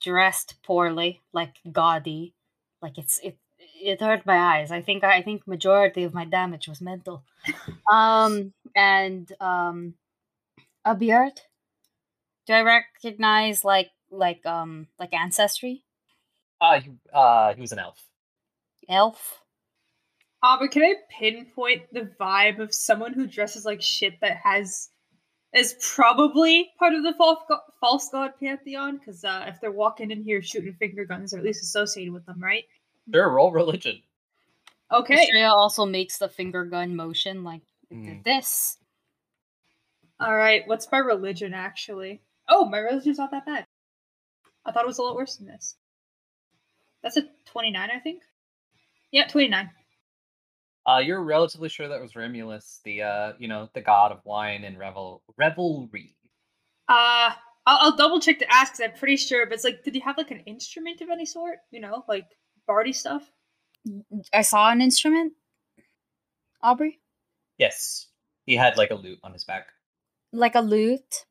dressed poorly like gaudy like it's it it hurt my eyes i think i think majority of my damage was mental um and um a beard do i recognize like like um like ancestry Uh, he, uh, he was an elf. elf Uh, but can I pinpoint the vibe of someone who dresses like shit that has is probably part of the false god, false god pantheon? Because uh, if they're walking in here shooting finger guns, they're at least associated with them, right? Sure, roll religion. Okay. Estrella also makes the finger gun motion like Mm. this All right. What's my religion actually? Oh, my religion's not that bad. I thought it was a lot worse than this. That's a twenty-nine, I think. Yeah, twenty-nine. Uh, you're relatively sure that was Remulus, the uh, you know, the god of wine and revel revelry. Uh, I'll, I'll double check to ask because I'm pretty sure. But it's like, did he have like an instrument of any sort? You know, like bardy stuff. i saw an instrument aubrey Yes, he had like a lute on his back. like a lute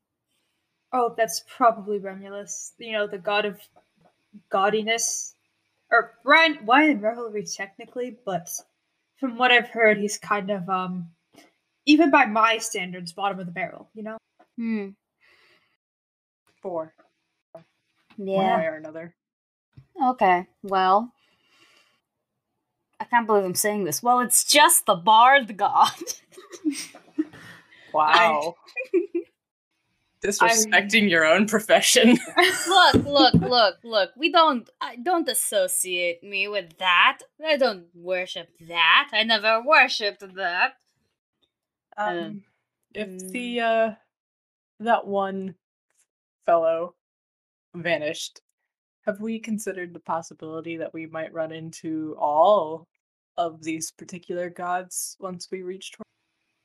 Oh, that's probably Remulus. You know, the god of gaudiness, or wine, wine and revelry technically. But from what I've heard, he's kind of um, even by my standards, bottom of the barrel. You know. hmm Four. Yeah. One yeah way or another. Okay, well, I can't believe I'm saying this. Well, it's just the bard god. Wow. Disrespecting your own profession. look, look, look, look. We don't, I don't associate me with that. I don't worship that. I never worshipped that. Um, if mm. the uh that one fellow vanished, have we considered the possibility that we might run into all of these particular gods once we reach Tor-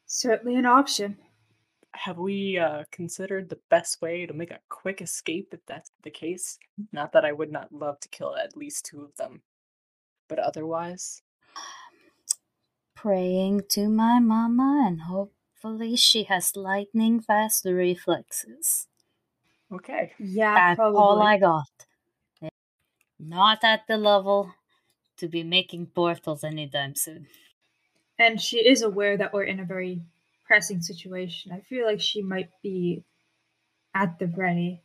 Certainly an option. have we uh considered the best way to make a quick escape if that's the case? Not that I would not love to kill at least two of them. But otherwise, Praying to my mama, and hopefully she has lightning fast reflexes. okay. Yeah, That's probably. all I got. Not at the level to be making portals anytime soon. and she is aware that we're in a very pressing situation. I feel like she might be at the ready.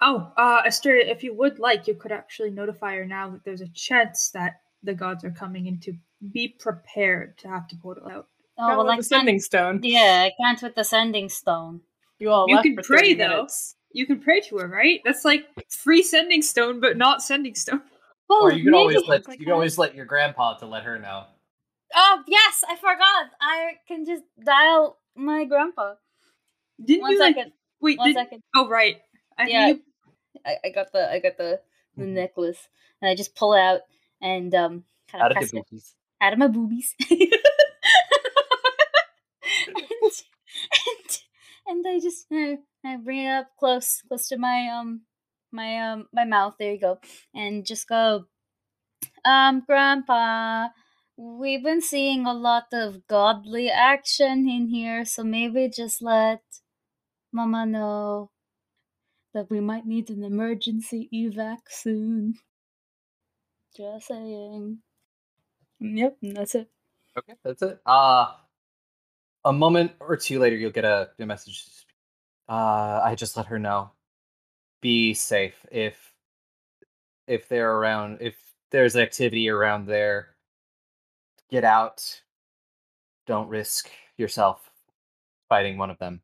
Oh, uh, Estrella, if you would like, you could actually notify her now that there's a chance that the gods are coming in to be prepared to have to portal out. Oh, Got well, one I with the sending stone. yeah, I can't with the sending stone. You all You left can for pray, 30 though. minutes. You can pray to her, right? That's like free sending stone, but not sending stone. Well, or you can always let like you can always let your grandpa to let her know. Oh yes, I forgot. I can just dial my grandpa. Didn't One you second. like? Wait, One did, second. Oh, right. I Yeah. you, I, I got the I got the the Mhm. necklace, and I just pull it out and um kind Out of of press the it boobies. out of my boobies. and, and and I just uh, I bring it up close close to my um my um my mouth. There you go, and just go. Um, Grandpa, we've been seeing a lot of godly action in here, so maybe just let Mama know that we might need an emergency evac soon. Just saying. Yep, that's it. Okay, that's it. Uh a moment or two later, you'll get a, a message. Uh, I just let her know. Be safe. If if they're around, if there's activity around there, get out. Don't risk yourself fighting one of them.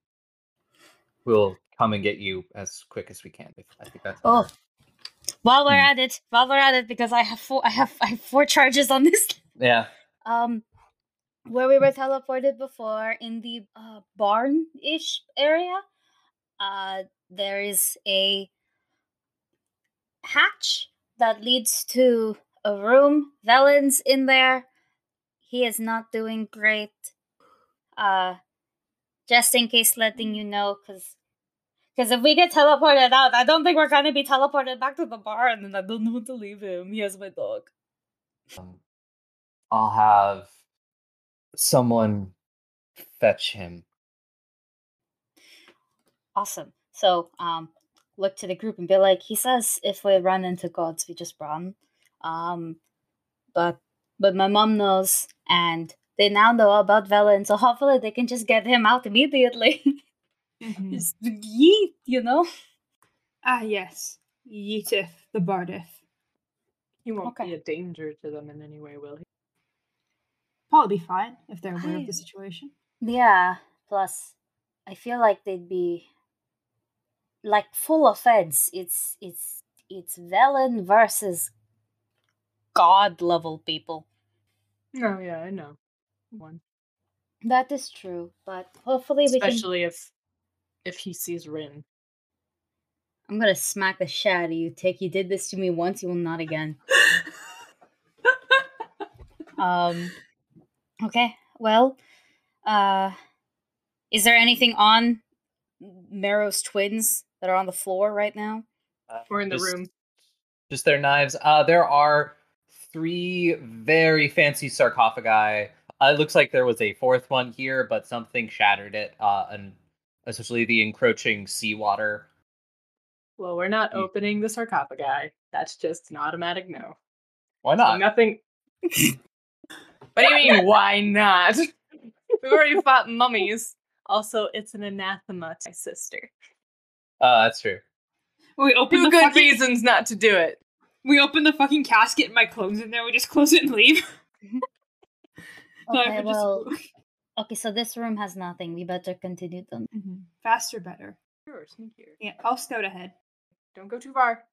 We'll come and get you as quick as we can. I think that's Oh, while we're Hmm. at it, while we're at it, because I have four, I have, I have four charges on this. yeah. Um, where we were teleported before in the uh, barn-ish area, uh, there is a hatch that leads to a room. Velen's in there. He is not doing great. Uh, just in case, letting you know, because because if we get teleported out, I don't think we're gonna be teleported back to the barn, and I don't want to leave him. He has my dog. Um, I'll have someone fetch him. Awesome. So, um, look to the group and be like, he says if we run into gods, we just run. Um, but but my mom knows, and they now know about Velen, so hopefully they can just get him out immediately. Mhm. just yeet, you know. Ah, yes. Yeetith the Bardith. He won't Okay. be a danger to them in any way, will he? Probably be fine if they're aware of the situation. Yeah. Plus, I feel like they'd be like full of feds. It's it's it's Velen versus god level people. Oh yeah, I know. One. That is true, but hopefully we can. Especially if if he sees Rin. I'm gonna smack the shit out of you, Tick. You did this to me once, you will not again. um. Okay. Well, uh, is there anything on Marrow's twins that are on the floor right now? Uh, Or in the just- room. Just their knives. Uh, there are three very fancy sarcophagi. Uh, it looks like there was a fourth one here, but something shattered it. Uh, and especially the encroaching seawater. Well, we're not opening the sarcophagi. That's just an automatic no. Why So not? nothing. what do you mean? Why not? We've already fought mummies. Also, it's an anathema to my sister. Uh, that's true. We open Two the good fucking, reasons not to do it. We open the fucking casket and my clothes in there. We just close it and leave. No, Okay, if just- well, okay. So this room has nothing. We better continue then. Mhm. Faster, better. Sure, sneak here. Yeah, I'll scout ahead. Don't go too far.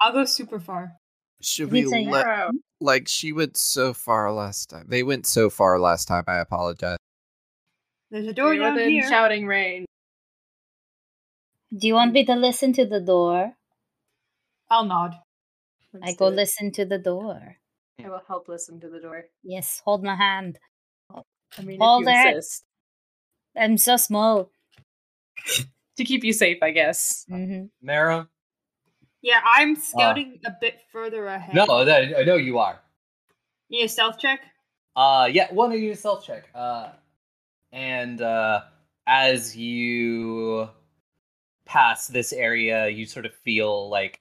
I'll go super far. Should He'd we let Arrow. like she went so far last time? They went so far last time. I apologize. There's a door Stay down within here. shouting range. Do you want me to listen to the door? I'll nod. I Let's go it. listen to the door. I will help listen to the door. Yes, hold my hand. I mean, Hold if you it. insist. I'm so small. To keep you safe, I guess. hmm Marrow? Yeah, I'm scouting a bit further ahead. No, that, I know you are. Need a stealth check? Uh, yeah, one of you self check. Uh, and uh, as you pass this area, you sort of feel like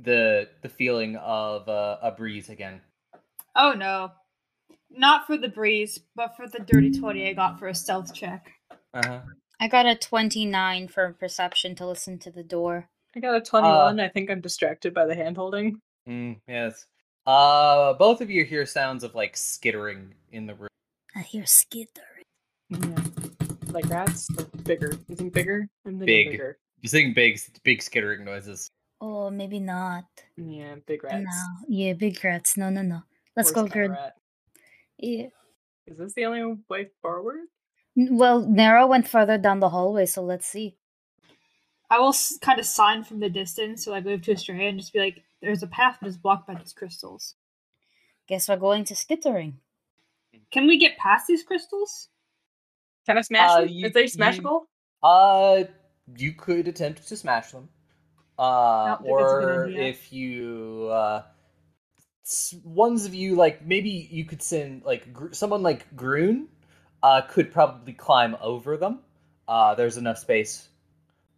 the the feeling of uh, a breeze again. Oh no. Not for the breeze, but for the dirty 20 I got for a stealth check. Uh-huh. I got a 29 for perception to listen to the door. I got a 21. I think I'm distracted by the hand holding. Mm, yes. Uh, both of you hear sounds of like skittering in the room. I hear skittering. Yeah. Like rats? Or bigger. You think bigger? I'm Big. bigger. You think big, big skittering noises. Oh, maybe not. Yeah, big rats. No. Yeah, big rats. No, no, no. Let's Worst go, kind of Grid. rat. Yeah. Is this the only way forward? Well, Nero went further down the hallway, so let's see. I will kind of sign from the distance, so I move to Estrella and just be like, there's a path that is blocked by these crystals. Guess we're going to skittering. Can we get past these crystals? Can I smash Uh, them? you- Is they you- smashable? Uh, you could attempt to smash them. Uh, don't think it's a good or if you, uh, ones of you like maybe you could send like gr- someone like Groon, uh, could probably climb over them. Uh, there's enough space,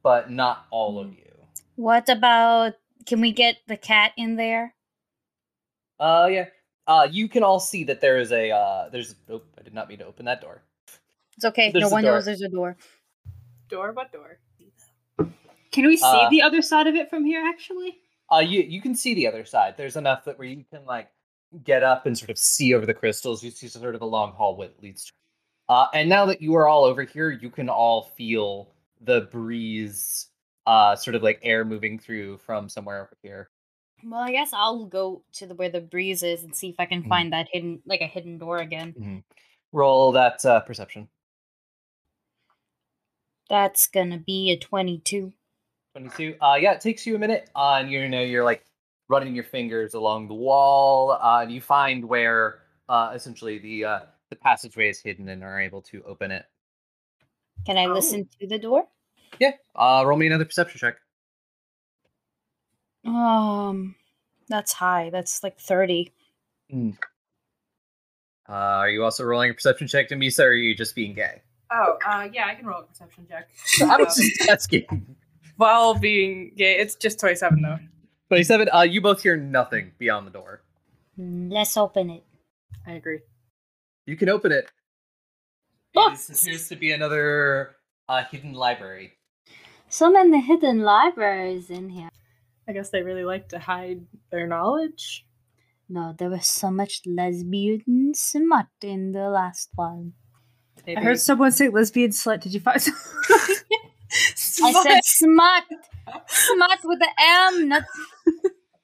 but not all of you. What about. Can we get the cat in there? Uh, yeah. Uh, you can all see that there is a uh, there's. Oh, I did not mean to open that door. It's okay. There's no one door. knows there's a door. Door? What door? Can we see Uh, the other side of it from here, actually? Uh, you you can see the other side. There's enough that where you can like get up and sort of see over the crystals. You see sort of a long hallway that leads. To... Uh, and now that you are all over here, you can all feel the breeze, uh, sort of like air moving through from somewhere over here. Well, I guess I'll go to the where the breeze is and see if I can Mhm. find that hidden, like a hidden door again. Roll that uh, perception. That's gonna be a twenty-two. 22. Uh, yeah, it takes you a minute. Uh, and you know, you're like running your fingers along the wall, uh, and you find where uh, essentially the uh, the passageway is hidden and are able to open it. Can I Oh. listen to the door? Yeah. Uh, roll me another perception check. Um, that's high. That's like thirty. Uh, are you also rolling a perception check to Misa, or are you just being gay? Oh, uh, yeah, I can roll a perception check. I was just asking. While being gay, it's just 27 though. 27. Uh, you both hear nothing beyond the door. Mm, Let's open it. I agree. You can open it. It Books. is- appears to be another uh, hidden library. So many hidden libraries in here. I guess they really like to hide their knowledge. No, there was so much lesbian smut in the last one. Maybe. I heard someone say lesbian slut. Did you find? I said smut. smut with the M, not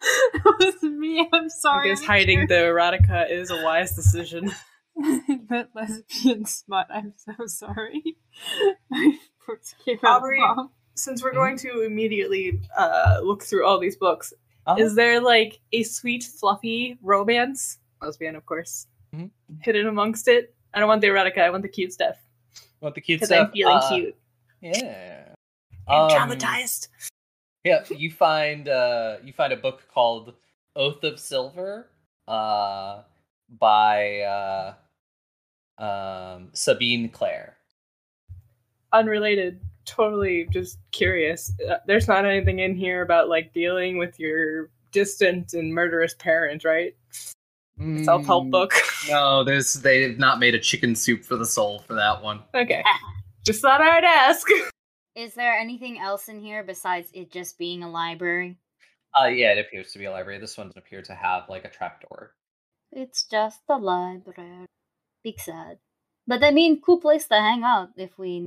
That was me. I'm sorry. I sorry. guess hiding the erotica is a wise decision. that lesbian smut. I'm so sorry. My words came out Aubrey. Since we're going to immediately uh, look through all these books, Uh-huh. is there like a sweet, fluffy romance? Lesbian, of course. Mhm. Hidden amongst it? I don't want the erotica, I want the cute stuff. Want the cute Because stuff? I'm feeling Uh, cute. Yeah. I'm Um, traumatized. Yeah, you find uh you find a book called Oath of Silver uh by uh um Sabine Clare. Unrelated. Totally just curious. Uh, there's not anything in here about like dealing with your distant and murderous parent, right? Self help Mm, book. No, there's they've not made a chicken soup for the soul for that one. okay. Just thought I'd ask. Is there anything else in here besides it just being a library? Uh yeah, it appears to be a library. This one doesn't appear to have like a trapdoor. It's just a library. Big sad. But I mean, cool place to hang out if we.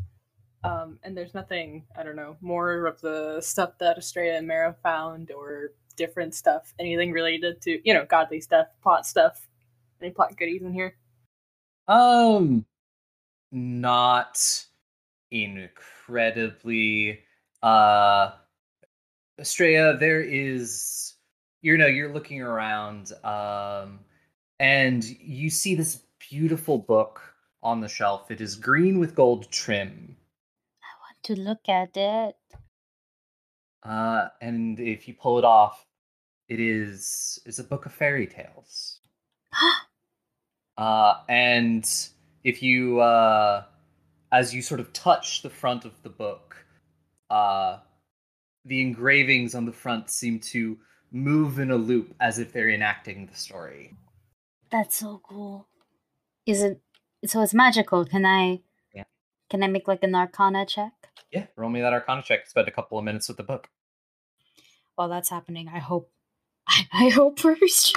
Um, and there's nothing, I don't know, more of the stuff that Estrella and Marrow found or different stuff. Anything related to, you know, godly stuff, plot stuff. Any plot goodies in here? Um, not incredibly. Uh, Estrella, there is. You know, you're looking around, um, and you see this beautiful book on the shelf. It is green with gold trim. I want to look at it. Uh, and if you pull it off, it is it's a book of fairy tales. Uh, and if you, uh, as you sort of touch the front of the book, uh, the engravings on the front seem to move in a loop as if they're enacting the story. That's so cool. Is it? So it's magical. Can I? Yeah. Can I make like an Arcana check? Yeah, roll me that Arcana check. Spend a couple of minutes with the book. While that's happening, I hope. I, I hope first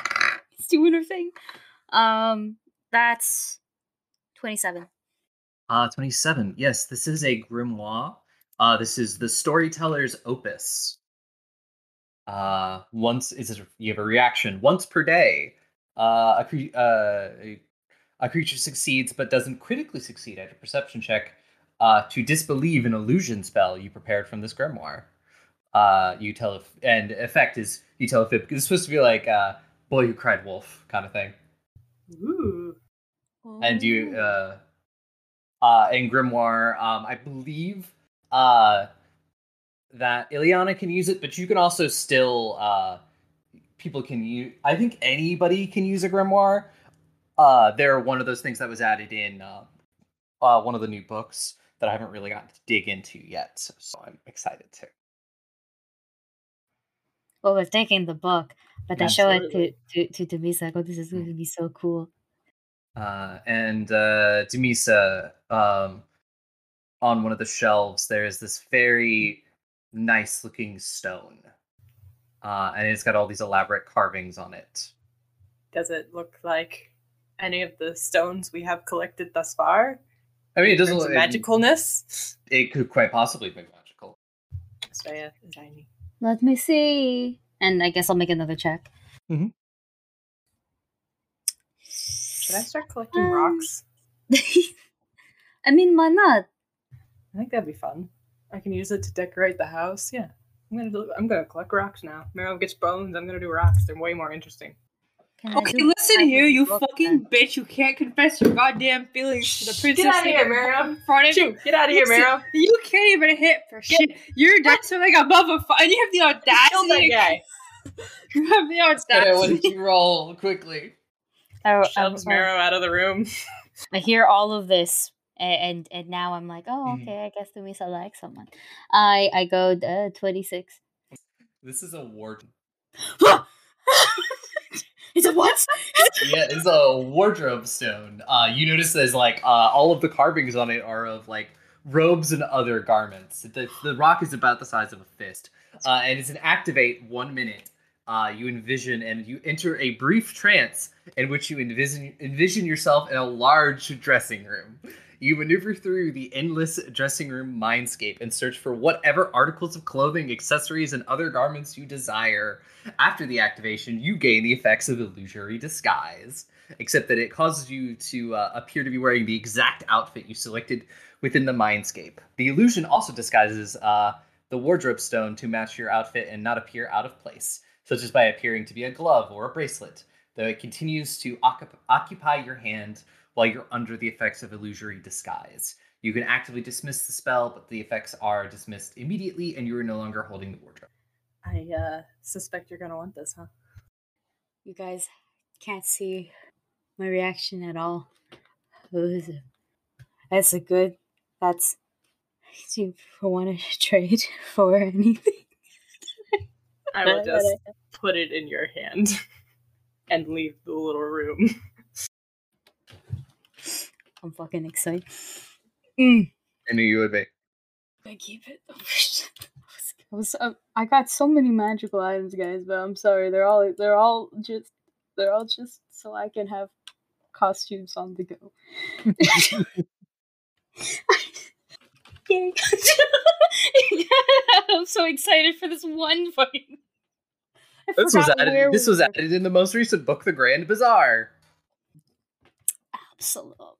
it's doing her thing. Um, that's twenty-seven. Uh, 27. Yes, this is a grimoire. Uh, this is the storyteller's opus. Uh, once is a, you have a reaction once per day. Uh, a, uh, a, a creature succeeds but doesn't critically succeed at a perception check uh, to disbelieve an illusion spell you prepared from this grimoire. Uh, you tell if and effect is you tell if it it's supposed to be like uh, boy who cried wolf kind of thing Ooh. and you uh uh in grimoire um i believe uh that Ileana can use it but you can also still uh people can use i think anybody can use a grimoire uh they're one of those things that was added in uh, uh one of the new books that i haven't really gotten to dig into yet so, so i'm excited to Well, we're taking the book, but I show it to to to Dumisa. Like, oh, this is going to be so cool. uh, and uh, Dumisa, um, on one of the shelves, there is this very nice looking stone, uh, and it's got all these elaborate carvings on it. Does it look like any of the stones we have collected thus far? I mean, it doesn't look magicalness. It could quite possibly be magical. Estrella is tiny. Let me see. And I guess I'll make another check. Should I start collecting Um, rocks? I mean, why not? I think that'd be fun. I can use it to decorate the house. Yeah, I'm gonna do, I'm gonna collect rocks now. Meryl gets bones. I'm gonna do rocks. They're way more interesting. Can Okay, listen here, you fucking then? bitch. You can't confess your goddamn feelings to the princess. outta here, in Miriam. front of Shoot, get out of here, Listen, You can't even hit for shit. Your decks are like above a five. And you have the Kill that audacity. guy. You have the Sarah, what did you roll quickly? I, I, Shoves I- Meryl out of the room. I hear all of this, and and, and now I'm like, oh, Mhm. okay. I guess Dumisa likes someone. I I go uh, twenty six. This is a ward. Is it what? yeah, it's a wardrobe stone. Uh, you notice there's like uh, all of the carvings on it are of like robes and other garments. The, the rock is about the size of a fist, uh, and it's an activate one minute. Uh, you envision and you enter a brief trance in which you envision envision yourself in a large dressing room. You maneuver through the endless dressing room mindscape and search for whatever articles of clothing, accessories, and other garments you desire. After the activation, you gain the effects of illusory disguise, except that it causes you to uh, appear to be wearing the exact outfit you selected within the mindscape. The illusion also disguises uh, the wardrobe stone to match your outfit and not appear out of place, such as by appearing to be a glove or a bracelet, though it continues to occup- occupy your hand while you're under the effects of illusory disguise. You can actively dismiss the spell, but the effects are dismissed immediately and you are no longer holding the wardrobe. I uh, suspect you're gonna want this, huh? You guys can't see my reaction at all. Who is it? That's a good. That's. Do you want to trade for anything? I will just put it in your hand and leave the little room. I'm fucking excited. Mm. I knew you would be. I keep it. I was, I was- I got so many magical items, guys, but I'm sorry. They're all they're all just they're all just so I can have costumes on the go. I'm so excited for this one fucking. This was added. This we was added in the most recent book, The Grand Bazaar. Absalom.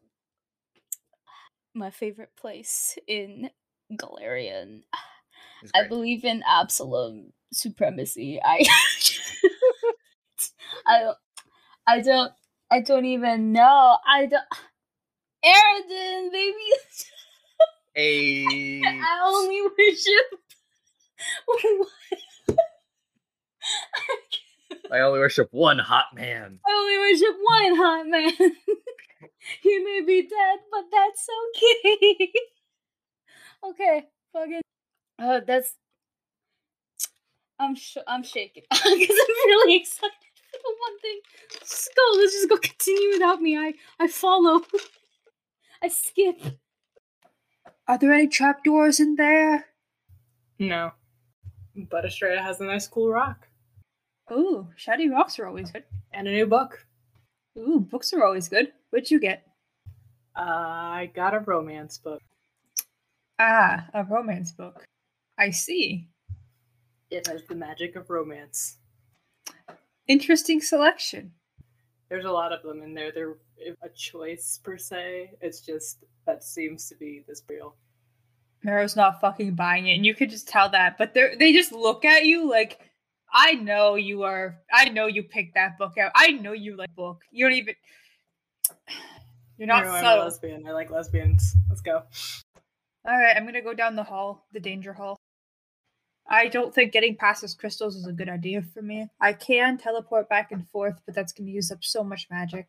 My favorite place in Golarion. I believe in absolute supremacy. I I don't I don't I don't even know. I don't Aroden, baby. Hey, I only worship I only worship one hot man. I only worship one hot man. he may be dead, but that's okay. okay, fucking. Uh, that's. I'm sh- I'm shaking because I'm really excited for the one thing. Just go. Let's just go. Continue without me. I I follow. I skip. Are there any trapdoors in there? No. But Estrella has a nice cool rock. Ooh, shiny rocks are always good. And a new book. Ooh, books are always good. What'd you get? Uh, I got a romance book. Ah, a romance book. I see. It has the magic of romance. Interesting selection. There's a lot of them in there. They're a choice per se. It's just that seems to be this real. Marrow's not fucking buying it, and you could just tell that. But they they just look at you like, I know you are. I know you picked that book out. I know you like book. You don't even. You're not No, I'm a lesbian. I like lesbians. Let's go. All right, I'm gonna go down the hall, the danger hall. I don't think getting past those crystals is a good idea for me. I can teleport back and forth, but that's gonna use up so much magic.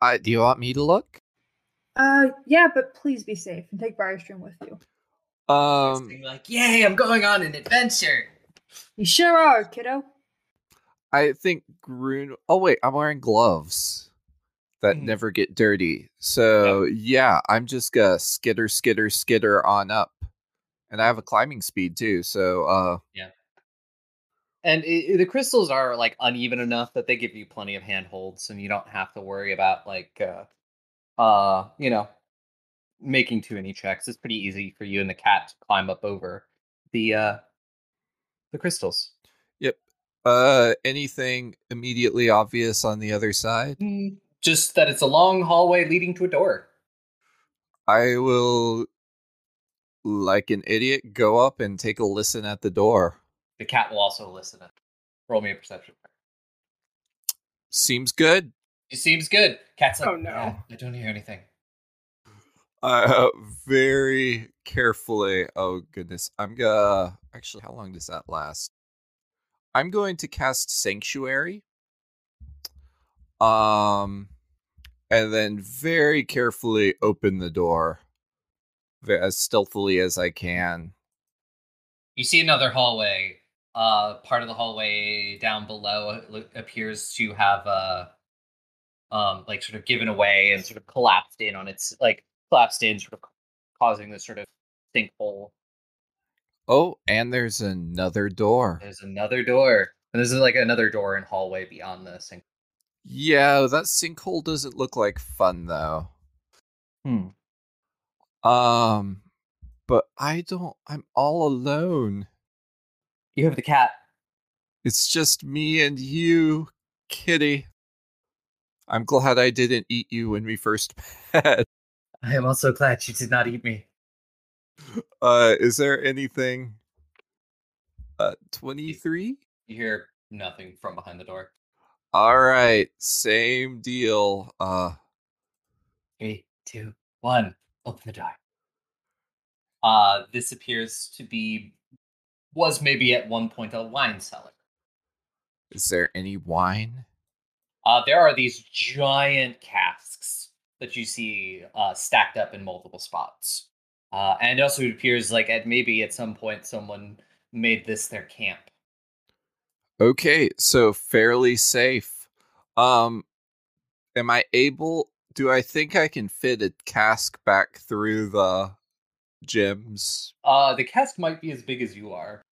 Uh, do you want me to look? Uh, yeah, but please be safe and take Briarstream with you. Um, like, yay, I'm going on an adventure. You sure are, kiddo. I think Groon. Oh wait, I'm wearing gloves that Mhm. never get dirty. So yeah, I'm just gonna skitter, skitter, skitter on up, and I have a climbing speed too. So uh, yeah. and i i- the crystals are like uneven enough that they give you plenty of handholds, and you don't have to worry about like, uh, uh, you know, making too many checks. It's pretty easy for you and the cat to climb up over the uh, the crystals. Yep. Uh, anything immediately obvious on the other side? Mm, Just that it's a long hallway leading to a door. I will, like an idiot, go up and take a listen at the door. The cat will also listen. Roll me a perception. Seems good. It seems good. Cat's like, Oh, no. "Yeah, I don't hear anything. Uh, very carefully. Oh goodness, I'm gonna. Actually, how long does that last? I'm going to cast Sanctuary. Um, and then very carefully open the door, as stealthily as I can. You see another hallway. Uh, part of the hallway down below appears to have uh, um, like sort of given away and sort of collapsed in on its like collapsed in, sort of causing this sort of sinkhole. Oh, and there's another door. There's another door, and there's like another door and hallway beyond the sink. Yeah, that sinkhole doesn't look like fun though. Hmm. Um, but I don't. I'm all alone. You have the cat. It's just me and you, Kitty. I'm glad I didn't eat you when we first met. I am also glad you did not eat me. Uh, is there anything? Uh, 23? You hear nothing from behind the door. All right, same deal. Uh, Three, two, one. Open the door. Uh, this appears to be was maybe at one point a wine cellar. is there any wine? Uh, there are these giant casks that you see uh, stacked up in multiple spots. Uh, and also it appears like at maybe at some point someone made this their camp. Okay, so fairly safe. Um, am I able? Do I think I can fit a cask back through the gems? Uh, the cask might be as big as you are.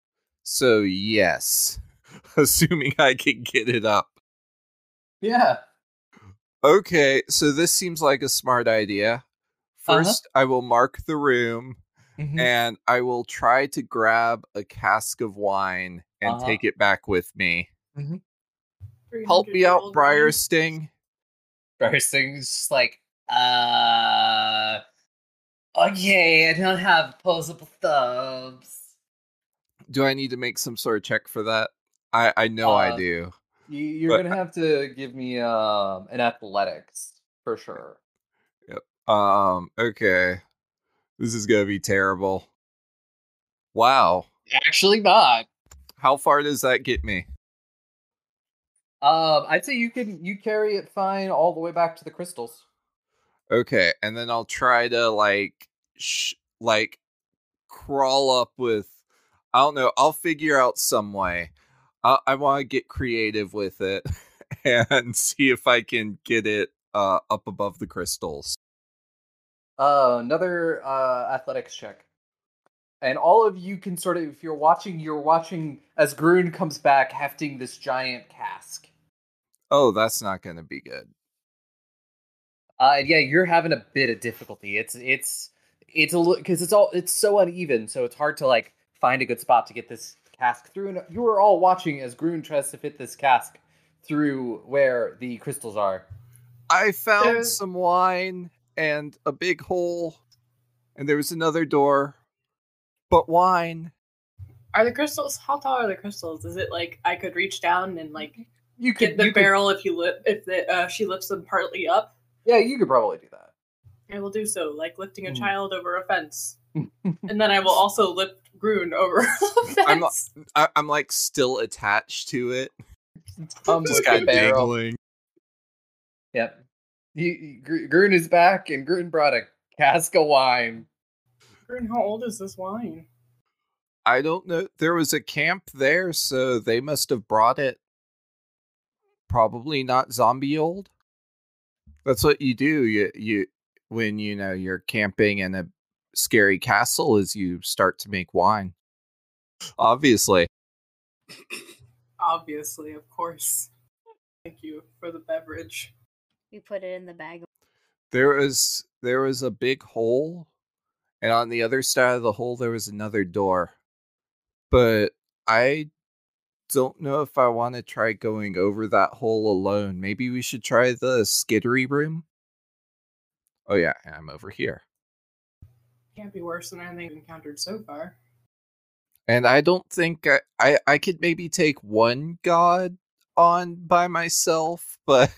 So yes, assuming I can get it up. Yeah. Okay, so this seems like a smart idea. Uh-huh. 1st I will mark the room Mhm. and I will try to grab a cask of wine and Uh-huh. take it back with me. Help me out, Briar. Sting. Briar Sting's just like, uh, okay, I don't have opposable thumbs. Do I need to make some sort of check for that? I I know I Uh, do. You, you're But- gonna have to give me um an athletics for sure. Yep. Um, okay. This is gonna be terrible. Wow. Actually, not. How far does that get me? Um, I'd say you can you carry it fine all the way back to the crystals. Okay, and then I'll try to like sh- like crawl up with I don't know, I'll figure out some way. I, I want to get creative with it and see if I can get it uh up above the crystals. Uh, another uh athletics check. And all of you can sort of, if you're watching, you're watching as Groon comes back hefting this giant cask. Oh, that's not going to be good. Uh, yeah, you're having a bit of difficulty. It's it's it's a because it's all it's so uneven, so it's hard to like find a good spot to get this cask through. And you were all watching as Groon tries to fit this cask through where the crystals are. I found There's- some wine and a big hole and there was another door. But wine. Are the crystals? How tall are the crystals? Is it like I could reach down and like You get could the you could- barrel if you lift if the uh, she lifts them partly up? yeah, you could probably do that. I will do so, like lifting a Hmm. child over a fence, and then I will also lift Groon over. I'm not- I- I'm like still attached to it. Um, Just kind of dangling. Yep. He, Gr- Groon is back, and Groon brought a cask of wine. Groon, how old is this wine? I don't know. There was a camp there, so they must have brought it. Probably not zombie old. That's what you do. You you when you know you're camping in a scary castle as you start to make wine. Obviously. Obviously, of course. Thank you for the beverage. We put it in the bag. There was there was a big hole, and on the other side of the hole there was another door. But I don't know if I want to try going over that hole alone. Maybe we should try the skittery room. Oh yeah, I'm over here. Can't be worse than anything we've encountered so far. And I don't think I, I I could maybe take one god on by myself, but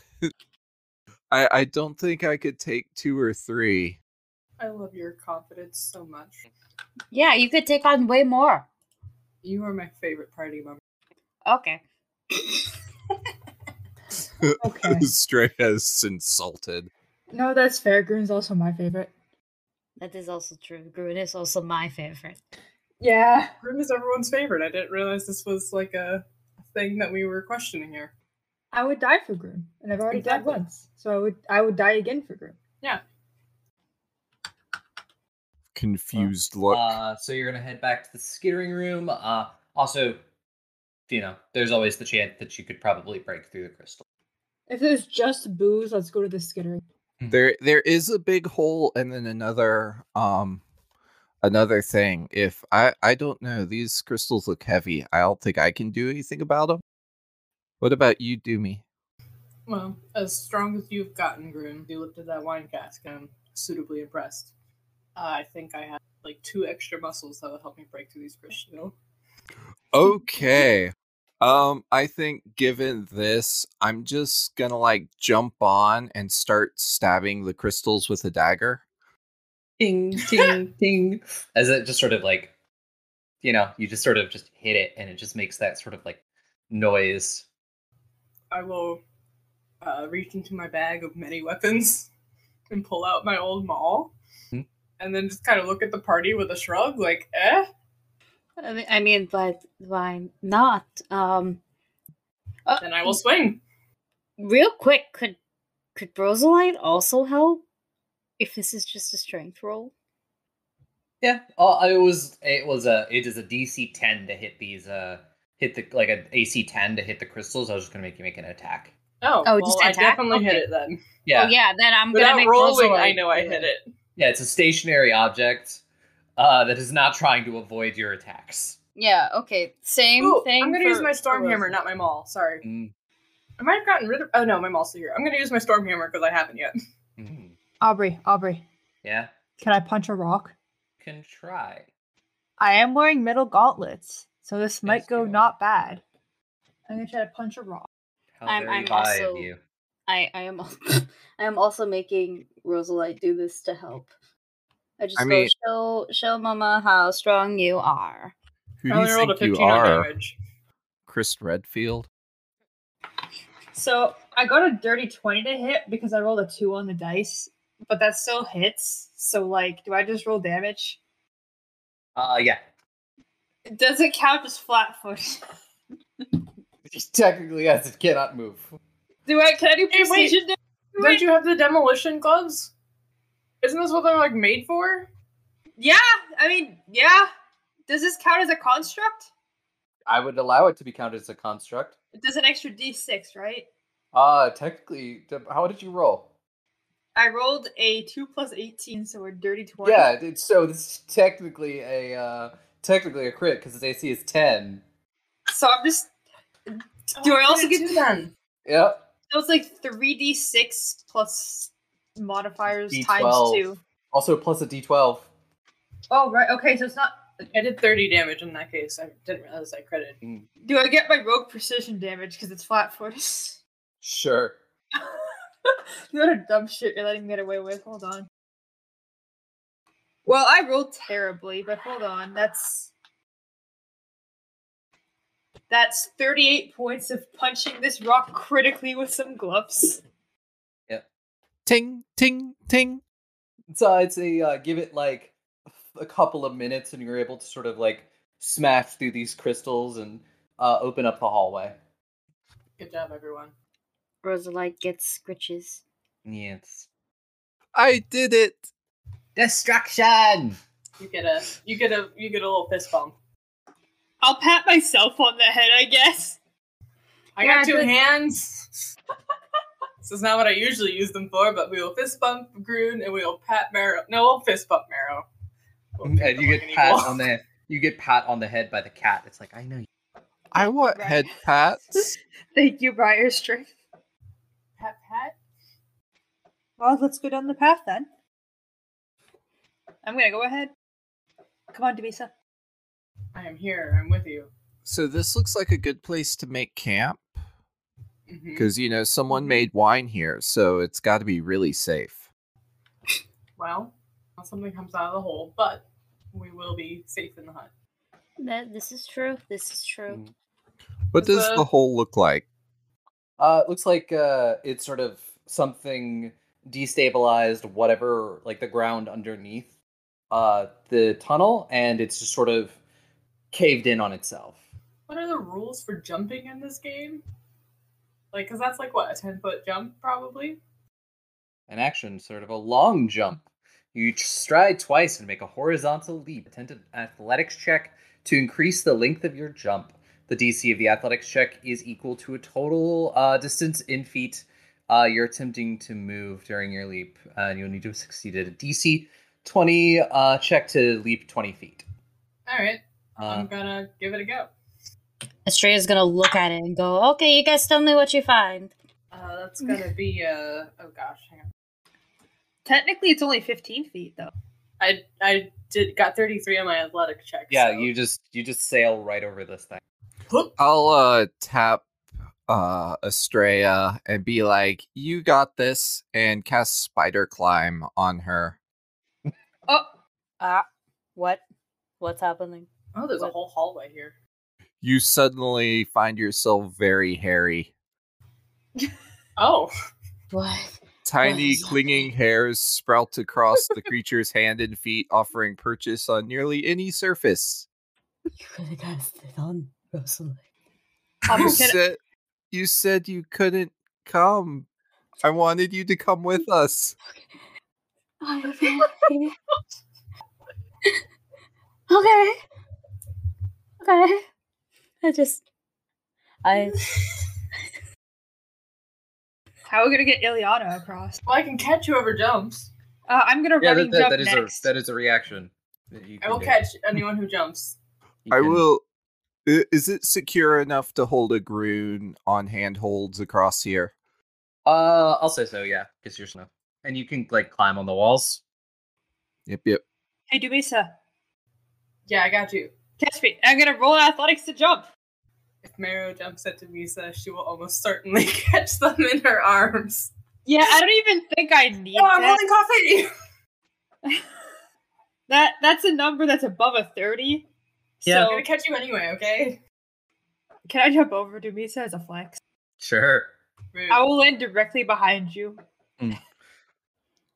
I I don't think I could take two or three. I love your confidence so much. Yeah, you could take on way more. You are my favorite party member. Okay. Okay. Stray has insulted. No, that's fair. Groon's also my favorite. That is also true. Groon is also my favorite. Yeah. Grim is everyone's favorite. I didn't realize this was like a thing that we were questioning here. I would die for Groon, and I've already Exactly. died once, so I would I would die again for Groon. Yeah. Confused look. Uh, so you're gonna head back to the skittering room. Uh, also, you know, there's always the chance that you could probably break through the crystal. If there's just booze, let's go to the skittering. There there is a big hole and then another um another thing if i i don't know these crystals look heavy i don't think i can do anything about them what about you do me Well, as strong as you've gotten, Grim, you lifted that wine cask. I'm suitably impressed. Uh, I think I have like two extra muscles that will help me break through these crystals. okay um i think given this i'm just gonna like jump on and start stabbing the crystals with a dagger Ting, ting, ting. As it just sort of like, you know, you just sort of just hit it, and it just makes that sort of like noise. I will uh, reach into my bag of many weapons and pull out my old maul, Hmm. and then just kind of look at the party with a shrug, like, eh? I mean, but why not? Um, uh, Then I will swing. real quick, could could Rosaline also help? If this is just a strength roll, Yeah, uh, it was it was a it is a DC ten to hit these uh hit the like an AC ten to hit the crystals. I was just gonna make you make an attack. Oh, Oh, well, just I attack? definitely hit it then. Yeah, oh yeah, then I'm Without gonna make rolling, Rosaline I know I do hit it. yeah. It's a stationary object uh, that is not trying to avoid your attacks. Yeah. Okay. Same Ooh, thing. I'm gonna for- use my for storm hammer, not my maul. Sorry. Mm, I might have gotten rid of. Oh no, my maul's still here. I'm gonna use my storm hammer because I haven't yet. mhm. Aubrey, Aubrey, Yeah, can I punch a rock? can try. I am wearing metal gauntlets, so this might Yes, go not bad. I'm gonna try to punch a rock. How I'm- very I'm also- of you. I I am al- I am also making Rosalite do this to help. I just I go mean- show show Mama how strong you are. who do you think you are damage. chris redfield So I got a dirty twenty to hit because I rolled a two on the dice, but that still hits. So like, do I just roll damage? Uh, yeah. Does it count as flat foot? Technically, yes, it cannot move. Do I? Can I do Hey, wait. precision damage? Don't you have the demolition gloves? Isn't this what they're like made for? Yeah, I mean, yeah. Does this count as a construct? I would allow it to be counted as a construct. It does an extra d6, right? Uh, technically, how did you roll? I rolled a two plus eighteen, so a dirty twenty. Yeah, it's so this is technically a uh, technically a crit because its AC is ten. So I'm just. Do Oh, I also put it get to then? So Yep. it's like three d six plus modifiers D12. times two. Also plus a D twelve. Oh right, okay. So it's not. I did 30 damage in that case. I didn't realize I credited. Mm. Do I get my rogue precision damage because it's flat footed? Sure. what a dumb shit you're letting me get away with. Hold on. Well, I rolled terribly, but hold on. That's that's 38 points of punching this rock critically with some gloves. Ting ting ting So it's a uh, give it like a couple of minutes, and you're able to sort of like smash through these crystals and uh, open up the hallway. Good job, everyone. Rosalite gets scritches. Yes. i did it Destruction. You get a you get a you get a little fist bump. I'll pat myself on the head, I guess. I Yeah, got two hands. this is not what I usually use them for, but we will fist bump Groon and we will pat Marrow. No, we'll fist bump Marrow. We'll mm, And you get pat equal. on the you get pat on the head by the cat. It's like I know you. I want Right. head pats. Thank you, Briar String. pat pat. Well, let's go down the path then. I'm gonna go ahead. Come on, Dumisa. I am here. I'm with you. So this looks like a good place to make camp Because you know someone made wine here, so it's got to be really safe. Well, unless something comes out of the hole, but we will be safe in the hut. That this is true. This is true. Mm. What Is does the- the hole look like? Uh, it looks like uh, it's sort of something destabilized, whatever, like the ground underneath uh, the tunnel, and it's just sort of caved in on itself. What are the rules for jumping in this game? Like, because that's like what a ten foot jump, probably. An action, sort of a long jump. You stride twice and make a horizontal leap. Attempt an athletics check to increase the length of your jump. The DC of the athletics check is equal to a total uh, distance in feet uh, you're attempting to move during your leap. Uh, and you'll need to have succeeded a DC 20 uh, check to leap 20 feet. All right, I'm gonna give it a go. Estrella's gonna look at it and go, "Okay, you guys tell me what you find." Uh, that's gonna be uh oh gosh, hang on. Technically, it's only 15 feet, though. I I did got 33 on my athletic check. yeah, so- you just you just sail right over this thing. I'll uh tap uh Estrella and be like, "You got this," and cast spider climb on her. Oh, Ah, what? What's happening? Oh, there's a whole hallway here. You suddenly find yourself very hairy. Oh, What? Tiny is clinging hairs sprout across the creature's hand and feet, offering purchase on nearly any surface. You could have cast it on Rosalie. Um, You can- said you said you couldn't come. I wanted you to come with us. Okay. okay. Okay. I just. I. how are we gonna get Ileana across? well, I can catch whoever jumps. Uh, I'm gonna Yeah, running that, jump that is next. a that is a reaction. that you I can will do. catch anyone who jumps. You I can- will. i- Is it secure enough to hold a groon on handholds across here? Uh, I'll say so. Yeah, because you're snow, and you can like climb on the walls. Yep, yep. Hey, Dumisa, Yeah, I got you. catch me. I'm gonna roll athletics to jump. If Marrow jumps at Dumisa, she will almost certainly catch them in her arms. Yeah, I don't even think I need Oh, I'm that. holding coffee. That that's a number that's above a 30. Yeah. I'm gonna catch you anyway. Okay. can I jump over Dumisa as a flex? Sure. Rude. I will land directly behind you. Mm.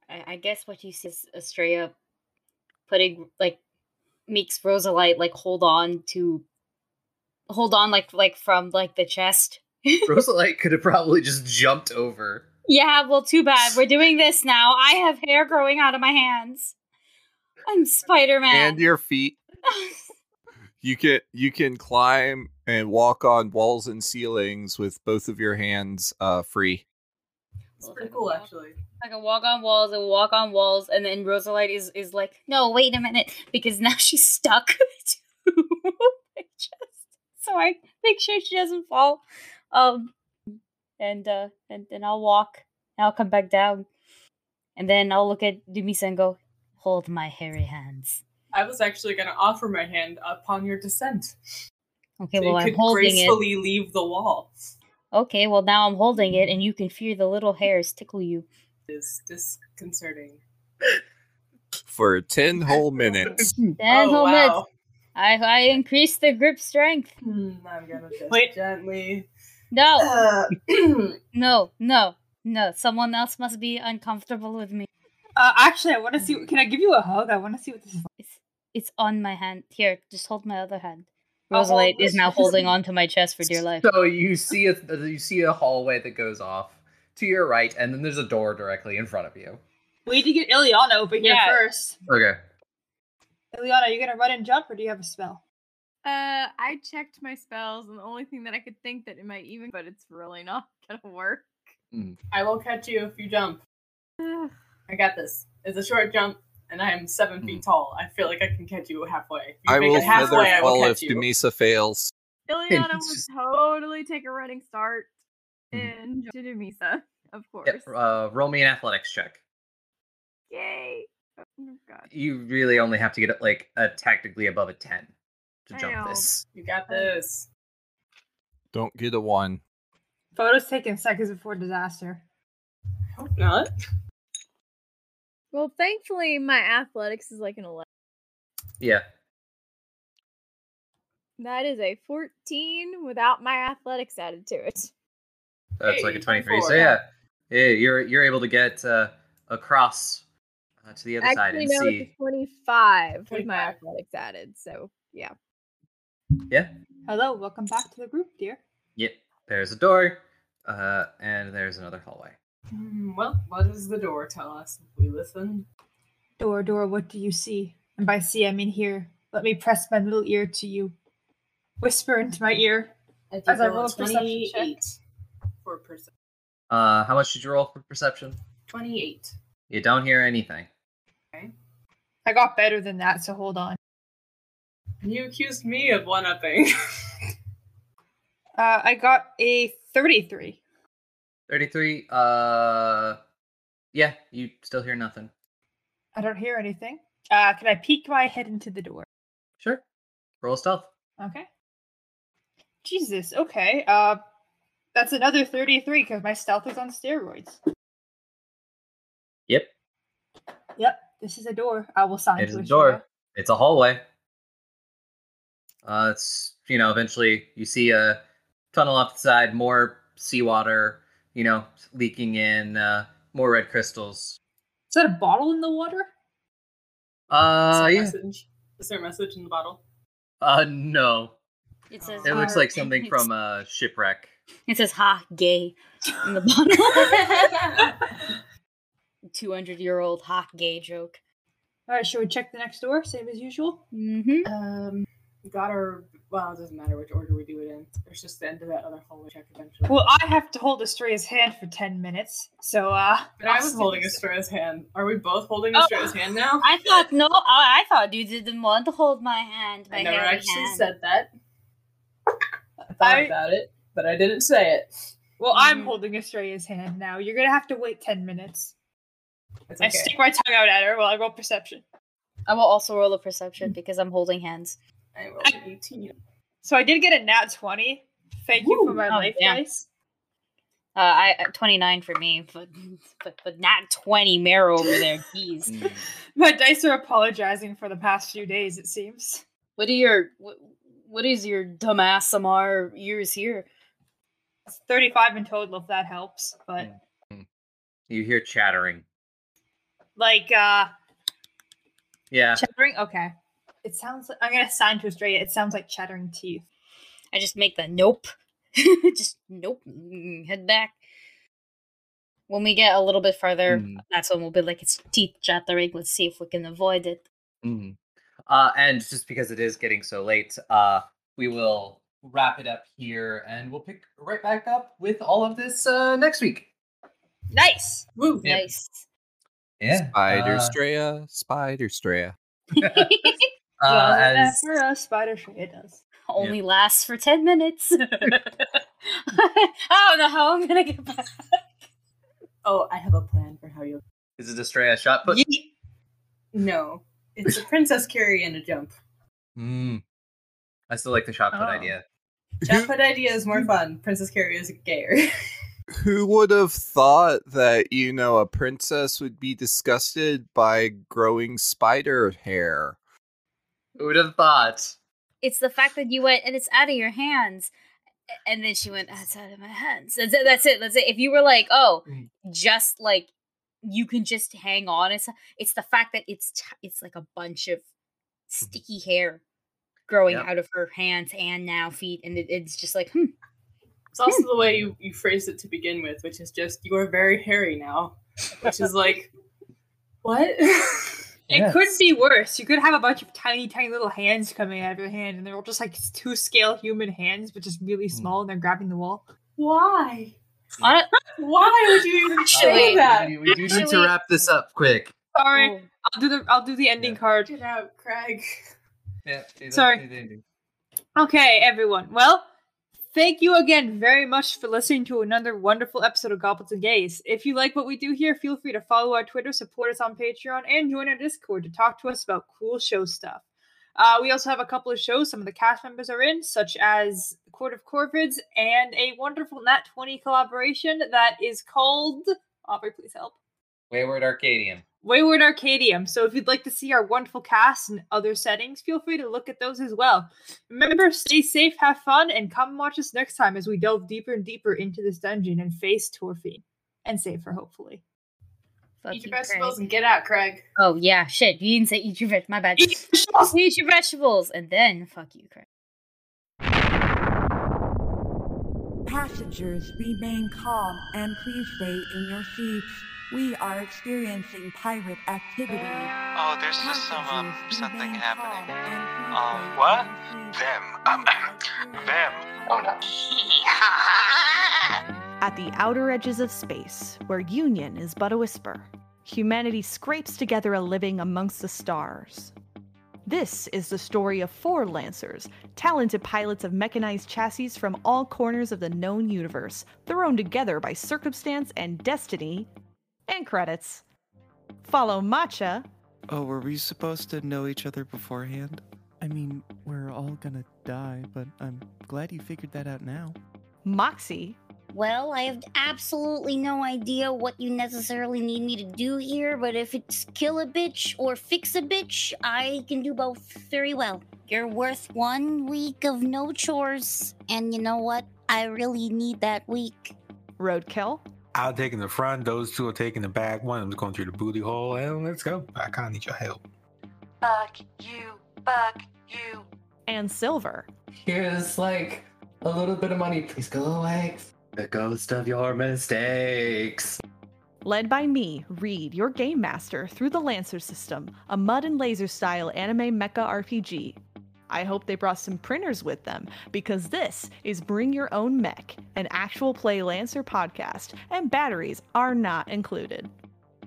I, I guess what you see is Estrella putting like makes Rosalite like hold on to hold on like like from like the chest. Rosalite could have probably just jumped over. Yeah, well, too bad. We're doing this now. I have hair growing out of my hands. I'm Spider Man. And your feet. You can you can climb and walk on walls and ceilings with both of your hands uh free. It's pretty cool, actually. I can walk on walls and walk on walls, and then Rosalite is is like, no, wait a minute, because now she's stuck to my chest. So I make sure she doesn't fall. Um, and uh, and then I'll walk, and I'll come back down, and then I'll look at Dumisa and go, hold my hairy hands. I was actually gonna offer my hand upon your descent. Okay, so well you I'm could holding it. gracefully leave the wall. Okay, well now I'm holding it, and you can feel the little hairs tickle you. Is disconcerting. For ten whole minutes. Then oh hold it. wow. I I increase the grip strength. Hmm, I'm gonna just Wait. gently. No, Uh, no, no, no. Someone else must be uncomfortable with me. Uh, actually, I want to see. Can I give you a hug? I want to see what this is. Like. It's it's on my hand. Here, just hold my other hand. I'll is now holding on to my chest for dear life. So you see a you see a hallway that goes off to your right, and then there's a door directly in front of you. We need to get Ileana over here Yeah. first. Okay. Ileana, are you gonna run and jump, or do you have a spell? Uh, I checked my spells, and the only thing that I could think that it might even, but it's really not gonna work. I will catch you if you jump. I got this. It's a short jump, and I am seven feet tall. I feel like I can catch you halfway. If you I make will it halfway, feather I will fall if catch you. Dumisa fails. Ileana It's would just- totally take a running start Mhm. and jump to Dumisa, of course. Yep. Uh, roll me an athletics check. Yay! Oh god. You really only have to get it like a technically above a ten to I jump know. this. You got this. Don't get a one. Photos taken seconds before disaster. Hope not. Well, thankfully, my athletics is like an 11. Yeah. That is a 14 without my athletics added to it. That's like a 23. 24, So yeah. yeah, yeah, you're you're able to get uh, across uh, to the other side Actually, and no, see. it's a 25 with my athletics added. So, yeah. Yeah. Hello, welcome back to the group, dear. Yep. There's a door, uh, and there's another hallway. Hmm, well, what does the door tell us if we listen? Door, door, what do you see? And by see, I mean hear. Let me press my little ear to you. Whisper into my ear. I As I roll a perception check. 28 for perception. Uh, how much did you roll for perception? 28. You don't hear anything. I got better than that, so hold on. You accused me of one upping. Uh, I got a 33. 33. Uh, yeah, you still hear nothing. I don't hear anything. Uh, can I peek my head into the door? Sure. Roll stealth. Okay. Jesus, okay. Uh, that's another 33 because my stealth is on steroids. Yep. Yep. This is a door. I will sign. It is a door. It's a hallway. Uh, it's you know eventually you see a tunnel off the side, more seawater, you know, leaking in, uh, more red crystals. Is that a bottle in the water? Uh, is yeah. Message? Is there a message in the bottle? Uh, no. It says. It looks like something from a shipwreck. It says "ha gay" in the bottle. 200 year old hot gay joke. All right, should we check the next door? Same as usual. Mm-hmm. Um, we got our. Well, it doesn't matter which order we do it in. There's just the end of that other hallway check eventually. Well, I have to hold Estrella's hand for ten minutes, so. uh But I was holding Estrella's hand. Are we both holding oh, hand now? I thought no. I, I thought you didn't want to hold my hand. My I never actually hand. said that. I thought I, about it, but I didn't say it. Well. I'm mm. holding Estrella's hand now. You're gonna have to wait ten minutes. It's I stick my tongue out at her while I roll perception. I will also roll a perception because I'm holding hands. I rolled an 18. So I did get a nat 20. Thank you for my Oh, life damn. dice. Uh, I uh, 29 for me, but but but nat 20 Marrow over there. Jeez. Mm. My dice are apologizing for the past few days, it seems. What are your what, what is your dumbass Amar years here? It's 35 in total, if that helps. But, You hear chattering. Like, uh, Yeah. chattering? Okay. It sounds like, I'm gonna sign to Estrella. It sounds like chattering teeth. I just make the nope. just nope. mm, Head back. When we get a little bit further, Mm. that's when we'll be like, it's teeth chattering. Let's see if we can avoid it. Mhm. Uh, and just because it is getting so late, uh, we will wrap it up here, and we'll pick right back up with all of this uh, next week. Nice! Woo! Yep. Nice. Yeah. Spider uh, Straya, Spider Straya. uh, Does it as, for a spider Estrella does. Only lasts for 10 minutes. I don't know how I'm gonna get back. Oh, I have a plan for how you'll. is it Estrella shot put? Yeet. No, it's a princess carry and a jump. Mm. I still like the shot put Oh. idea. Shot put idea is more fun. Princess carry is gayer. Who would have thought that, you know, a princess would be disgusted by growing spider hair? Who would have thought? It's the fact that you went and it's out of your hands. And then she went, That's out of my hands. That's it. That's it. That's it. If you were like, oh, Mm. just like you can just hang on. It's it's the fact that it's t- it's like a bunch of sticky hair growing Yep. out of her hands and now feet, and it, it's just like, hmm. It's also hmm. the way you, you phrased it to begin with, which is just, you are very hairy now. Which is like, what? It Yes. could be worse. You could have a bunch of tiny, tiny little hands coming out of your hand, and they're all just like two scale human hands, but just really hmm. small, and they're grabbing the wall. Why? Hon- Why would you even say Actually- that? We, we do need to wrap this up quick. Sorry, Oh. I'll do the I'll do the ending Yeah. card. Get out, Craig. Yeah, do that, Sorry. do the ending. Okay, everyone. Well, thank you again very much for listening to another wonderful episode of Goblins and Gays. If you like what we do here, feel free to follow our Twitter, support us on Patreon, and join our Discord to talk to us about cool show stuff. Uh, we also have a couple of shows some of the cast members are in, such as Court of Corvids and a wonderful Nat 20 collaboration that is called. Aubrey, please help. Wayward Arcadian. Wayward Arcadium. So if you'd like to see our wonderful cast in other settings, feel free to look at those as well. Remember, stay safe, have fun, and come watch us next time as we delve deeper and deeper into this dungeon and face Torfine. And save her, hopefully. Fuck Eat you, your vegetables Craig. and get out, Craig. Oh yeah, shit. You didn't say eat your vegetables. My bad. Eat your vegetables! Eat your vegetables and then fuck you, Craig. Passengers, remain calm and please stay in your seats. We are experiencing pirate activity. Oh, there's just some, um, something happening. calm Um, what? Them, um, them. Oh, no. At the outer edges of space, where union is but a whisper, humanity scrapes together a living amongst the stars. This is the story of four Lancers, talented pilots of mechanized chassis from all corners of the known universe, thrown together by circumstance and destiny. And credits. Follow Matcha, Oh, were we supposed to know each other beforehand? I mean, we're all gonna die, but I'm glad you figured that out now. Moxie, Well, I have absolutely no idea what you necessarily need me to do here, but if it's kill a bitch or fix a bitch, I can do both very well. You're worth one week of no chores, and you know what? I really need that week. Roadkill, I'll take in the front, those two are taking the back. One of them's going through the booty hole, and let's go. I kind of need your help. Fuck you, fuck you. and Silver. Here's like a little bit of money. Please go away. The ghost of your mistakes. Led by me, Reed, your game master, through the Lancer system, a mud and laser style anime mecha RPG. I hope they brought some printers with them because this is Bring Your Own Mech, an actual play Lancer podcast, and batteries are not included.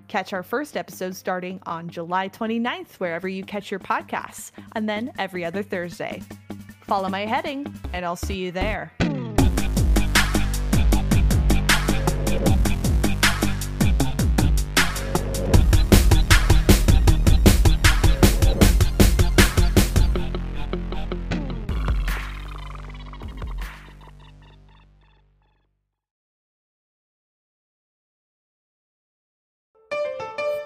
Catch our first episode starting on July 29th, wherever you catch your podcasts, and then every other Thursday. Follow my heading, and I'll see you there.